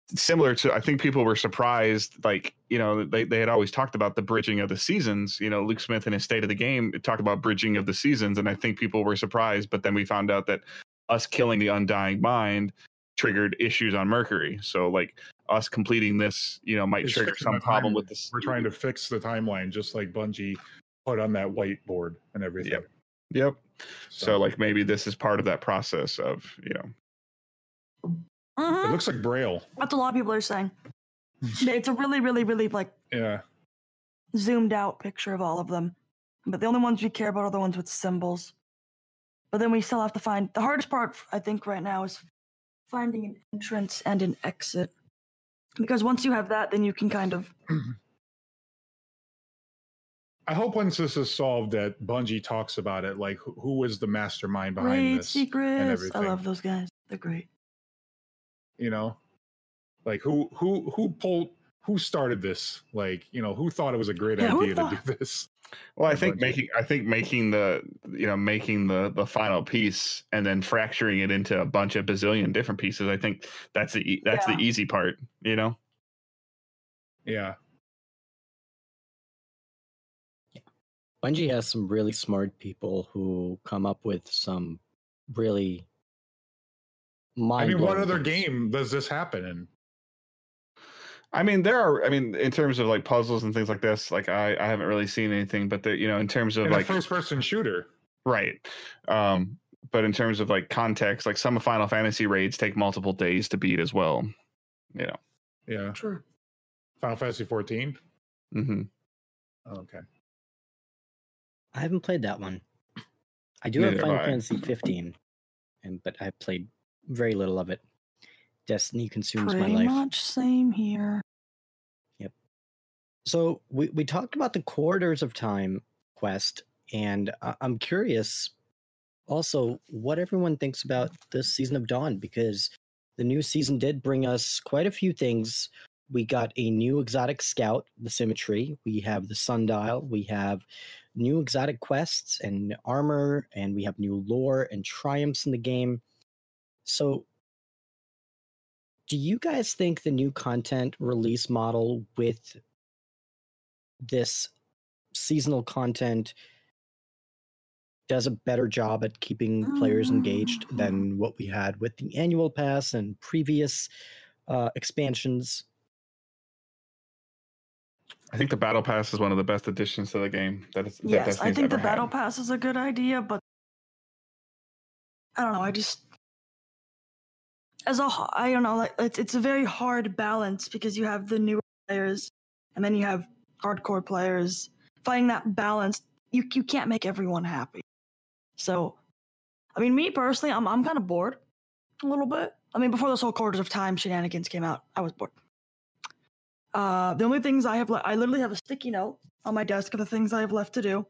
similar to i think people were surprised like you know they, they had always talked about the bridging of the seasons you know luke smith in his state of the game talked about bridging of the seasons and i think people were surprised but then we found out that us killing the undying mind triggered issues on mercury so like us completing this you know might It's trigger some problem with this We're trying to fix the timeline, just like Bungie put on that whiteboard and everything. Yep. Yep. So like maybe this is part of that process of you know. Mhm. it looks like Braille. That's a lot of people are saying. it's a really, really, really like Yeah. zoomed out picture of all of them. But the only ones we care about are the ones with symbols. But then we still have to find the hardest part, I think, right now is finding an entrance and an exit. Because once you have that, then you can kind of. I hope once this is solved that Bungie talks about it, like who, who was the mastermind behind Great this, secrets. I everything. I love those guys. They're great. You know, like who who who pulled who started this, like you know who thought it was a great Yeah, idea to do this. Well, I think making I think making the you know making the the final piece and then fracturing it into a bunch of bazillion different pieces. I think that's the e- that's Yeah. the easy part. You know. Yeah, Bungie has some really smart people who come up with some really I mean, what other game does this happen in? I mean, there are. I mean, in terms of like puzzles and things like this, like I, I haven't really seen anything. But there, you know, in terms of In like first-person shooter. right, um, but in terms of like context, like some of Final Fantasy raids take multiple days to beat as well. You know. Yeah, True. Final Fantasy 14. Mm-hmm. okay. I haven't played that one. I do have Neither Final have I. Fantasy 15, and but I've played very little of it. Destiny consumes Pretty my life. much same here. Yep. So we, we talked about the Corridors of Time quest, and I- I'm curious also what everyone thinks about this season of Dawn because the new season did bring us quite a few things. We got a new exotic scout, the symmetry. We have the sundial. We have new exotic quests and armor, and we have new lore and triumphs in the game. So, do you guys think the new content release model with this seasonal content does a better job at keeping players engaged than what we had with the annual pass and previous uh, expansions. I think the battle pass is one of the best additions to the game. That is. that Yes, I Destiny's think the ever battle had. pass is a good idea, but I don't know. I just as a I don't know. Like it's it's a very hard balance because you have the newer players and then you have hardcore players. Finding that balance, you you can't make everyone happy. So, I mean, me personally, I'm I'm kind of bored a little bit. I mean, before this whole Corridors of Time shenanigans came out, I was bored. Uh, the only things I have, le- I literally have a sticky note on my desk of the things I have left to do.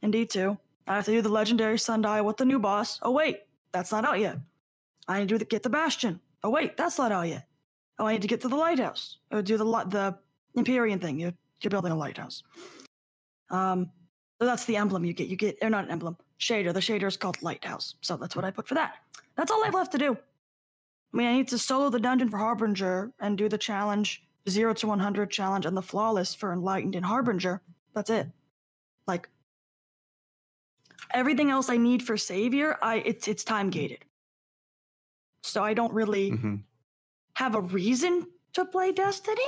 In D2, I have to do the legendary sundial with the new boss. Oh wait, that's not out yet. I need to get the bastion. Oh wait, that's not out yet. Oh, I need to get to the lighthouse or do the the Empyrean thing. You're you're building a lighthouse. Um, so that's the emblem you get. You get or not an emblem shader. The shader is called lighthouse. So that's what I put for that. That's all I have left to do. I mean, I need to solo the dungeon for Harbinger and do the challenge, zero to one hundred challenge, and the flawless for enlightened and Harbinger. That's it. Like everything else I need for Savior, I it's it's time gated. So I don't really Mhm. have a reason to play Destiny.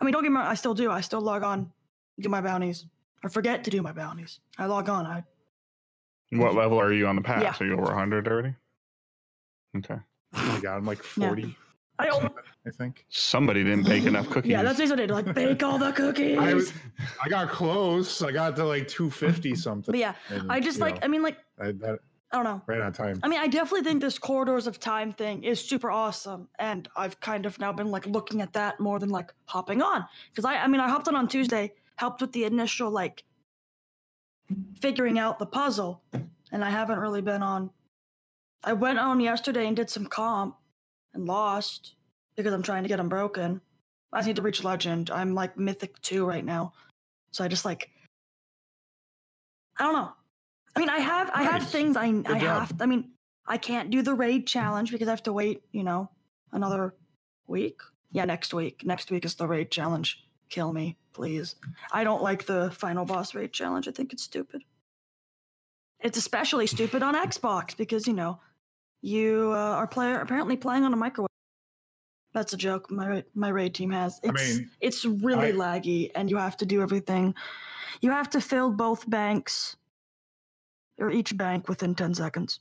I mean, don't get me wrong, I still do. I still log on, do my bounties, or forget to do my bounties. I log on. I What level are you on the pass? Yeah. Are you over 100 already? Okay. Oh my god, I'm like Yeah. 40, I don't. I think. Somebody didn't bake enough cookies. Yeah, that's basically what I did. Like bake all the cookies. I, was, I got close. I got to like 250 something. but yeah, and, I just like. know, I mean, like I, that, I don't know. right on time. I mean, I definitely think this corridors of time thing is super awesome, and I've kind of now been like looking at that more than like hopping on because I, I mean, I hopped on on Tuesday, helped with the initial like figuring out the puzzle, and I haven't really been on. I went on yesterday and did some comp and lost because I'm trying to get unbroken. I just need to reach legend. I'm like mythic two right now, so I just like I don't know. I mean, I have I have Nice. things I I job. have. I mean, I can't do the raid challenge because I have to wait. You know, another week. Yeah, next week. Next week is the raid challenge. Kill me, please. I don't like the final boss raid challenge. I think it's stupid. It's especially stupid on Xbox because you know you uh, are player apparently playing on a microwave. That's a joke. My my raid team has. I It's mean, it's really I- laggy, and you have to do everything. You have to fill both banks or each bank within 10 seconds.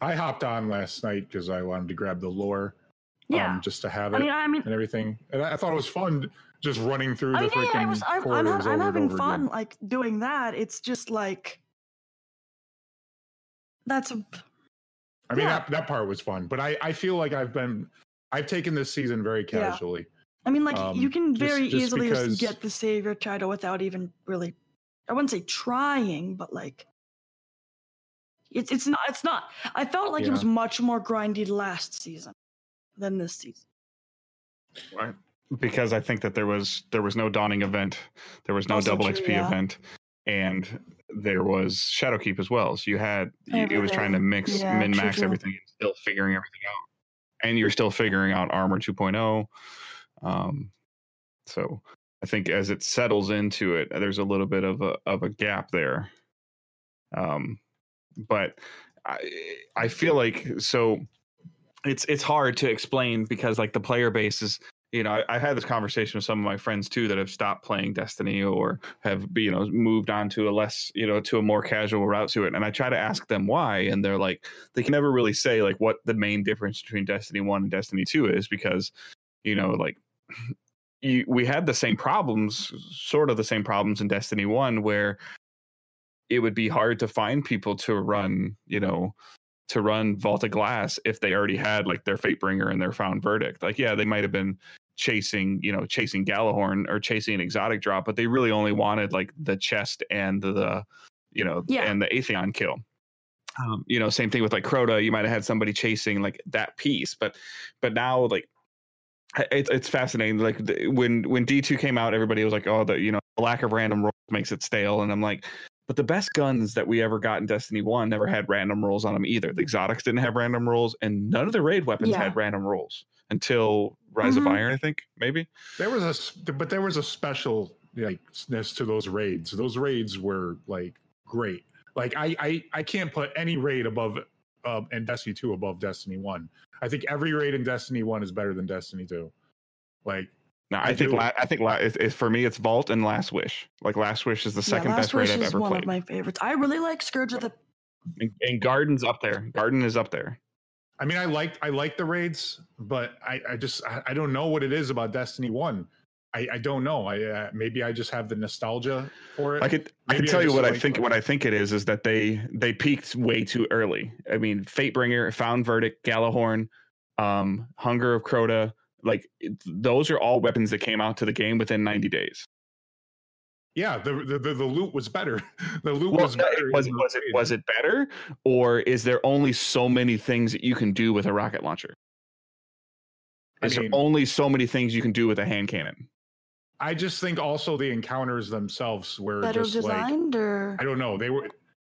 I hopped on last night because I wanted to grab the lore, Yeah. um, just to have it I mean, I mean, and everything. And I, thought it was fun just running through I the mean, yeah, freaking yeah, I was, I'm, I'm, ha- I'm having fun again. like doing that. It's just like that's a I mean, yeah. that, that part was fun, but I, I feel like I've been, I've taken this season very Yeah. casually. I mean, like you Um, can just- very just easily because- just get the savior title without even really. I wouldn't say trying, but like it's it's not it's not. I felt like it was much more grindy last season than this season. Right. Because I think that there was there was no dawning event, there was no Also double true, XP yeah. event, and there was Shadowkeep as well. So you had you, it was trying to mix Yeah, min max everything and still figuring everything out, and you're still figuring out armor 2.0. Um, so I think as it settles into it, there's a little bit of a of a gap there. Um, but I I feel like so it's it's hard to explain because like the player base is you know I, I had this conversation with some of my friends too that have stopped playing Destiny or have you know moved on to a less you know to a more casual route to it, and I try to ask them why, and they're like they can never really say like what the main difference between Destiny One and Destiny Two is because you know like you, we had the same problems, sort of the same problems in Destiny One, where it would be hard to find people to run, you know, to run Vault of Glass if they already had like their Fatebringer and their Found Verdict. Like, yeah, they might have been chasing, you know, chasing Gjallarhorn or chasing an exotic drop, but they really only wanted like the chest and the, you know, Yeah. and the Atheon kill. Um, you know, same thing with like Crota. You might have had somebody chasing like that piece, but but now like it's it's fascinating. Like when when D two came out, everybody was like, "Oh, the you know the lack of random rolls makes it stale," and I'm like, but the best guns that we ever got in Destiny One never had random rolls on them either. The exotics didn't have random rolls, and none of the raid weapons Yeah. had random rolls until Rise of Mhm. Iron, I think maybe. There was a, s- but there was a special likeness to those raids. Those raids were like great. Like I, I, I can't put any raid above, uh, and Destiny two above Destiny one. I think every raid in Destiny one is better than Destiny two. Like No, I I, think la- I think la- it's, it's for me it's Vault and Last Wish. Like Last Wish is the second yeah, best raid I've is ever one played. of my favorites. I really like Scourge of the. and, and Garden's up there. Garden is up there. I mean, I liked I like the raids, but I, I just I, I don't know what it is about Destiny One. I, I don't know. I uh, maybe I just have the nostalgia for it. I could I Maybe can I tell you what I like- think what I think it is is that they they peaked way too early. I mean, Fatebringer, Found Verdict, Gjallarhorn, um, Hunger of Crota, like those are all weapons that came out to the game within 90 days. yeah, the, the the the loot was better. The loot Well, was better. was it was it was it better or is there only so many things that you can do with a rocket launcher? I Is mean- there only so many things you can do with a hand cannon? I just think also the encounters themselves were Better just like or I don't know. They were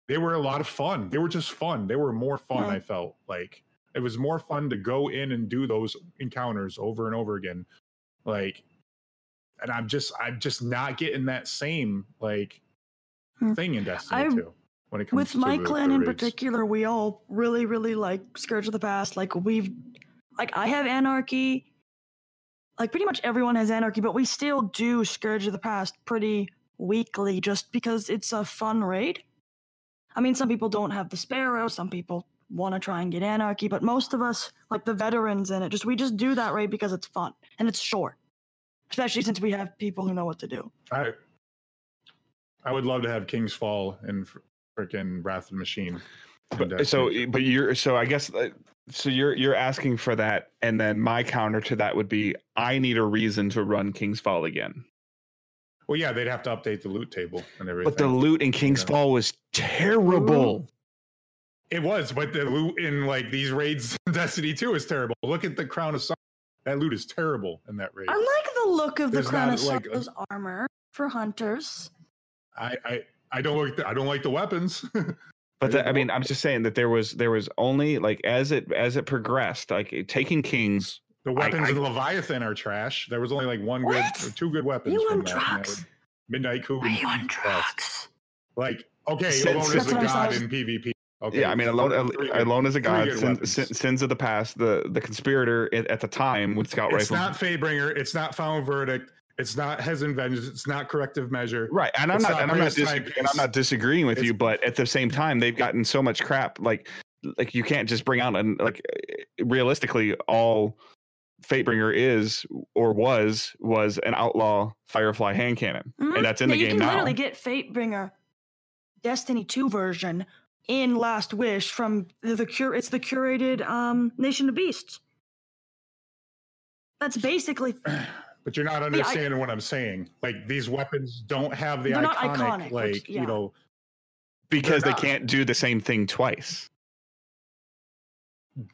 they were a lot of fun. They were just fun. They were more fun. Yeah. I felt like it was more fun to go in and do those encounters over and over again. Like, and I'm just I'm just not getting that same like Hmm. thing in Destiny I- 2 when it comes with to my the- clan the in particular, we all really, really like Scourge of the Past. Like we've, like I have Anarchy. Like pretty much everyone has Anarchy, but we still do Scourge of the Past pretty weekly, just because it's a fun raid. I mean, some people don't have the Sparrow. Some people want to try and get Anarchy, but most of us, like the veterans in it, just we just do that raid because it's fun and it's short. Especially since we have people who know what to do. I I would love to have King's Fall and freaking Wrath of the Machine. But so Destiny 2. but you're so I guess uh, so you're you're asking for that and then my counter to that would be I need a reason to run King's Fall again. well, yeah, they'd have to update the loot table and everything. But the loot in King's Yeah. Fall was terrible. It was, but the loot in like these raids Destiny 2 is terrible. Look at the Crown of Summer. That loot is terrible in that raid. I like the look of the Crown not, of like, a- Sorrow's armor for hunters. I, I I don't like the, I don't like the weapons. But you I mean. I'm just saying that there was there was only like as it as it progressed, like taking Kings. the weapons I- in Leviathan are trash. There was only like one What? good or two good weapons you from on that. and that drugs? Midnight Coup. Are you on drugs? Like okay, Since- alone is a god in PvP. Okay, Yeah, I mean, alone alone as a god, sin, sin, sins of the past, the the conspirator at, at the time with Scout It's Rifle. It's not Fatebringer. It's not Final Verdict. It's not Hezen Vengeance. It's not corrective measure. Right, and I'm It's not, not and I'm not, Prius disagreeing, and I'm not disagreeing with It's- you, but at the same time, they've gotten so much crap. Like, like you can't just bring out and like realistically, all Fatebringer is or was was an outlaw Firefly hand cannon, Mhm. and that's in Yeah, the you game can now. literally get Fatebringer Destiny 2 version in Last Wish from the, the cure. It's the curated um, Nation of Beasts. That's basically But you're not understanding what I'm saying. Like these weapons don't have the iconic, iconic, like which- yeah. you know, because they can't do the same thing twice.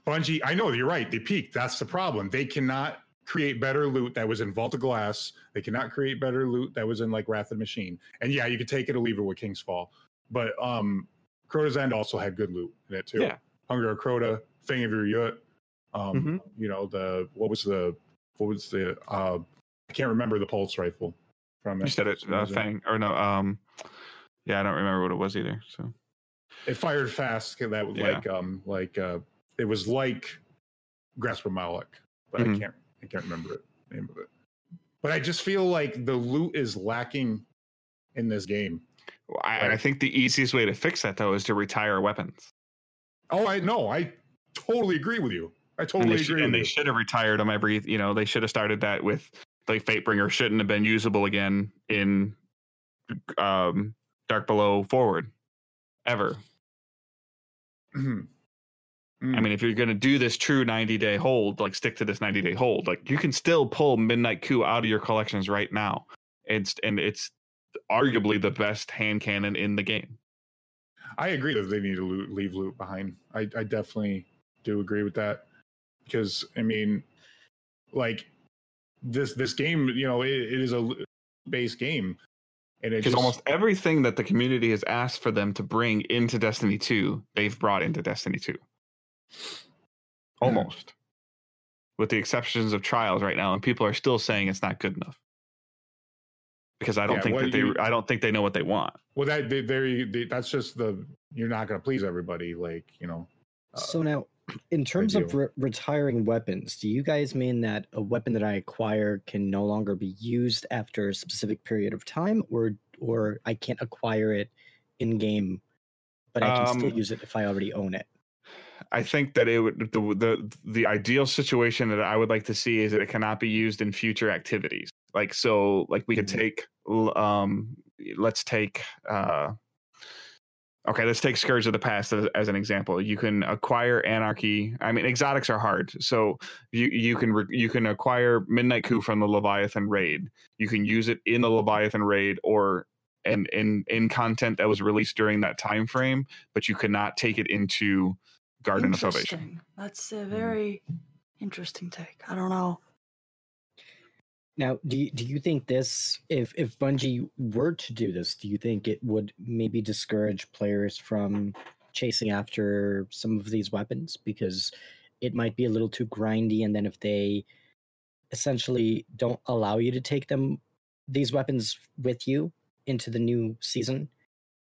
Bungie. I know you're right. They peaked. That's the problem. They cannot create better loot that was in Vault of Glass. They cannot create better loot that was in like Wrath of the Machine. And yeah, you could take it or leave it with King's Fall. But um Crota's End also had good loot in it too. Yeah. Hunger of Crota, Fang of Ir Yût. Um, Mhm. you know, the what was the what was the uh I can't remember the pulse rifle from it. You said it, uh, thing or no? Um, yeah, I don't remember what it was either. So It fired fast. That was Yeah. like um like uh it was like Grasp of Malok, but I Mhm. can't I can't remember it name of it. But I just feel like the loot is lacking in this game. I, I think the easiest way to fix that though is to retire weapons. Oh, I know. I totally agree with you. I and totally should, agree. and they should have retired them every you know they should have started that with like fatebringer shouldn't have been usable again in um dark below forward ever Mhm. i mean if you're going to do this true 90 day hold like stick to this 90 day hold like you can still pull midnight coup out of your collections right now it's and it's arguably the best hand cannon in the game I agree that they need to loot, leave loot behind. I, I definitely do agree with that because I mean, like this this game, you know, it, it is a base game, and it because almost everything that the community has asked for them to bring into destiny 2 they've brought into destiny 2 almost. With the exceptions of trials right now and people are still saying it's not good enough. Because i don't Yeah, think what that they you- i don't think they know what they want. Well that they, they, they, that's just the you're not going to please everybody, like you know. uh, So now, in terms of re- retiring weapons, do you guys mean that a weapon that I acquire can no longer be used after a specific period of time, or or I can't acquire it in game, but I can still Um, use it if I already own it? i think that it would the, the the ideal situation that i would like to see is that it cannot be used in future activities like so like we could Mhm. take um let's take uh okay let's take scourge of the past as, as an example you can acquire anarchy i mean exotics are hard so you you can re- you can acquire midnight coup from the leviathan raid you can use it in the leviathan raid or and in in content that was released during that time frame but you cannot take it into garden of salvation. That's a very interesting take. I don't know. Now, do you, do you think this, if if Bungie were to do this, do you think it would maybe discourage players from chasing after some of these weapons because it might be a little too grindy, and then if they essentially don't allow you to take them these weapons with you into the new season,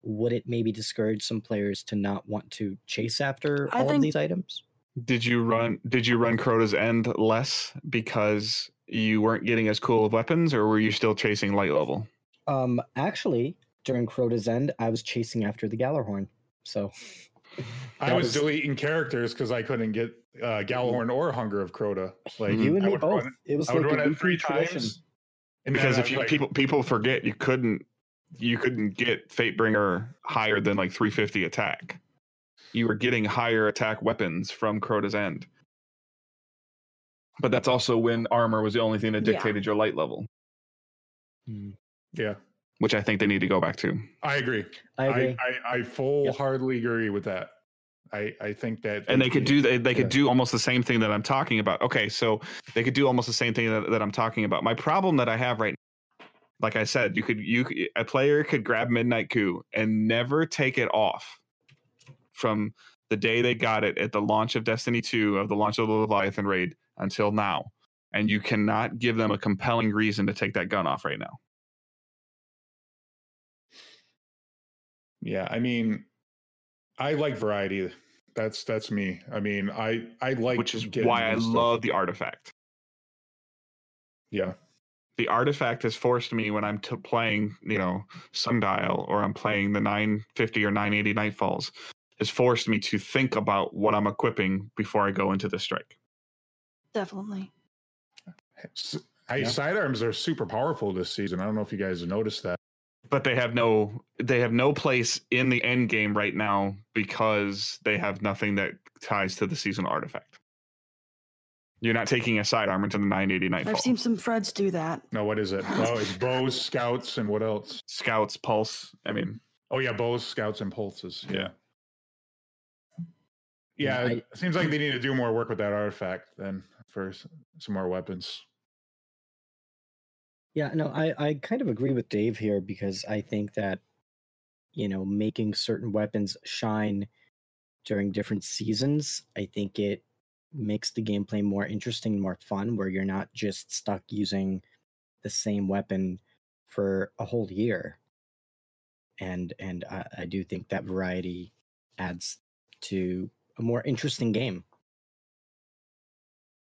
would it maybe discourage some players to not want to chase after I all of these items? Did you run? Did you run Crota's End less because you weren't getting as cool of weapons, or were you still chasing light level? Um, actually, during Crota's End, I was chasing after the Gjallarhorn. So I was, was- deleting characters because I couldn't get uh, Gjallarhorn or Hunger of Crota. Like you and I me both. run it was I would run it three tradition. times. And Because if you like, people people forget you couldn't you couldn't get Fatebringer higher than like 350 attack. You were getting higher attack weapons from Crota's End. But that's also when armor was the only thing that Yeah. dictated your light level, mm, yeah, which I think they need to go back to. I agree. I agree. I, I, full heartedly agree with that. I, I think that and they could do they, they could Yeah. do almost the same thing that I'm talking about. Okay, so they could do almost the same thing that, that I'm talking about. My problem that I have right now, like I said, you could you a player could grab Midnight Coup and never take it off from the day they got it at the launch of Destiny 2 of the launch of the Leviathan raid until now. And you cannot give them a compelling reason to take that gun off right now. Yeah, I mean, I like variety. That's that's me. I mean, I I like Which is why I stuff. love the artifact. Yeah, The artifact has forced me when I'm t- playing, you know, Sundial or I'm playing the 950 or 980 Nightfalls, has forced me to think about what I'm equipping before I go into the strike. Definitely. S- I, Yeah. Sidearms are super powerful this season. I don't know if you guys noticed that. But they have no they have no place in the end game right now because they have nothing that ties to the seasonal artifact. You're not taking a sidearm into the 980 Nightfall. I've seen some Freds do that. No, what is it? Oh, it's bows, scouts, and what else? Scouts, Pulse. I mean, Oh yeah, bows, scouts, and pulses. Yeah. Yeah, Yeah, I- it seems like they need to do more work with that artifact then for some more weapons. Yeah, no, I, I kind of agree with Dave here because I think that, you know, making certain weapons shine during different seasons, I think it makes the gameplay more interesting, more fun, where you're not just stuck using the same weapon for a whole year. And and I, I do think that variety adds to a more interesting game.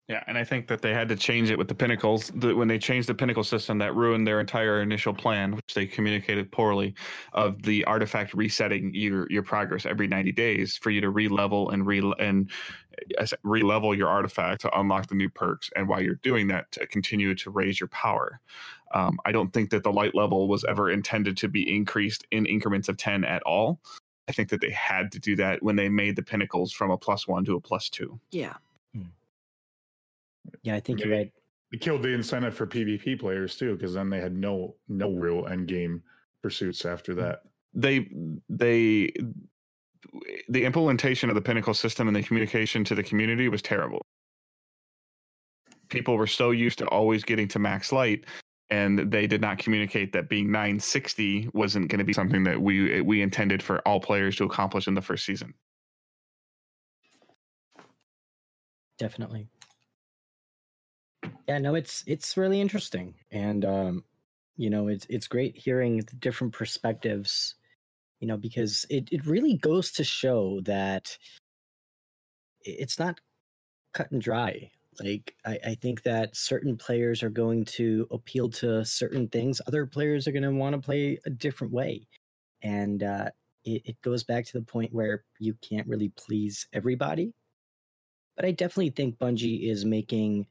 Yeah, and I think that they had to change it with the pinnacles. The, when they changed the pinnacle system, that ruined their entire initial plan, which they communicated poorly, of the artifact resetting your your progress every ninety days for you to re-level and re and as- re-level your artifact to unlock the new perks. And while you're doing that, to continue to raise your power. Um, I don't think that the light level was ever intended to be increased in increments of ten at all. I think that they had to do that when they made the pinnacles from a plus one to a plus two. Yeah. Yeah, I think you're right. It killed the incentive for PvP players too, because then they had no no real end game pursuits after mm. that. they they the implementation of the pinnacle system and the communication to the community was terrible people were so used to always getting to max light and they did not communicate that being 960 wasn't going to be something that we we intended for all players to accomplish in the first season definitely yeah no it's it's really interesting. And um you know it's it's great hearing the different perspectives you know because it it really goes to show that it's not cut and dry. Like I, I think that certain players are going to appeal to certain things. Other players are going to want to play a different way. And uh it, it goes back to the point where you can't really please everybody. But I definitely think Bungie is making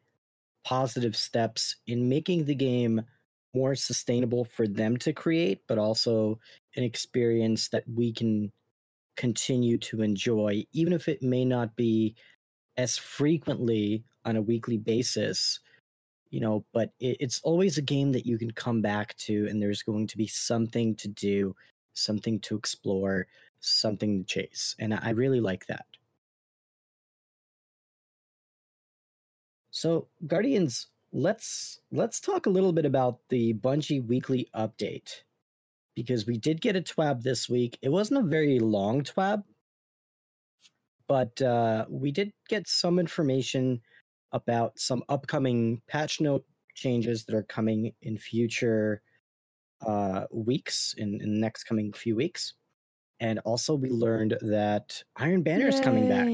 positive steps in making the game more sustainable for them to create, but also an experience that we can continue to enjoy, even if it may not be as frequently on a weekly basis. You know, but it, it's always a game that you can come back to, and there's going to be something to do, something to explore, something to chase. And I really like that. So, Guardians, let's let's talk a little bit about the Bungie weekly update because we did get a twab this week. It wasn't a very long twab, but uh, we did get some information about some upcoming patch note changes that are coming in future uh, weeks in, in the next coming few weeks. And also, we learned that Iron Banner is coming back.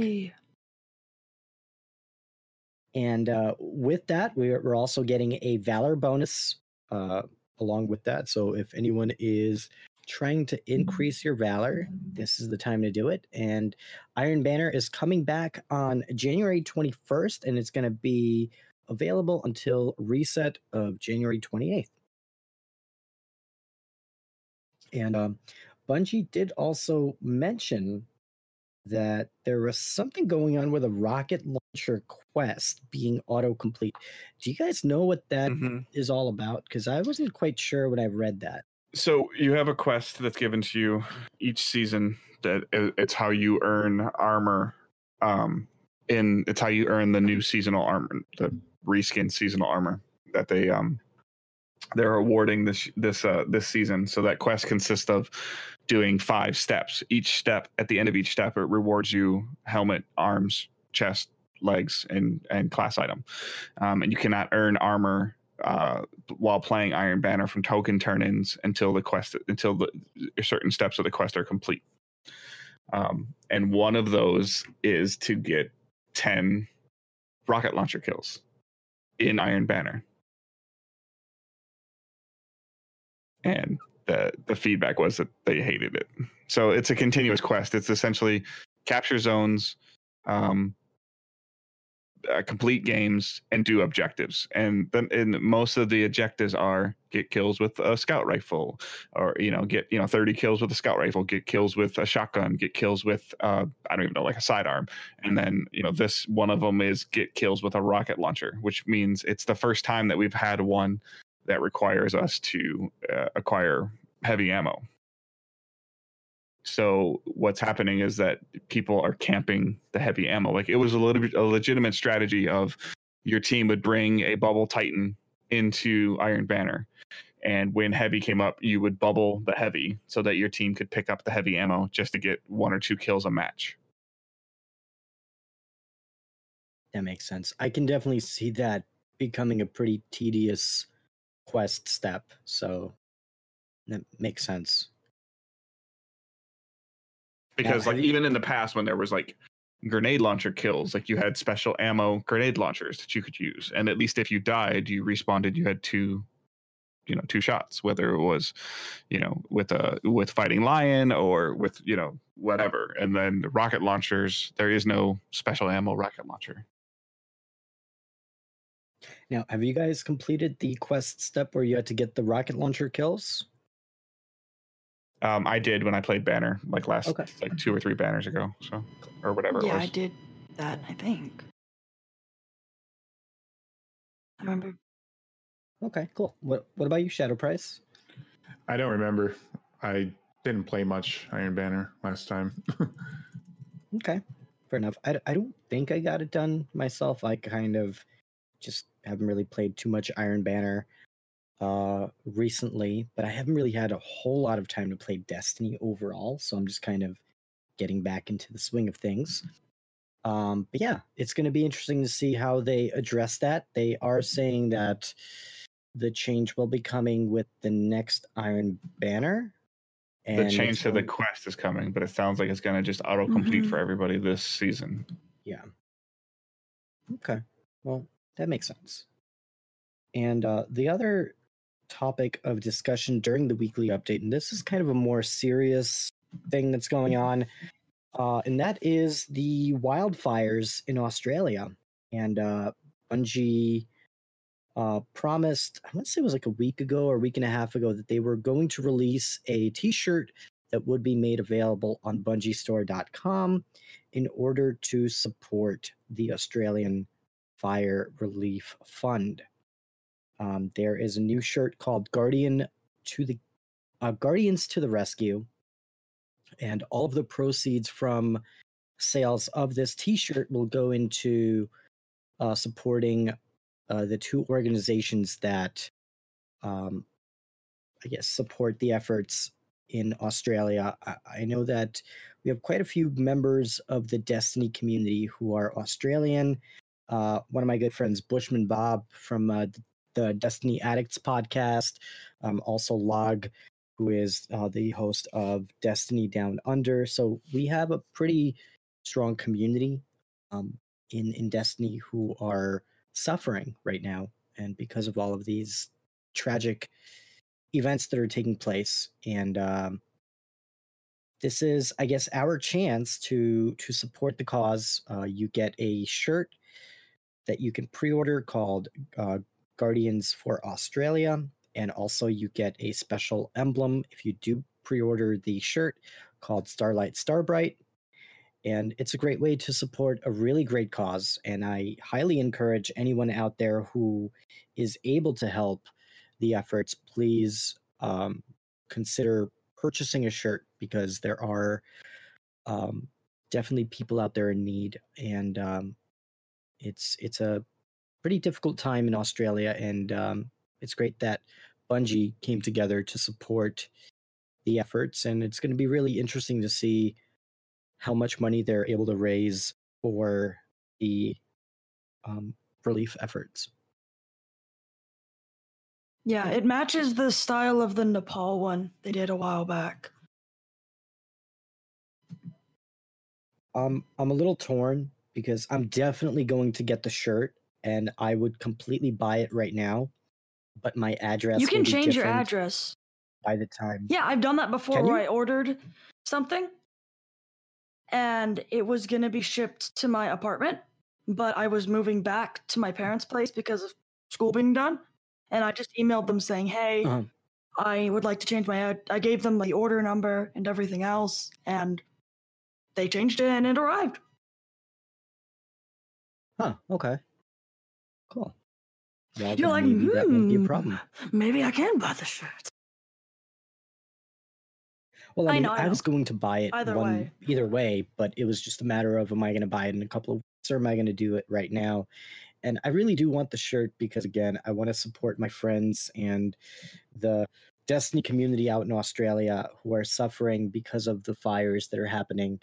And uh, with that, we're, we're also getting a Valor bonus uh, along with that. So if anyone is trying to increase your Valor, this is the time to do it. And Iron Banner is coming back on January 21st, and it's going to be available until reset of January 28th. And um, Bungie did also mention that there was something going on with a rocket launcher quest being autocomplete. Do you guys know what that is Mhm. all about? Because I wasn't quite sure when I read that. So you have a quest that's given to you each season. That it's how you earn armor. Um, in it's how you earn the new seasonal armor, the reskin seasonal armor that they um they're awarding this this uh this season. So that quest consists of doing five steps. Each step at the end of each step, it rewards you helmet, arms, chest, legs, and and class item. Um, and you cannot earn armor uh, while playing Iron Banner from token turn-ins until the quest until the certain steps of the quest are complete. Um, and one of those is to get ten rocket launcher kills in Iron Banner. and the the feedback was that they hated it. So it's a continuous quest. It's essentially capture zones, um, uh, complete games, and do objectives. And then and most of the objectives are get kills with a scout rifle, or you know get you know thirty kills with a scout rifle, get kills with a shotgun, get kills with uh, I don't even know like a sidearm, and then you know this one of them is get kills with a rocket launcher, which means it's the first time that we've had one that requires us to uh, acquire heavy ammo. So what's happening is that people are camping the heavy ammo. Like it was a little bit a legitimate strategy of your team would bring a bubble titan into Iron Banner. And when heavy came up, you would bubble the heavy so that your team could pick up the heavy ammo just to get one or two kills a match. That makes sense. I can definitely see that becoming a pretty tedious quest step. So that makes sense. Because have like you- even in the past when there was like grenade launcher kills, like you had special ammo grenade launchers that you could use. And at least if you died, you respawned, you had two you know, two shots, whether it was, you know, with a with fighting lion or with, you know, whatever. And then the rocket launchers, there is no special ammo rocket launcher. Now, have you guys completed the quest step where you had to get the rocket launcher kills? Um, I did when I played Banner, like last Okay. like two or three banners ago, so or whatever yeah, it I did that. I think. I remember. Okay, cool. What What about you, Shadow Price? I don't remember. I didn't play much Iron Banner last time. Okay, fair enough. I, I don't think I got it done myself. I kind of just haven't really played too much Iron Banner uh recently, but I haven't really had a whole lot of time to play Destiny overall, so I'm just kind of getting back into the swing of things. Um, but yeah, it's going to be interesting to see how they address that. They are saying that the change will be coming with the next Iron Banner. the change to the quest is coming, but it sounds like it's gonna just auto complete Mhm. for everybody this season. Yeah. Okay. Well, that makes sense. And uh, the other topic of discussion during the weekly update, and this is kind of a more serious thing that's going on, uh, and that is the wildfires in Australia. And uh, Bungie uh, promised, I want to say it was like a week ago or a week and a half ago, that they were going to release a t shirt that would be made available on bungiestore.com in order to support the Australian Fire Relief Fund. Um, there is a new shirt called Guardian to the uh, Guardians to the Rescue, and all of the proceeds from sales of this T-shirt will go into uh, supporting uh, the two organizations that, um, I guess, support the efforts in Australia. I, I know that we have quite a few members of the Destiny community who are Australian. Uh, one of my good friends, Bushman Bob from uh, the Destiny Addicts podcast, um, also Log, who is uh, the host of Destiny Down Under. So we have a pretty strong community um, in in Destiny who are suffering right now, and because of all of these tragic events that are taking place, and um, this is i guess our chance to to support the cause uh, you get a shirt that you can pre-order called uh, guardians for australia and also you get a special emblem if you do pre-order the shirt called starlight starbright. And it's a great way to support a really great cause and i highly encourage anyone out there who is able to help the efforts please um, consider purchasing a shirt because there are um, definitely people out there in need, and um, it's it's a pretty difficult time in Australia, and um, it's great that Bungie came together to support the efforts, and it's going to be really interesting to see how much money they're able to raise for the um, relief efforts. Yeah, it matches the style of the Nepal one they did a while back. Um, I'm a little torn because I'm definitely going to get the shirt, and I would completely buy it right now. But my address you can change your address. by the time. Yeah, I've done that before Can where you? I ordered something and it was going to be shipped to my apartment, but I was moving back to my parents' place because of school being done. And I just emailed them saying, hey, Uh-huh. I would like to change my ad. I gave them the order number and everything else, and they changed it and it arrived. Huh. Okay. Cool. Well, You're like, maybe that won't be a "Hmm, problem. Maybe I can buy the shirt. Well, I, I mean, know, I I, know. was going to buy it Either one, way. either way, but it was just a matter of am I going to buy it in a couple of weeks or am I going to do it right now? And I really do want the shirt because again, I want to support my friends and the Destiny community out in Australia who are suffering because of the fires that are happening.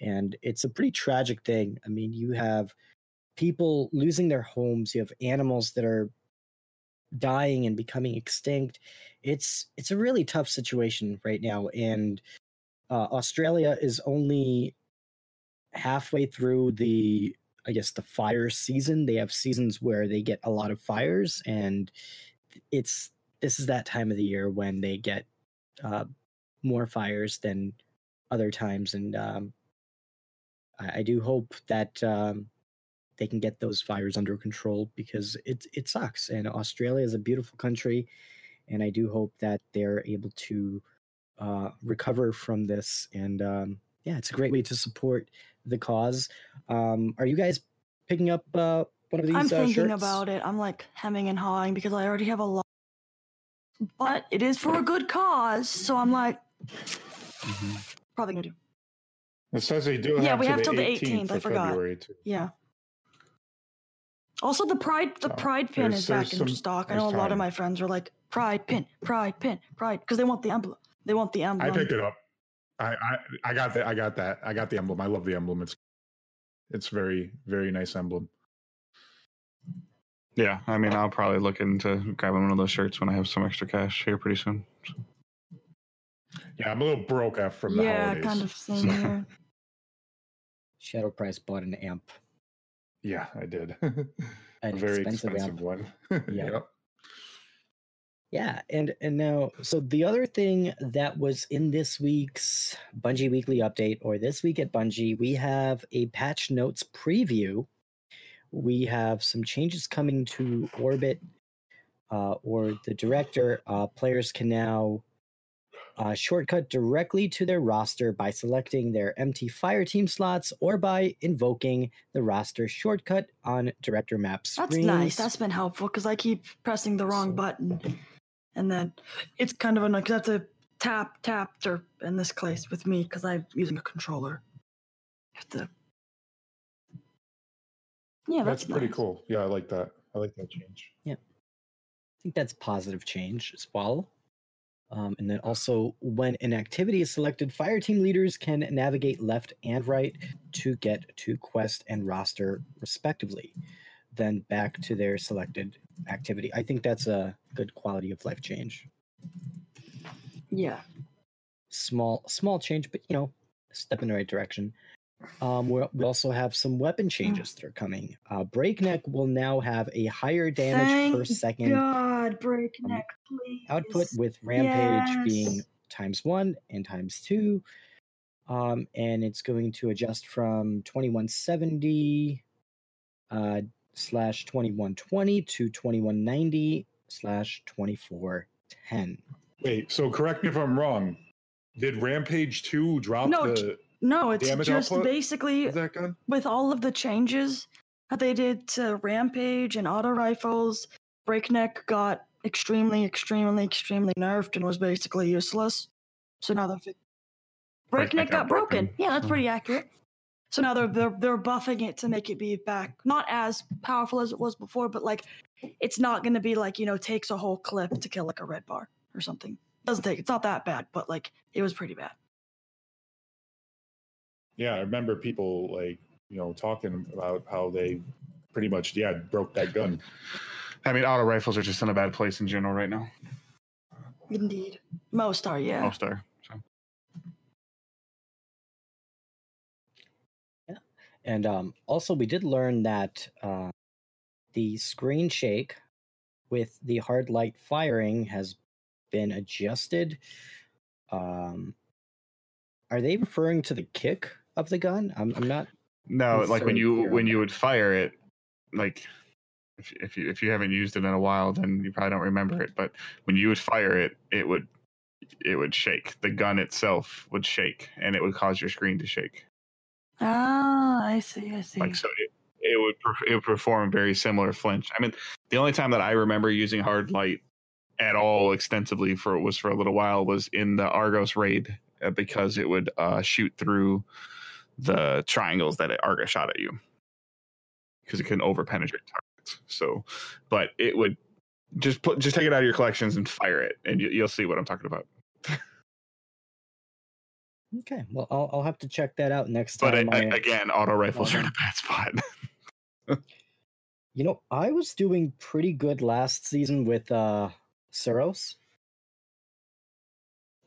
And it's a pretty tragic thing. I mean, you have people losing their homes, you have animals that are dying and becoming extinct. It's it's a really tough situation right now, and uh, Australia is only halfway through the I guess the fire season. They have seasons where they get a lot of fires, and it's this is that time of the year when they get uh, more fires than other times, and um, I, I do hope that um, they can get those fires under control because it it sucks. And Australia is a beautiful country, and I do hope that they're able to uh, recover from this. And um, yeah, it's a great way to support the cause. Um, are you guys picking up uh, one of these? I'm uh, thinking shirts? about it. I'm like hemming and hawing because I already have a lot. But it is for a good cause, so I'm like, Mhm. probably gonna do. It says they do have, Yeah, we to have the till the 18th 18th, I of forgot. February too. Yeah. Also, the pride the So, pride pin there's- is back there's in some- stock. I know a lot of time. my friends are like pride pin, pride pin, pride because they want the emblem. They want the emblem. I picked it up. I, I I got that. I got that. I got the emblem. I love the emblem. It's it's very very nice emblem. Yeah, I mean, I'll probably look into grabbing one of those shirts when I have some extra cash here pretty soon. Yeah, I'm a little broke after from the yeah, holidays. kind of same here. Shadow Price bought an amp, Yeah, I did. a very expensive, expensive, one. Yeah. Yep. Yeah, and and now so the other thing that was in this week's Bungie Weekly Update or this week at Bungie, we have a patch notes preview. We have some changes coming to Orbit uh, or the director. Uh, players can now uh, shortcut directly to their roster by selecting their empty fire team slots or by invoking the roster shortcut on director map That's nice. That's been helpful because I keep pressing the wrong So- button, and then it's kind of annoying because I have to tap tap or in this case with me because I'm using a controller. Have to. Yeah, That's, that's, pretty nice. cool. Yeah, I like that. I like that change. Yeah, I think that's positive change as well. Um, and then also, when an activity is selected, fire team leaders can navigate left and right to get to quest and roster respectively, then back to their selected activity. I think that's a good quality of life change. Yeah. Small, small change, but you know, step in the right direction. Um, we're, also have some weapon changes that are coming. Uh, Breakneck will now have a higher damage per second God, breakneck, please. output with rampage being times one and times two um and it's going to adjust from 2170 uh slash 2120 to 2190 slash 2410 Wait, so correct me if I'm wrong. Did Rampage 2 drop No, the No, it's damage just output basically with all of the changes that they did to Rampage and auto rifles, Breakneck got extremely, extremely, extremely nerfed and was basically useless. So now they're fi- Breakneck, got, broken. Yeah, that's pretty accurate. So now they're, they're they're buffing it to make it be back not as powerful as it was before, but like it's not going to be like you know takes a whole clip to kill like a red bar or something. Doesn't take. It's not that bad, but like it was pretty bad. Yeah, I remember people like, you know, talking about how they pretty much, yeah, broke that gun. I mean, auto rifles are just in a bad place in general right now. Indeed, most are yeah. Most are. So. and um also we did learn that uh the screen shake with the hard light firing has been adjusted. Um, are they referring to the kick of the gun? I'm, I'm not. No, It's like when you when you would fire it, like if if you if you haven't used it in a while, then you probably don't remember it. But when you would fire it, it would it would shake. The gun itself would shake, and it would cause your screen to shake. Ah, I see. I see. Like so, it, it would it would perform very similar flinch. I mean, the only time that I remember using hard light at all extensively for was for a little while was in the Argos raid uh, because it would uh, shoot through the triangles that it Argo shot at you because it can over penetrate targets. So, but it would just put just take it out of your collections and fire it, and you, you'll see what I'm talking about. Okay, well, I'll, I'll have to check that out next time. But I, I, I- again, auto rifles are in Um, a bad spot. You know, I was doing pretty good last season with uh Suros.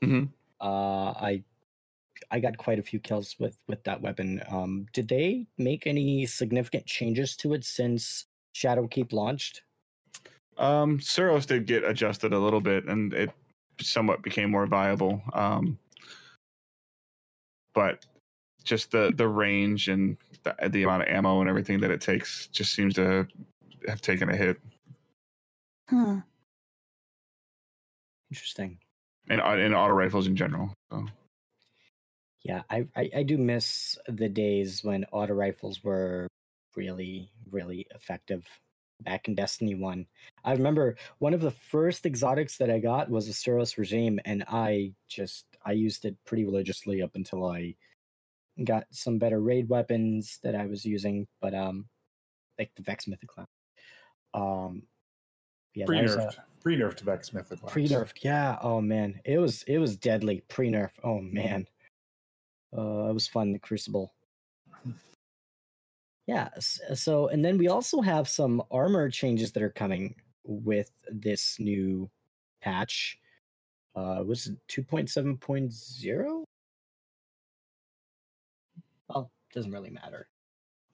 Mhm. Uh I I got quite a few kills with with that weapon. Um did they make any significant changes to it since Shadowkeep launched? Um, Suros did get adjusted a little bit, and it somewhat became more viable. Um, but just the the range and the, the amount of ammo and everything that it takes just seems to have taken a hit. Hmm. Interesting. And uh, in auto rifles in general. So. Yeah, I, I I do miss the days when auto rifles were really really effective back in Destiny 1. I remember one of the first exotics that I got was a Suros regime and I just I used it pretty religiously up until I got some better raid weapons that I was using, but um like the Vex Mythoclast. Um yeah, that was a- Pre-nerfed, pre-nerfed Vex Mythoclast. pre-nerfed yeah oh man it was it was deadly pre-nerf oh man uh it was fun the crucible. Yeah so and then we also have some armor changes that are coming with this new patch. Uh was it 2.7.0 well doesn't really matter.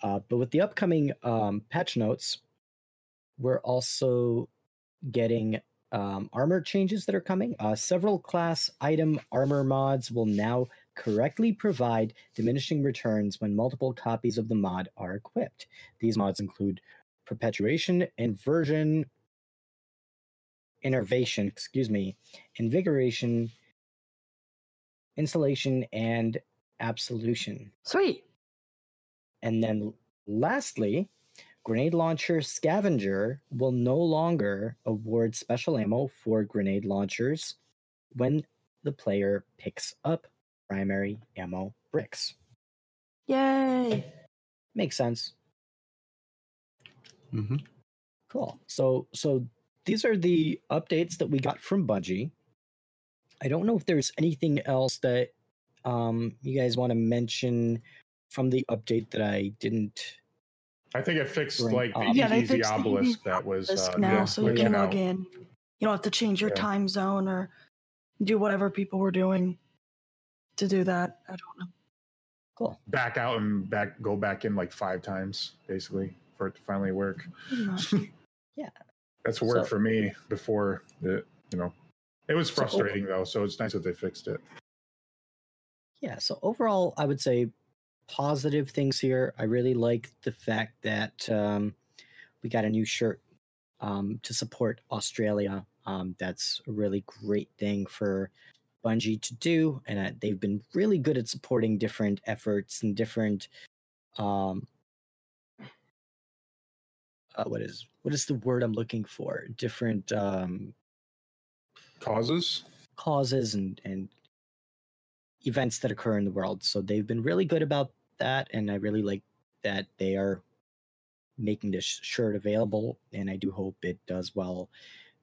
Uh but with the upcoming um patch notes we're also getting um, armor changes that are coming. Uh, several class item armor mods will now correctly provide diminishing returns when multiple copies of the mod are equipped. These mods include perpetuation, inversion, innervation, excuse me, invigoration, insulation, and absolution. Sweet. And then lastly, Grenade Launcher Scavenger will no longer award special ammo for grenade launchers when the player picks up primary ammo bricks. Yay. Makes sense. Mm-hmm. Cool. So so these are the updates that we got from Bungie. I don't know if there's anything else that um you guys want to mention from the update that I didn't I think it fixed Bring like the. Yeah, easy fixed the obelisk that was Disk uh, now, yeah, so you glitching can log in. You don't have to change your Yeah. time zone or do whatever people were doing to do that. I don't know. cool. back out and back go back in like five times basically for it to finally work. Yeah. That's what worked So- for me before it, you know. It was So- frustrating though, so it's nice that they fixed it. Yeah, so overall, I would say positive things here. I really like the fact that um, we got a new shirt um, to support Australia. Um, that's a really great thing for Bungie to do, and uh, they've been really good at supporting different efforts and different. Um, uh, what is what is the word I'm looking for? Different um, Causes? causes and and events that occur in the world. So they've been really good about that, and I really like that they are making this shirt available. And I do hope it does well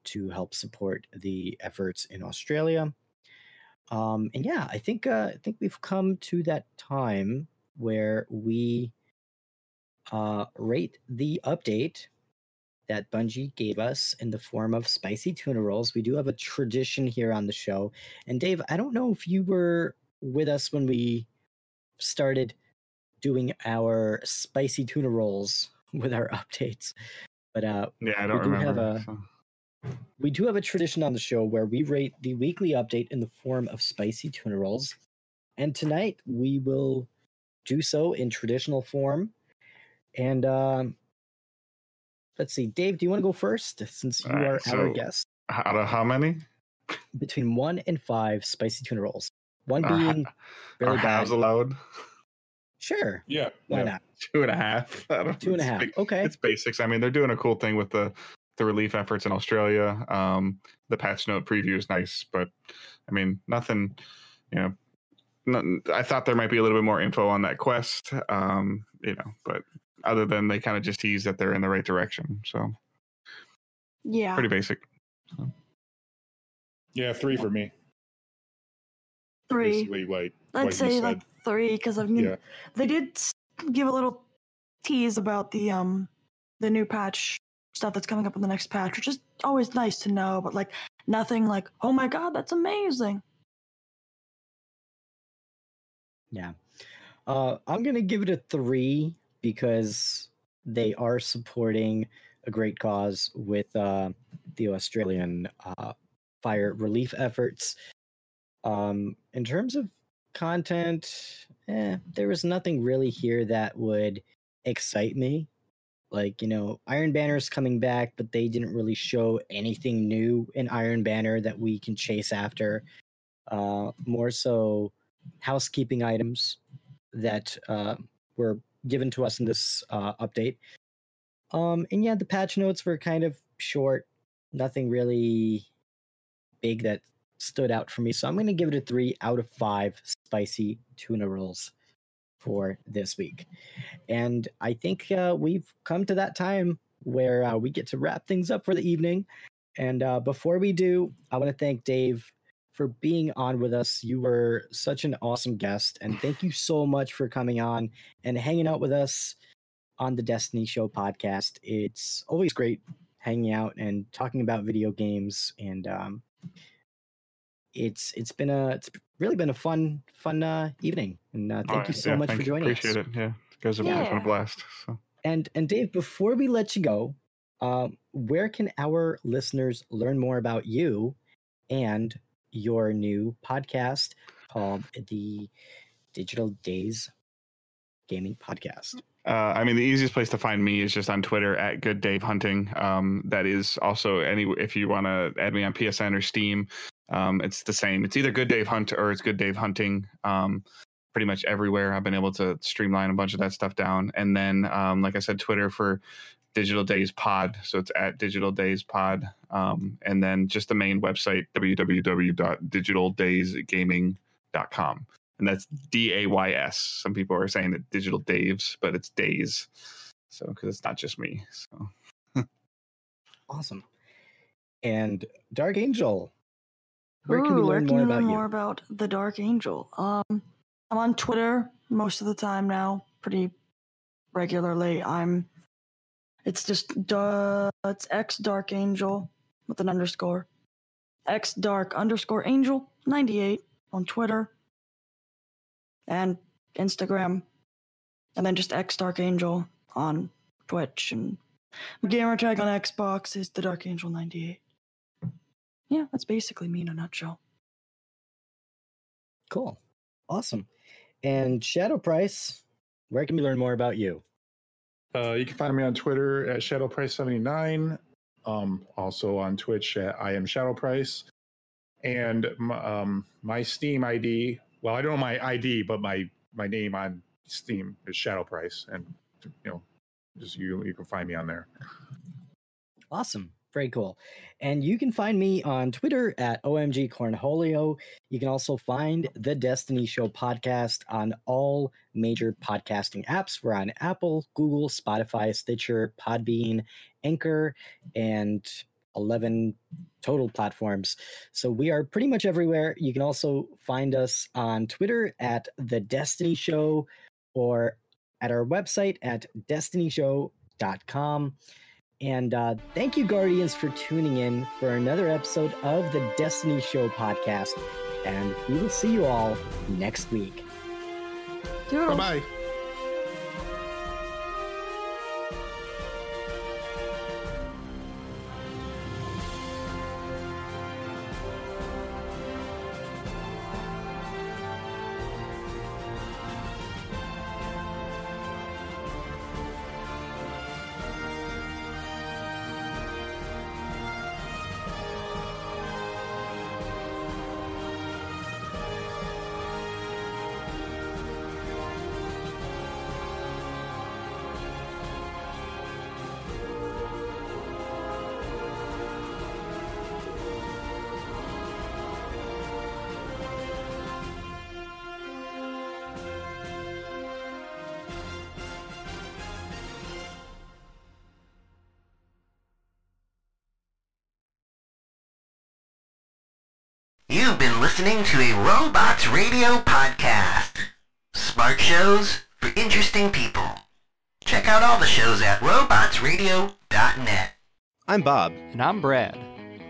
to help support the efforts in Australia. Um, and yeah, I think uh, I think we've come to that time where we uh, rate the update that Bungie gave us in the form of spicy tuna rolls. We do have a tradition here on the show. And Dave, I don't know if you were with us when we started doing our spicy tuna rolls with our updates, but uh, Yeah, I don't do have remember. a- so. We do have a tradition on the show where we rate the weekly update in the form of spicy tuna rolls. And tonight we will do so in traditional form. And um, let's see, Dave, do you want to go first since you All right, are our so- guest? Out of how many? Between one and five spicy tuna rolls. One Are ha- being Are really bad. halves allowed? Sure. Yeah. Why yeah. not? Two and a half. I don't- Two and a it's half. big- Okay. It's basics. I mean, they're doing a cool thing with the the relief efforts in Australia. Um, the patch note preview is nice, but I mean, nothing. You know, nothing, I thought there might be a little bit more info on that quest. Um, you know, but other than they kind of just tease that they're in the right direction. So Yeah. pretty basic. Yeah, three for me. Three. Basically, like I'd what say like three because I mean Yeah. they did give a little tease about the um the new patch stuff that's coming up in the next patch, which is always nice to know, but like nothing like oh my god that's amazing. Yeah. Uh, I'm going to give it a three because they are supporting a great cause with uh, the Australian uh, fire relief efforts. Um, in terms of content, eh, there was nothing really here that would excite me. Like, you know, Iron Banner's coming back, but they didn't really show anything new in Iron Banner that we can chase after. Uh, more so, housekeeping items that uh, were given to us in this uh, update. Um, and yeah, the patch notes were kind of short, nothing really big that stood out for me. So I'm going to give it a three out of five spicy tuna rolls for this week. And I think uh, we've come to that time where uh, we get to wrap things up for the evening. And uh, before we do, I want to thank Dave for being on with us. You were such an awesome guest, and thank you so much for coming on and hanging out with us on the Destiny Show podcast. It's always great hanging out and talking about video games, and um, it's it's been a it's really been a fun fun uh, evening. And uh, thank All you so yeah, much thank for you. joining Appreciate us. Appreciate it. Yeah, you guys have been a blast. So. And and Dave, before we let you go, um, where can our listeners learn more about you and your new podcast called the Digital Days Gaming Podcast? Uh, I mean, the easiest place to find me is just on Twitter at Good Dave Hunting. Um, that is also any if you want to add me on PSN or Steam, um, it's the same. It's either Good Dave Hunt or it's Good Dave Hunting. Um, pretty much everywhere. I've been able to streamline a bunch of that stuff down, and then um, like I said, Twitter for Digital Days Pod. So it's at Digital Days Pod, um, and then just the main website www.digitaldaysgaming.com and that's D A Y S. Some people are saying it digital Daves, but it's Days. So because it's not just me. So Awesome. And Dark Angel, where can we learn more you about learn you? more about the Dark Angel? Um, I'm on Twitter most of the time now, pretty regularly. I'm. It's just duh, it's X Dark Angel with an underscore. X Dark underscore Angel ninety eight on Twitter and Instagram, and then just X Dark Angel on Twitch and my gamer tag on Xbox is the Dark Angel ninety eight. Yeah, that's basically me in a nutshell. Cool. Awesome. And Shadow Price, where can we learn more about you? Uh, you can find me on Twitter at ShadowPrice79. Um, also on Twitch at I am ShadowPrice. And my, um, my Steam ID, well, I don't know my ID, but my my name on Steam is ShadowPrice, and you know, just you you can find me on there. Awesome. Very cool. And you can find me on Twitter at OMG Corholio. You can also find the Destiny Show podcast on all major podcasting apps. We're on Apple, Google, Spotify, Stitcher, Podbean, Anchor, and 11 total platforms. So we are pretty much everywhere. You can also find us on Twitter at the Destiny Show or at our website at destinyshow.com. And uh, thank you, Guardians, for tuning in for another episode of the Destiny Show podcast. And we will see you all next week. Bye bye. Listening to a Robots Radio podcast. Smart shows for interesting people. Check out all the shows at robotsradio.net. I'm Bob. And I'm Brad.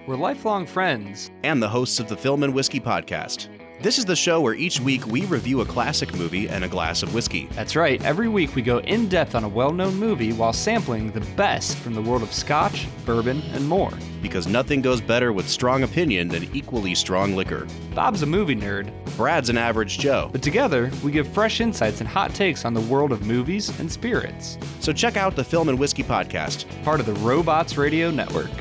We're lifelong friends. And the hosts of the Film and Whiskey podcast. This is the show where each week we review a classic movie and a glass of whiskey. That's right. Every week we go in depth on a well known movie while sampling the best from the world of scotch, bourbon, and more. Because nothing goes better with strong opinion than equally strong liquor. Bob's a movie nerd. Brad's an average Joe. But together, we give fresh insights and hot takes on the world of movies and spirits. So check out the Film and Whiskey podcast, part of the Robots Radio Network.